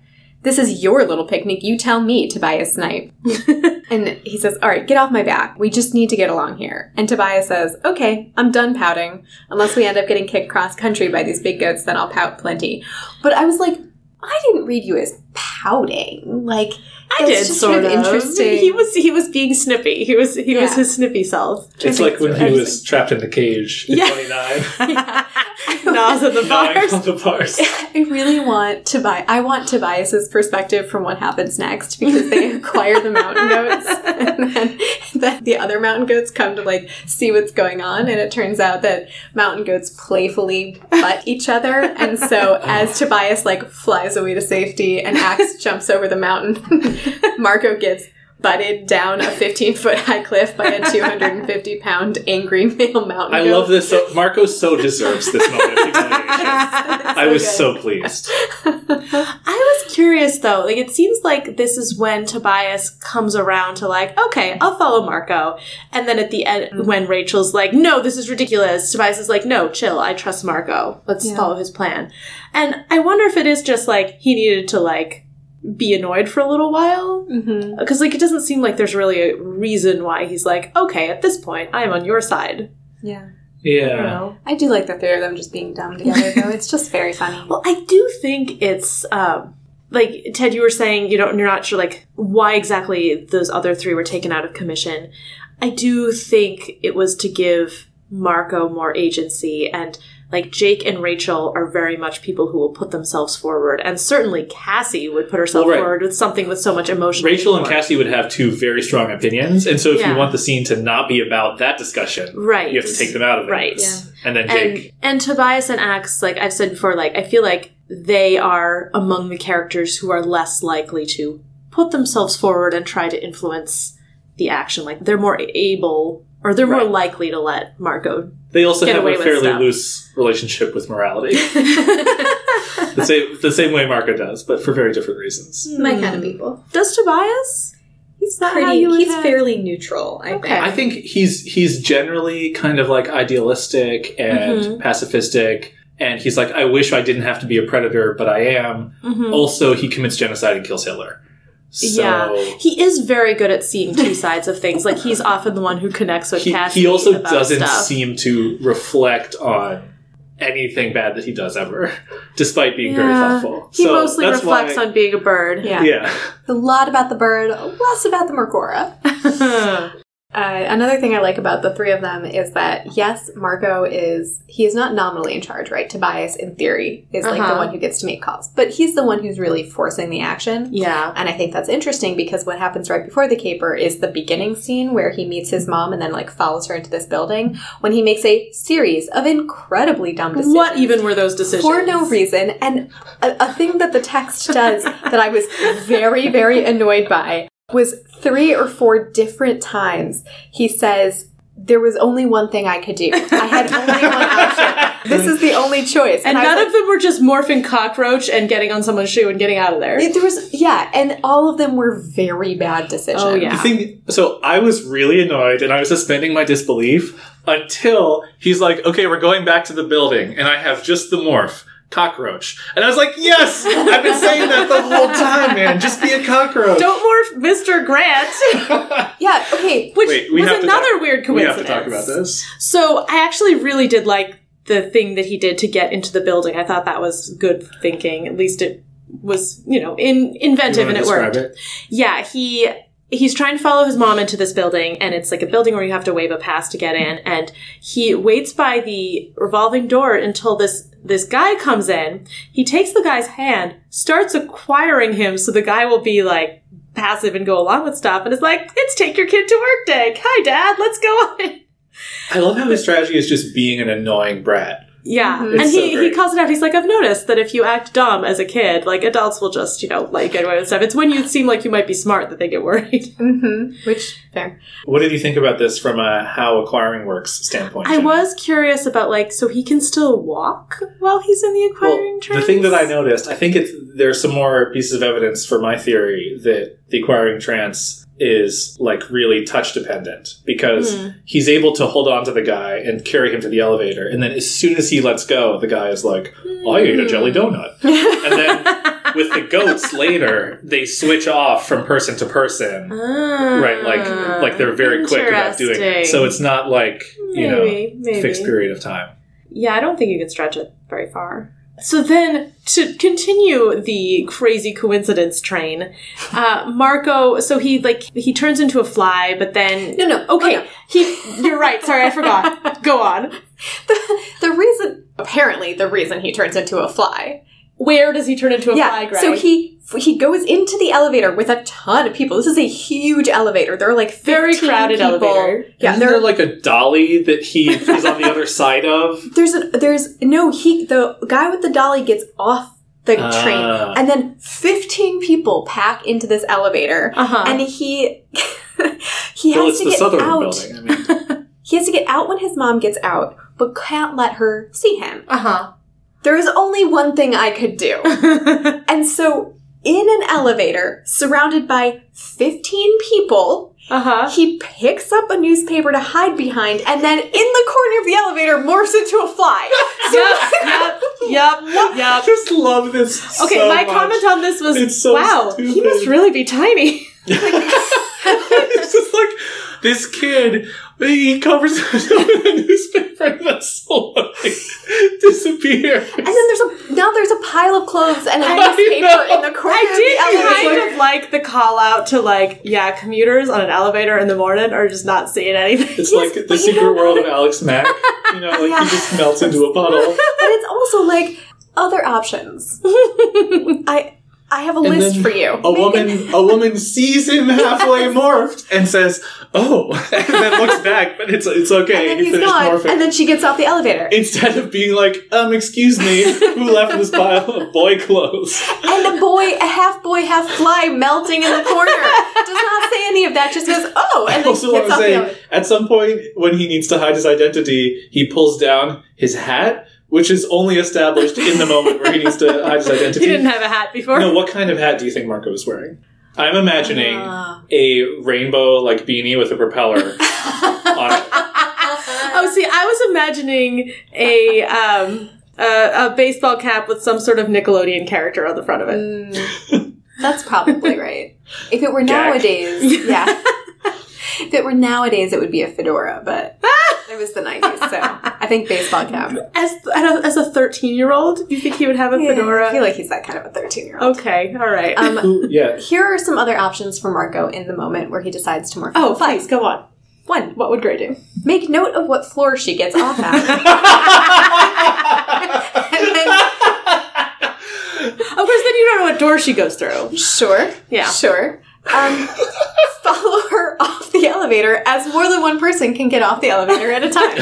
This is your little picnic. You tell me, Tobias Snipe." and he says, "All right, get off my back. We just need to get along here." And Tobias says, "Okay, I'm done pouting. Unless we end up getting kicked cross country by these big goats, then I'll pout plenty." But I was like, I didn't read you as pouting. Like I it's did just sort of. interesting. He was he was being snippy. He was he was his snippy self. It's like when he was trapped in the cage in Yeah. 29. Nas at the Gnawing bars. on the bars. I really want to buy. I want Tobias's perspective from what happens next because they acquire the mountain goats, and then the, the other mountain goats come to like see what's going on, and it turns out that mountain goats playfully butt each other, and so oh. as Tobias like flies away to safety and Ax jumps over the mountain, Marco gets butted down a 15 foot high cliff by a 250 pound angry male mountain I goat. love this. So, Marco so deserves this moment of humiliation. I was good. so pleased. I was curious though. Like it seems like this is when Tobias comes around to like, okay, I'll follow Marco. And then at the end when Rachel's like, no, this is ridiculous, Tobias is like, no, chill, I trust Marco. Let's Yeah. follow his plan. And I wonder if it is just like he needed to like be annoyed for a little while. Mhm. Because like it doesn't seem like there's really a reason why he's like, okay, at this point, I am on your side. Yeah. Yeah. know? I do like the three of them just being dumb together, though. It's just very funny. Well, I do think it's um, like Ted. You were saying you don't. You're not sure like why exactly those other three were taken out of commission. I do think it was to give Marco more agency and. Like Jake and Rachel are very much people who will put themselves forward, and certainly Cassie would put herself Well, right. forward with something with so much emotion. Rachel and. Cassie would have two very strong opinions, and so if Yeah. you want the scene to not be about that discussion, right? you have to take them out of it. right. Yeah. And then and Jake. and Tobias and Ax, like I've said before, like I feel like they are among the characters who are less likely to put themselves forward and try to influence the action. Like they're more able or they're more likely to let Marco. They also get have away a fairly stuff. loose relationship with morality. the same the same way Marco does, but for very different reasons. My kind of people. Does Tobias? He's that how pretty. you would He's have- fairly neutral. I Okay. think. I think he's he's generally kind of like idealistic and Mhm. pacifistic, and he's like, I wish I didn't have to be a predator, but I am. Mhm. Also, he commits genocide and kills Hitler. So Yeah, he is very good at seeing two sides of things. Like he's often the one who connects with he, Cassie. he also about doesn't stuff. seem to reflect on anything bad that he does ever, despite being very thoughtful. He So mostly that's reflects why- on being a bird. Yeah. Yeah. a lot about the bird, less about the Mercora. Uh, another thing I like about the three of them is that yes, Marco is he is not nominally in charge, right? Tobias, in theory, is like the Uh-huh. one who gets to make calls, but he's the one who's really forcing the action. yeah. And I think that's interesting because what happens right before the caper is the beginning scene where he meets his mom and then like follows her into this building when he makes a series of incredibly dumb decisions. What even were those decisions? For no reason. And a, a thing that the text does that I was very, very annoyed by was three or four different times he says, there was only one thing I could do. I had only one option. This is the only choice. And I was none like, of them were just morphing cockroach and getting on someone's shoe and getting out of there. there was, yeah, and all of them were very bad decisions. Oh, yeah. The thing, so I was really annoyed and I was suspending my disbelief until he's like, okay, we're going back to the building and I have just the morph. Cockroach. And I was like, yes! I've been saying that the whole time, man. Just be a cockroach. Don't morph Mr. Grant, Yeah, okay. which Wait, we was have to another talk- weird we have to talk about this. So I actually really did like the thing that he did to get into the building. I thought that was good thinking. At least it was, you know, in inventive and it worked. it? Yeah, he he's trying to follow his mom into this building and it's like a building where you have to wave a pass to get in and he waits by the revolving door until this this guy comes in. He takes the guy's hand, starts acquiring him so the guy will be like passive and go along with stuff and is like, "It's take your kid to work day. Hi dad, let's go on." I love how his strategy is just being an annoying brat. Yeah. Mhm. And It's he, so he calls it out. He's like, I've noticed that if you act dumb as a kid, like adults will just, you know, like get away with stuff. It's when you seem like you might be smart that they get worried. Mm-hmm. Which, fair. What did you think about this from a how acquiring works standpoint? I was curious about like, so he can still walk while he's in the Well, acquiring the thing that I noticed, I think it's there's some more pieces of evidence for my theory that the acquiring trance is like really touch dependent because Hmm. he's able to hold on to the guy and carry him to the elevator, and then as soon as he lets go, the guy is like, "I ate a jelly donut," and then with the goats later, they switch off from person to person. Ah, Right, like like they're very quick about doing it. So it's not like you maybe, know maybe. fixed period of time. Yeah, I don't think you can stretch it very far. So then, to continue the crazy coincidence train, uh, Marco. So he like he turns into a fly, but then No, no. okay, oh, no. he. You're right. Sorry, I forgot. Go on. The, the reason, apparently, the reason he turns into a fly. Where does he turn into a yeah. fly, Greg? So he he goes into the elevator with a ton of people. This is a huge elevator. There are like 15 Very crowded people. elevator. Yeah, Isn't there, there like a dolly that he is on the other side of? there's a there's no he the guy with the dolly gets off the Ah. train and then 15 people pack into this elevator Uh-huh. and he he well, has it's to the get Southern out building. I mean, he has to get out when his mom gets out but can't let her see him uh huh. There is only one thing i could do and so in an elevator surrounded by 15 people uh huh. he picks up a newspaper to hide behind and then in the corner of the elevator morphs into a fly Yep. Yep. Yep. I Yep. just love this. Okay, so my much. comment on this was, It's so wow, he must really be tiny. it's just like this kid. He covers himself in a newspaper and then slowly disappears. And then there's a now there's a pile of clothes and a I newspaper know. in the corner I did elevator. kind of like the call out to like, yeah, commuters on an elevator in the morning are just not seeing anything. It's Yes, like but the you secret know world of Alex Mack. You know, like Yeah. he just melts into a puddle. but it's also like other options. I I have a And list for you. A woman, a woman sees him halfway morphed and says, "Oh," and then looks back, but it's it's okay. and then he he's gone. morphing. And then she gets off the elevator. Instead of being like, "Um, excuse me, who left this pile of boy clothes?" and a boy, a half boy, half fly melting in the corner. Does not say any of that, just goes, oh, and I then also want gets to off the say, elevator. at some point when he needs to hide his identity, he pulls down his hat, which is only established in the moment where he needs to hide his identity. He didn't have a hat before. no, what kind of hat do you think Marco was wearing? I'm imagining Ah. a rainbow like beanie with a propeller on it. Oh, see, I was imagining a um a, a baseball cap with some sort of Nickelodeon character on the front of it. Mm, that's probably right. If it were Gag. nowadays, yeah. if it were nowadays, it would be a fedora, but it was the 90s, so I think baseball cap. As as a thirteen year old, you think he would have a fedora? I feel like he's that kind of a 13 year old. okay, all right. Um, Ooh, yeah. here are some other options for Marco in the moment where he decides to morph. oh, into a please go on. One, What would Gray do? make note of what floor she gets off at. then, Of course, then you don't know what door she goes through. sure, Yeah. sure. Um, follow her off the elevator as more than one person can get off the elevator at a time.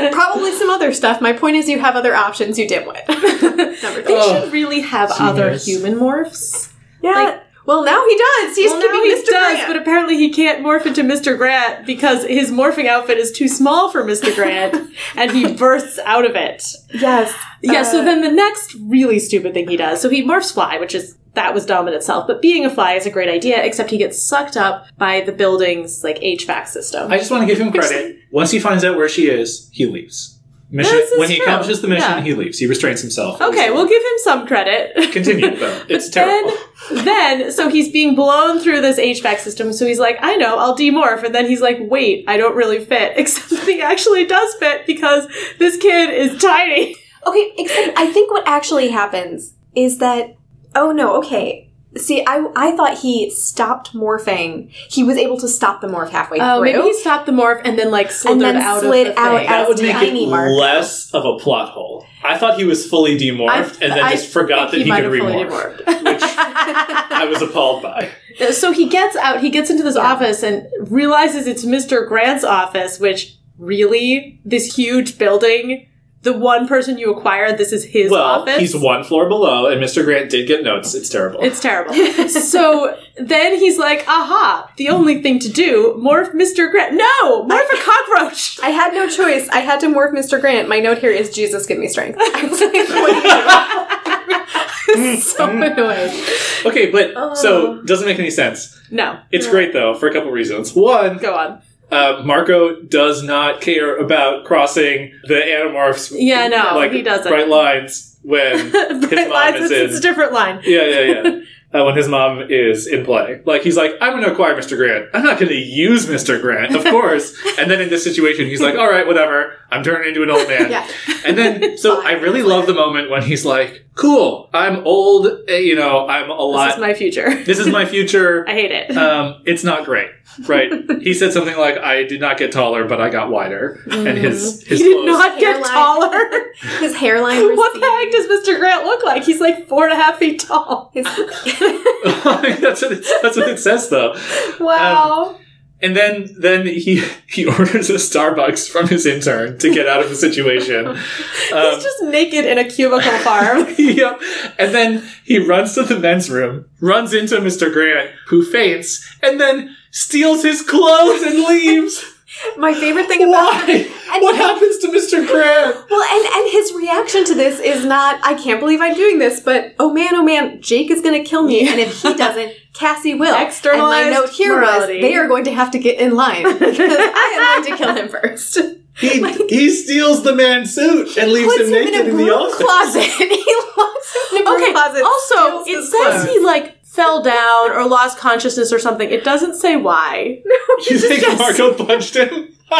Probably some other stuff. My point is, you have other options. You dimwit. Number They. Oh, should really have other human morphs. Yeah. like- well, now he does. He used Well, now he Mr. does, Grant. but apparently he can't morph into Mr. Grant because his morphing outfit is too small for Mr. Grant, and he bursts out of it. yes. Yeah, so Uh, then the next really stupid thing he does, so he morphs fly, which is that was dumb in itself, but being a fly is a great idea, except he gets sucked up by the building's like HVAC system. I just want to give him credit. Once he finds out where she is, he leaves. Mission This is when he true. accomplishes the mission, Yeah. he leaves. He restrains himself. Okay, we'll give him some credit. continue though. It's But terrible. Then, then, so he's being blown through this HVAC system. So he's like, I know, I'll demorph. And then he's like, wait, I don't really fit. Except that he actually does fit because this kid is tiny. Okay, except I think what actually happens is that oh no, okay. See, I I thought he stopped morphing. He was able to stop the morph halfway Oh, through. maybe he stopped the morph and then like slithered then out slid of the out thing. that as would make tiny it Marco. less of a plot hole. I thought he was fully demorphed and then I just forgot that think he, might could have fully remorph, which I was appalled by. so he gets out, he gets into this office and realizes it's Mr. Grant's office, which really, this huge building, the one person you acquired, this is his well, office. he's one floor below, and Mr. Grant did get notes. It's terrible. It's terrible. so then he's like, aha, the only thing to do, morph Mr. Grant. No, morph a cockroach. I had no choice. I had to morph Mr. Grant. My note here is Jesus give me strength. I was like, what do you do? I was so mm-hmm. annoyed. okay, but Oh. so uh. doesn't make any sense. No, It's great though for a couple reasons. One, go on. Uh, Marco does not care about crossing the Animorphs. Yeah, no, like he doesn't. bright lines when his Bright mom lines, is it's, in. it's a different line. Yeah, yeah, yeah. Uh, when his mom is in play. Like, he's like, I'm going to acquire Mr. Grant. I'm not going to use Mr. Grant, of course. and then in this situation, he's like, all right, whatever. I'm turning into an old man. Yeah. And then, so I really love the moment when he's like, cool, I'm old, eh, you know, I'm a lot. This lot. is my future. this is my future. I hate it. Um, it's not great, right? he said something like, "I did not get taller, but I got wider," and his his he did clothes. not get Hairline. taller. His hairline what the heck does Mr. Grant look like? He's like four and a half feet tall. His- that's what it, that's what it says, though. Wow. And then then he he orders a Starbucks from his intern to get out of the situation. Um, He's just naked in a cubicle farm. yep. And then he runs to the men's room, runs into Mr. Grant, who faints, and then steals his clothes and leaves. My favorite thing about Why? And What he- happens to Mr. Grant? Well, and and his reaction to this is not, I can't believe I'm doing this, but oh man, oh man, Jake is going to kill me, and if he doesn't, Cassie will. Externalized And my note here morality. was, they are going to have to get in line because I am going to kill him first. He, he steals the man's suit and leaves him him naked in a in, the office. closet. he locks him in a Okay. closet. Also, it says clothes. he like fell down or lost consciousness or something. It doesn't say why. You think just- Marco punched him?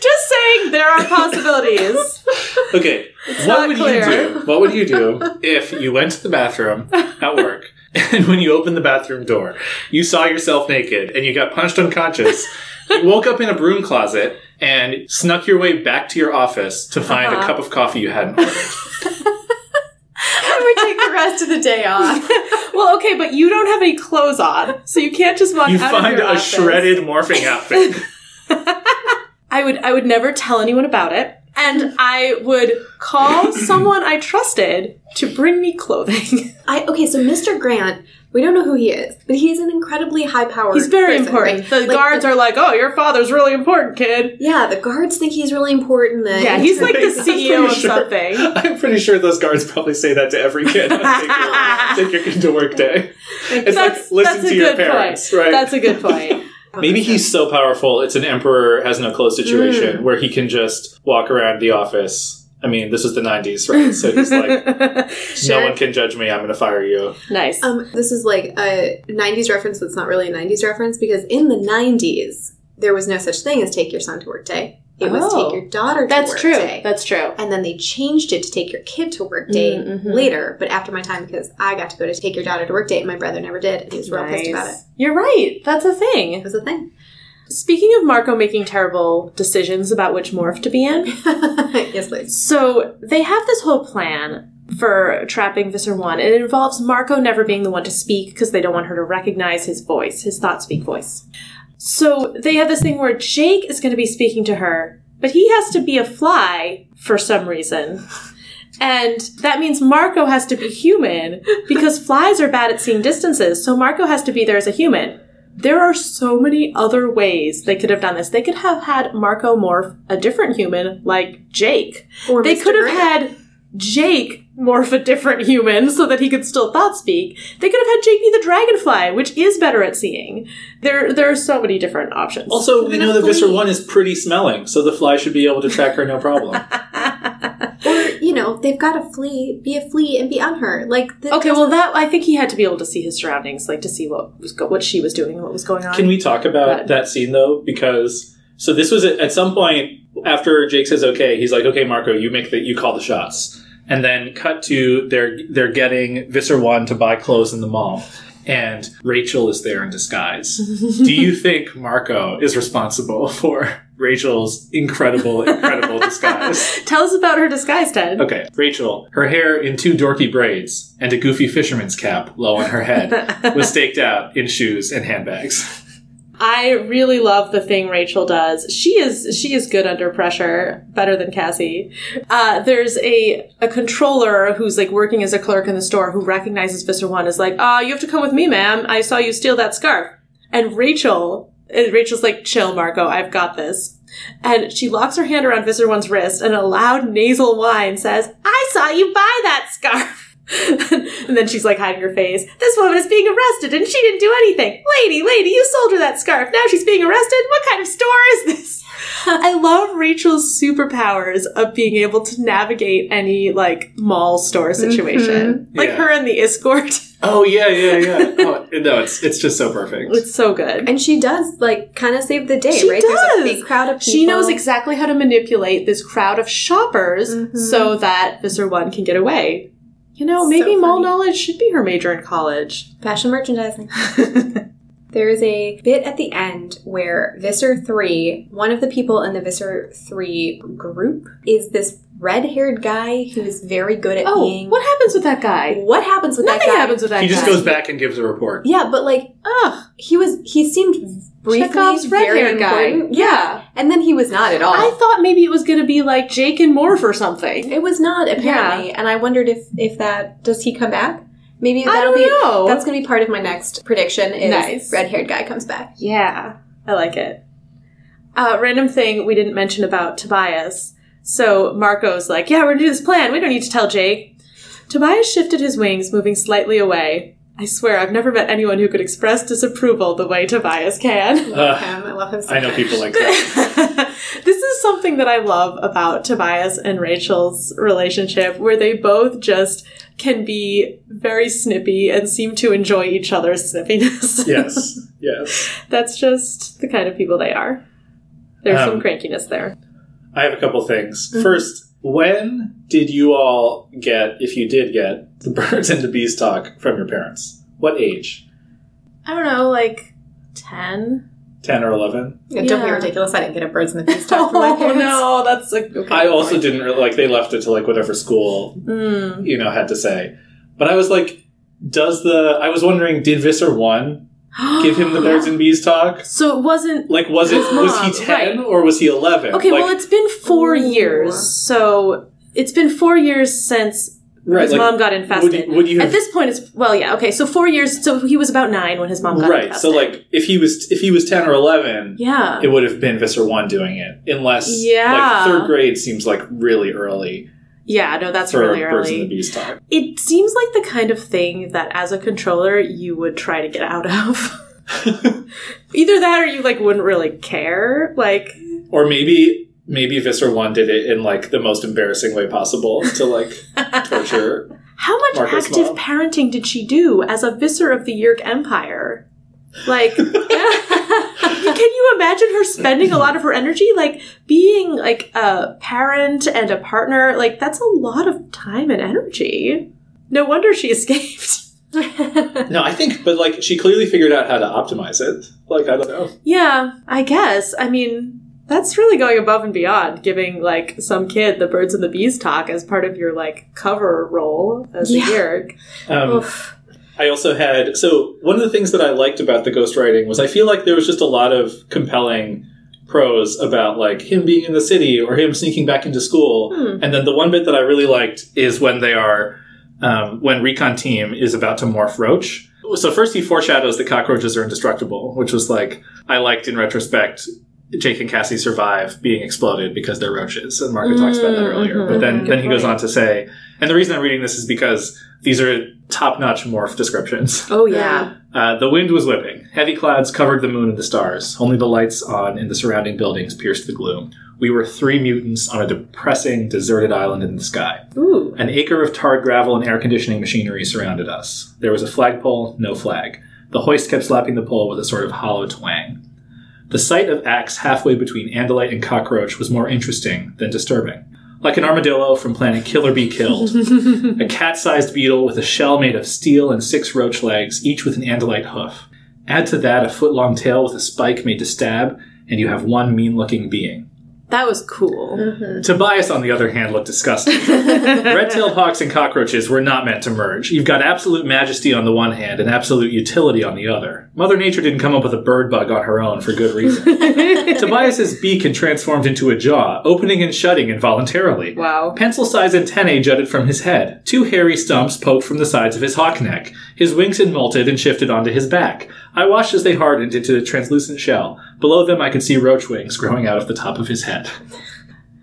Just saying there are possibilities. okay, not what would clear. you do? What would you do if you went to the bathroom at work and when you opened the bathroom door, you saw yourself naked and you got punched unconscious? You woke up in a broom closet and snuck your way back to your office to find a Uh-huh. cup of coffee you hadn't ordered. I would take the rest of the day off. well, okay, but you don't have any clothes on, so you can't just walk You out of find your a office. shredded morphing outfit. I would I would never tell anyone about it. And I would call someone I trusted to bring me clothing. I okay, so Mr. Grant, we don't know who he is, but he's an incredibly high powered. He's very important. The guards are like, "Oh, your father's really important, kid." Yeah, the guards think he's really important. The Yeah, he's like the CEO of sure- something. I'm pretty sure those guards probably say that to every kid on take your, take your kid to work day. It's That's, like listen that's a to your good parents, point. right? That's a good point. Maybe he's so powerful, it's an emperor has no clothes situation mm. where he can just walk around the office. I mean, this is the 90s, right? So he's like, Sure. no one can judge me, I'm going to fire you. nice. Um, this is like a 90s reference that's not really a 90s reference because in the 90s, there was no such thing as take your son to work day. It was Oh. take your daughter to That's work true. day. That's true. That's true. And then they changed it to take your kid to work day Mm, mhm. later. But after my time, because I got to go to take your daughter to work day, and my brother never did, and he was real pissed about it. You're right. That's a thing. It was a thing. Speaking of Marco making terrible decisions about which morph to be in, yes, please. so they have this whole plan for trapping Visser 1. It involves Marco never being the one to speak because they don't want her to recognize his voice, his thought speak voice. So they have this thing where Jake is going to be speaking to her, but he has to be a fly for some reason. And that means Marco has to be human because flies are bad at seeing distances. So Marco has to be there as a human. There are so many other ways they could have done this. They could have had Marco morph a different human like Jake. Or they Mr. could have Grant. had Jake morph a different human so that he could still thought speak. They could have had Jake be the dragonfly, which is better at seeing. There, there are so many different options. Also, we know that Visser 1 is pretty smelling, so the fly should be able to track her no problem. know, they've got to flee, be a flea, and be unhurt. Like, the, Okay, well, that I think he had to be able to see his surroundings, like to see what was go- what she was doing and what was going on. Can we talk about Good. that scene though? Because so this was at, at some point after Jake says okay, he's like, okay, Marco, you make the you call the shots, and then cut to they're they're getting Visser One to buy clothes in the mall, and Rachel is there in disguise. Do you think Marco is responsible for Rachel's incredible, incredible disguise? Tell us about her disguise, Ted. Okay, Rachel, her hair in two dorky braids and a goofy fisherman's cap low on her head was staked out in shoes and handbags. I really love the thing Rachel does. She is she is good under pressure, better than Cassie. Uh, there's a a controller who's like working as a clerk in the store who recognizes Visser One is like, "Ah, you have to come with me, ma'am. I saw you steal that scarf." And Rachel, and Rachel's like, "Chill, Marco. I've got this." And she locks her hand around Visser One's wrist, and a loud nasal whine says, "I saw you buy that scarf." and then she's like hiding her face. This woman is being arrested and she didn't do anything. Lady, lady, you sold her that scarf. Now she's being arrested. What kind of store is this? I love Rachel's superpowers of being able to navigate any like mall store situation. Mm-hmm. Like Yeah. her and the Iskoort. Oh yeah, yeah, yeah. Oh, no, it's it's just so perfect. it's so good. and she does, like, kind of save the day, She right? There's does. a big crowd of people. She knows exactly how to manipulate this crowd of shoppers Mhm. so that Visser One can get away. You know, So maybe mall funny. knowledge should be her major in college. Fashion merchandising. There is a bit at the end where Visser 3, one of the people in the Visser 3 group, is this red haired guy who is very good at Oh, being. what happens with that guy? What happens with Nothing that guy? happens with that he guy. just goes back and gives a report. Yeah, but like, Ugh. he was, he seemed briefly Chekhov's very red-haired guy. important. Yeah. And then he was not at all. I thought maybe it was going to be like Jake and Morph or something. it was not, apparently. And I wondered if, if that, does he come back? Maybe I that'll don't be, know. that's going to be part of my next prediction is Nice. red haired guy comes back. Yeah, I like it. Uh, random thing we didn't mention about Tobias. So Marco's like, yeah, we're gonna do this plan. We don't need to tell Jake. Tobias shifted his wings, moving slightly away. I swear, I've never met anyone who could express disapproval the way Tobias can. I love him. I love him so I know much. people like that. this is something that I love about Tobias and Rachel's relationship, where they both just can be very snippy and seem to enjoy each other's snippiness. Yes, yes. That's just the kind of people they are. There's Um, some crankiness there. I have a couple things. Mm-hmm. First, when did you all get, if you did get, the birds and the bees talk from your parents? What age? I don't know, like 10? Ten or eleven? Yeah, Don't be ridiculous. I didn't get a birds and the bees talk from my parents. Oh parents. no, that's like. okay. I also didn't really like. They left it to like whatever school Mm. you know had to say. But I was like, does the? I was wondering, did Visser one give him the birds and bees talk? So it wasn't. Like, was it His was he ten right. or was he eleven? Okay, like, well, it's been four Ooh. years. So it's been four years since right, his like, mom got would infested. you, would you At this point, it's well, yeah, okay. So four years. So he was about nine when his mom got right? infested. So like, if he was if he was ten or eleven, yeah, it would have been Visser one doing it, unless Yeah. like third grade seems like really early yeah. No, that's for really birds and the early. bees talk. It seems like the kind of thing that, as a controller, you would try to get out of. Either that, or you like wouldn't really care. Like, or maybe maybe Visser one did it in like the most embarrassing way possible to like torture. How much Marco's active mom. parenting did she do as a Visser of the Yeerk Empire? Like, can you imagine her spending a lot of her energy, like being like a parent and a partner? Like, that's a lot of time and energy. No wonder she escaped. No, I think, but like she clearly figured out how to optimize it. Like I don't know. yeah, I guess. I mean, that's really going above and beyond giving like some kid the birds and the bees talk as part of your like cover role as Yeah. a Yeerk. Um, Oof. I also had so one of the things that I liked about the ghostwriting was I feel like there was just a lot of compelling prose about like him being in the city or him sneaking back into school. Hmm. And then the one bit that I really liked is when they are um, when recon team is about to morph Roach. So first he foreshadows that cockroaches are indestructible, which was like I liked in retrospect. Jake and Cassie survive being exploded because they're roaches, and Margaret talks about that Mm, earlier. mhm, But then, good then he goes point. on to say, and the reason I'm reading this is because these are top-notch morph descriptions. Oh yeah. Uh, the wind was whipping. Heavy clouds covered the moon and the stars. Only the lights on in the surrounding buildings pierced the gloom. We were three mutants on a depressing, deserted island in the sky. Ooh. An acre of tarred gravel and air conditioning machinery surrounded us. There was a flagpole, no flag. The hoist kept slapping the pole with a sort of hollow twang. The sight of Ax halfway between Andalite and Cockroach was more interesting than disturbing. Like an armadillo from planet Killer Be Killed, a cat sized beetle with a shell made of steel and six roach legs, each with an Andalite hoof. Add to that a foot long tail with a spike made to stab, and you have one mean looking being. That was cool. Mm-hmm. Tobias, on the other hand, looked disgusting. Red-tailed hawks and cockroaches were not meant to merge. You've got absolute majesty on the one hand and absolute utility on the other. Mother Nature didn't come up with a bird bug on her own for good reason. Tobias's beak had transformed into a jaw, opening and shutting involuntarily. Wow. Pencil-sized antennae jutted from his head. Two hairy stumps poked from the sides of his hawk neck. His wings had molted and shifted onto his back. I watched as they hardened into a translucent shell. Below them, I could see roach wings growing out of the top of his head.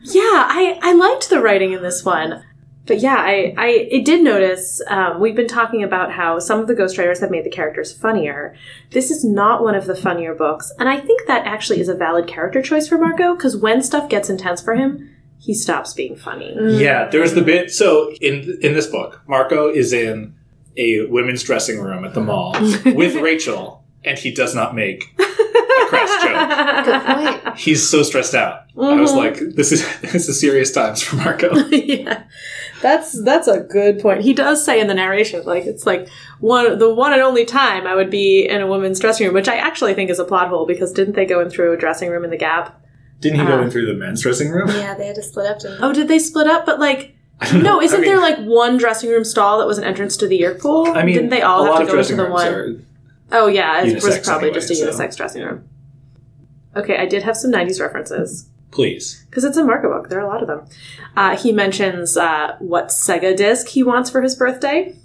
Yeah, I, I liked the writing in this one. But yeah, I, I it did notice, um, we've been talking about how some of the ghostwriters have made the characters funnier. This is not one of the funnier books, and I think that actually is a valid character choice for Marco, because when stuff gets intense for him, he stops being funny. Yeah, there's the bit. So in in this book, Marco is in a women's dressing room at the mall with Rachel, and he does not make a crass joke. Good point. He's so stressed out. I was mm-hmm. like, this is this is serious times for Marco. yeah. That's that's a good point. He does say in the narration, like it's like one the one and only time I would be in a woman's dressing room, which I actually think is a plot hole because didn't they go in through a dressing room in the Gap? Didn't he go uh, in through the men's dressing room? Yeah, they had to split up. To Oh, did they split up? But like, I don't no, know. isn't I mean- there like one dressing room stall that was an entrance to the Yeerk pool? I mean, didn't they all have to go into the rooms one? are- Oh yeah, it was probably anyway, just a so- unisex dressing room. Okay, I did have some '90s references. Please. because it's a Marco book. There are a lot of them. Uh, he mentions uh, what Sega disc he wants for his birthday.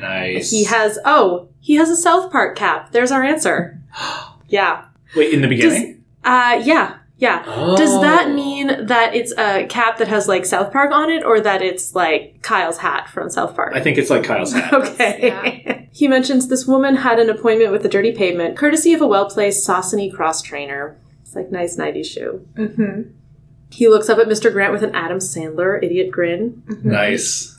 Nice. He has oh, he has a South Park cap. There's our answer. yeah, Wait, in the beginning? uh, yeah, yeah. Does that Oh. mean that it's a cap that has like South Park on it, or that it's like Kyle's hat from South Park? I think it's like Kyle's hat. Okay. he mentions this woman had an appointment with the Dirty Pavement, courtesy of a well-placed Saucony cross trainer. It's like nice 90s shoe. Mm-hmm. He looks up at Mr. Grant with an Adam Sandler idiot grin. Nice.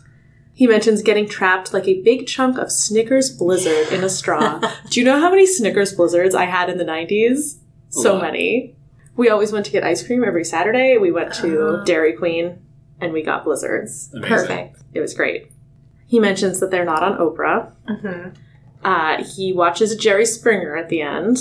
He mentions getting trapped like a big chunk of Snickers Blizzard in a straw. Do you know how many Snickers Blizzards I had in the 90s? So many. We always went to get ice cream every Saturday. We went to Dairy Queen and we got Blizzards. Amazing. Perfect. It was great. He mentions that they're not on Oprah. Mm-hmm. Uh, he watches Jerry Springer at the end.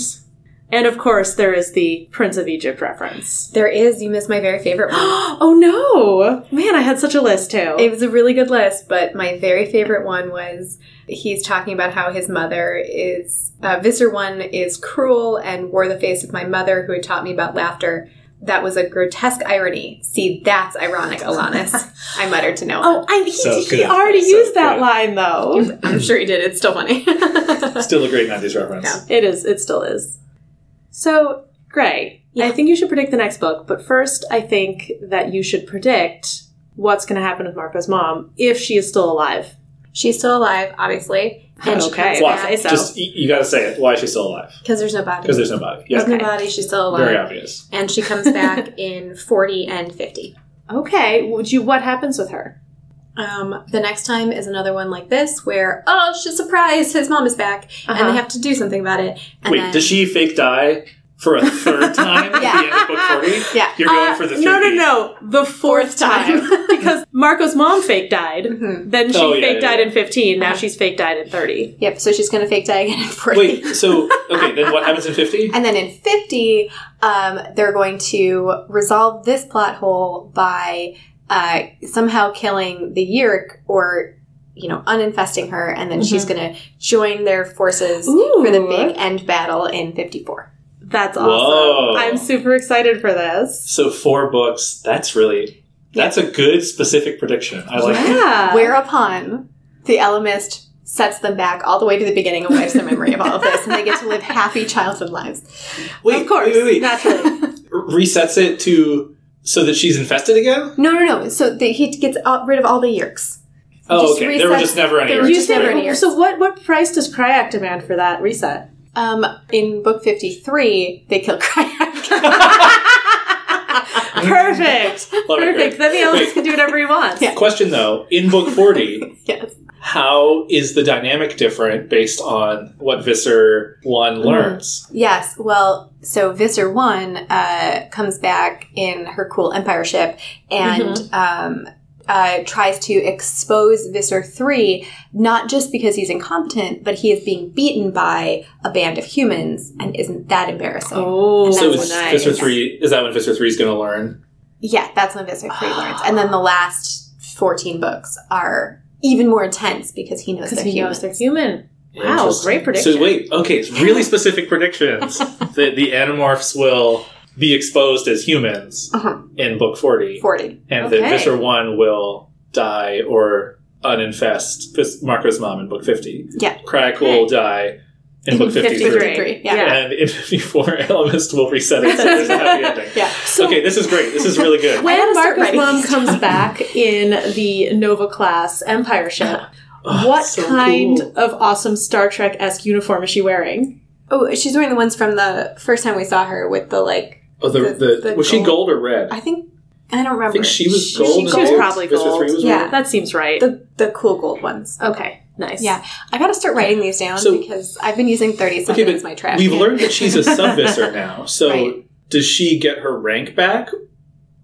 And of course, there is the Prince of Egypt reference. There is. You missed my very favorite one. oh no! Man, I had such a list too. It was a really good list, but my very favorite one was he's talking about how his mother is uh, Visser one is cruel and wore the face of my mother who had taught me about laughter. That was a grotesque irony. See, that's ironic, Alanis. I muttered to no one. oh, I, he, So he already So used that good. line though. I'm sure he did. It's still funny. Still a great 90s reference. Yeah. It is. It still is. So, Gray, I think you should predict the next book, but first, I think that you should predict what's going to happen with Marco's mom if she is still alive. She's still alive, obviously. And she Okay. comes Why? Say back so. Just, you, you gotta say it. Why is she still alive? because there's no body. Because there's no body. Yeah. There's Okay. no body. She's still alive. Very obvious. And she comes back in 40 and 50. Okay. Would you? What happens with her? Um, the next time is another one like this where, oh, she's surprised his mom is back and Uh-huh. they have to do something about it. And Wait, then- does she fake die for a third time at Yeah. the end of book 40? Yeah. You're going Uh, for the third no, no, no. The fourth, Fourth time. time. because Marco's mom fake died. Mhm. Then she Oh, yeah, fake yeah, died yeah. in 15. Now Uh-huh. she's fake died in 30. Yep, so she's going to fake die again in 40. Wait, so, okay, then what happens in 50? And then in 50, um, they're going to resolve this plot hole by uh, somehow killing the Yeerk or, you know, uninfesting her, and then she's going to join their forces for the big end battle in 54. That's awesome. Whoa. I'm super excited for this. So four books. That's really, that's a good specific prediction. I like it. Whereupon the Ellimist sets them back all the way to the beginning and wipes their memory of all of this, and they get to live happy childhood lives. Wait, of course. wait, wait, wait. Naturally. Resets it to so that she's infested again? No, no, no. So the, he gets all, rid of all the Yeerks. Oh, Just okay. There were just never any there were just said- never any Yeerks. so what, what price does Crayak demand for that reset? Um, in book 53, they kill Crayak. Perfect. Love it, Perfect. Greg. Then the Elvis can do whatever he wants. Yeah. Question though, in book 40, Yes. how is the dynamic different based on what Visser 1 learns? Yes. Well, so Visser One uh, comes back in her cool Empire ship and um, uh, tries to expose Visser Three, not just because he's incompetent, but he is being beaten by a band of humans, and isn't that embarrassing? Oh, So That's is nice. Visser 3, is that when Visser 3 is going to learn? Yeah, that's when Visser Three learns, and then the last fourteen books are even more intense because he knows they're he humans. knows they're human. Wow, great prediction. So wait, okay, it's really specific predictions. the, the Animorphs will be exposed as humans Uh-huh. in book 40, Forty. and that Okay. Visser 1 will die or uninfest Marco's mom in book 50. Yeah. Crayak will die in, In book 53. 53, yeah. Yeah. And in 54, Ellimist will reset it, so there's a happy ending. Yeah. okay, this is great. This is really good. When Marco's mom comes back in the Nova class Empire ship, Oh, what so kind cool. of awesome Star Trek esque uniform is she wearing? Oh, she's wearing the ones from the first time we saw her with the like. Oh, the, the- the, the was she gold- gold or red? I think I don't remember. I think she was She- gold. she and She was probably gold. was Yeah. red? That seems right. the the cool gold ones. okay, nice. Yeah, I got to start writing these down So- because I've been using thirty Okay, seconds as my trash. We've can. learned that she's a sub-Visser now. So Right. does she get her rank back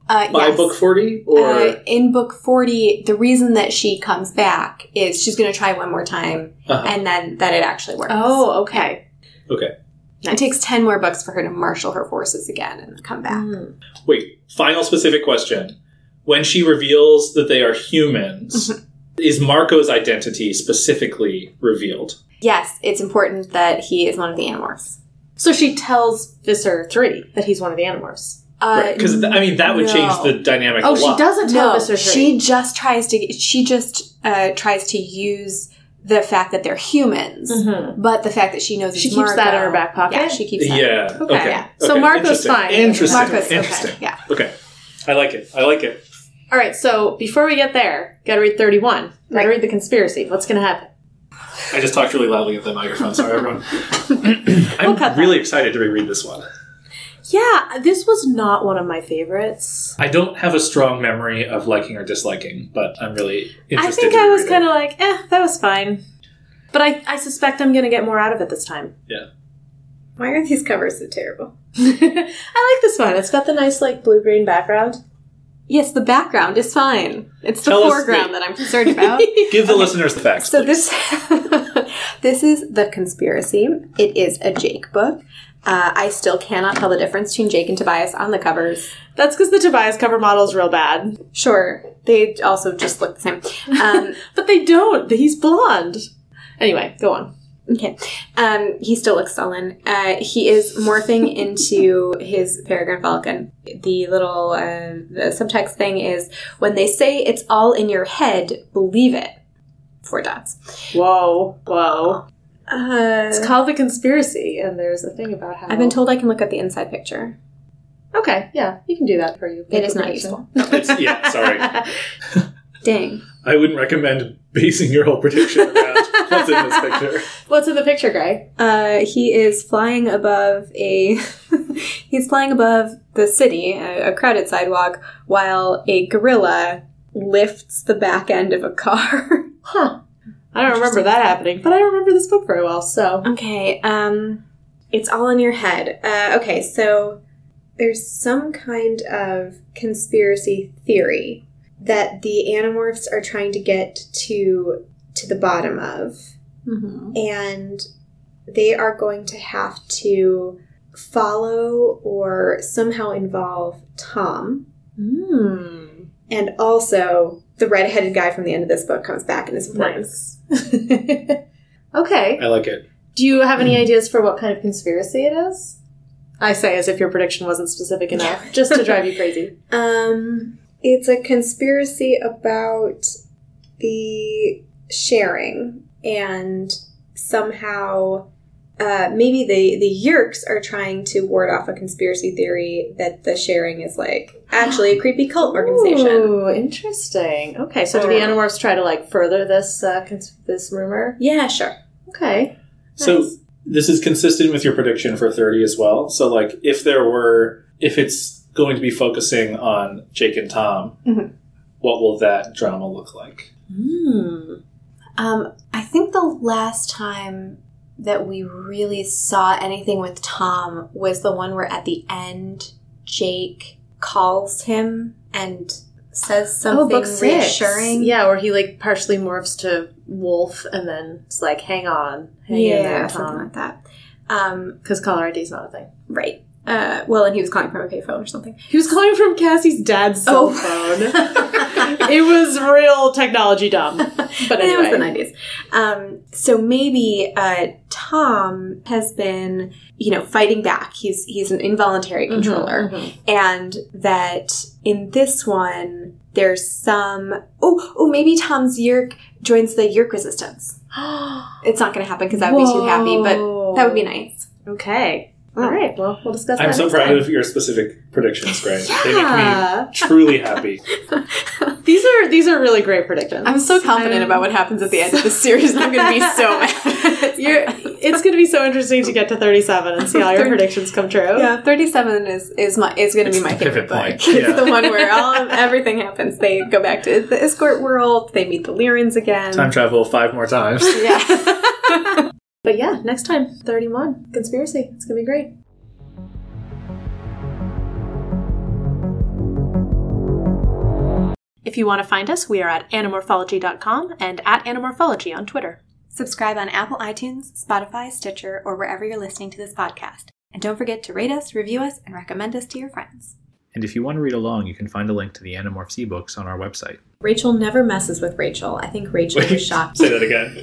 uh, by yes. book 40? Or Uh, in book 40, the reason that she comes back is she's going to try one more time Uh-huh. and then that it actually works. Oh, okay. Okay. It takes 10 more books for her to marshal her forces again and come back. Mm. Wait, final specific question. When she reveals that they are humans, Mm-hmm. is Marco's identity specifically revealed? Yes, it's important that he is one of the Animorphs. So she tells Visser 3 that he's one of the Animorphs. Uh, Because, I mean, that would no. change the dynamic Oh, a she doesn't tell no, Visser 3. she just tries to, she just uh, tries to use the fact that they're humans, Mhm. but the fact that she knows She it's keeps that in her back pocket? Yeah, she keeps that. Yeah. Okay. Okay. Yeah. So Okay, Marco's interesting. fine. Interesting. Marco's okay, Interesting. yeah. Okay. I like it. I like it. All right, so before we get there, gotta read 31. Gotta Right. read the conspiracy. What's gonna happen? I just talked really loudly at the microphone. Sorry, everyone. I'm cut that. really excited to reread this one. Yeah, this was not one of my favorites. I don't have a strong memory of liking or disliking, but I'm really interested. I think to I was reread kind of like, eh, that was fine. But I, I suspect I'm gonna get more out of it this time. Yeah. Why are these covers so terrible? I like this one. It's got the nice, like, blue green background. Yes, the background is fine. It's the Tell us foreground the- that I'm concerned about. Give the listeners the facts. so please. this this is the conspiracy. It is a Jake book. Uh, I still cannot tell the difference between Jake and Tobias on the covers. That's because the Tobias cover model is real bad. Sure, they also just look the same. Um, But they don't. He's blonde. Anyway, go on. okay, um, he still looks sullen. Uh, he is morphing into his peregrine falcon. The little uh, the subtext thing is when they say it's all in your head, believe it. Four dots. Whoa, whoa. Uh, It's called the conspiracy, and there's a thing about how I've been told I can look at the inside picture. Okay, yeah, you can do that for you. It is not useful. It's- yeah, sorry. Dang. I wouldn't recommend basing your whole prediction around what's in this picture. What's in the picture, Gray? Uh, he is flying above a. he's flying above the city, a, a crowded sidewalk, while a gorilla lifts the back end of a car. Huh. I don't remember that happening, but I remember this book very well, so. okay, um, it's all in your head. Uh, okay, so there's some kind of conspiracy theory that the Animorphs are trying to get to to the bottom of. and they are going to have to follow or somehow involve Tom. Hmm. And also, the redheaded guy from the end of this book comes back and is important. Nice. okay. I like it. Do you have any ideas for what kind of conspiracy it is? I say as if your prediction wasn't specific enough, just to drive you crazy. Um, it's a conspiracy about the sharing and somehow uh, maybe the the Yerks are trying to ward off a conspiracy theory that the sharing is like actually a creepy cult organization. Ooh, interesting. Okay, so do the Animorphs try to like further this uh, cons- this rumor? Yeah, sure. Okay. So this is consistent with your prediction for 30 as well. So like if there were if it's going to be focusing on Jake and Tom, Mhm. what will that drama look like? Hmm. Um, I think the last time that we really saw anything with Tom was the one where at the end Jake calls him and says something reassuring. Yeah, where he like partially morphs to wolf and then it's like, hang on, hang in yeah, there, something like that. Um, Because caller ID is not a thing. right. Uh, well, and he was calling from a payphone or something. He was calling from Cassie's dad's cell Oh. phone. it was real technology dumb. But And it was the nineties. Um, so maybe uh, Tom has been, you know, fighting back. He's he's an involuntary controller, Mhm, and that in this one there's some. Oh, oh, maybe Tom's Yeerk joins the Yeerk resistance. It's not going to happen because that would be too happy, but that would be nice. Okay. All oh. right. Well, we'll discuss I'm so next proud time. of your specific predictions, Greg. They make me truly happy. These are these are really great predictions. I'm so confident I'm- about what happens at the end of the series, and I'm going to be so mad. You're, it's going to be so interesting to get to 37 and see all your Thirty- predictions come true. Yeah, thirty-seven is is my is going to be my favorite pivot book. point. It's Yeah. the one where all everything happens. They go back to the Iskoort world. They meet the Lyrans again. Time travel five more times. yeah. But yeah, next time, 31. Conspiracy. It's going to be great. If you want to find us, we are at animorphology.com and at anamorphology on Twitter. Subscribe on Apple iTunes, Spotify, Stitcher, or wherever you're listening to this podcast. And don't forget to rate us, review us, and recommend us to your friends. And if you want to read along, you can find a link to the Animorphs ebooks on our website. Rachel never messes with Rachel. I think Rachel Wait, was shocked. say that again.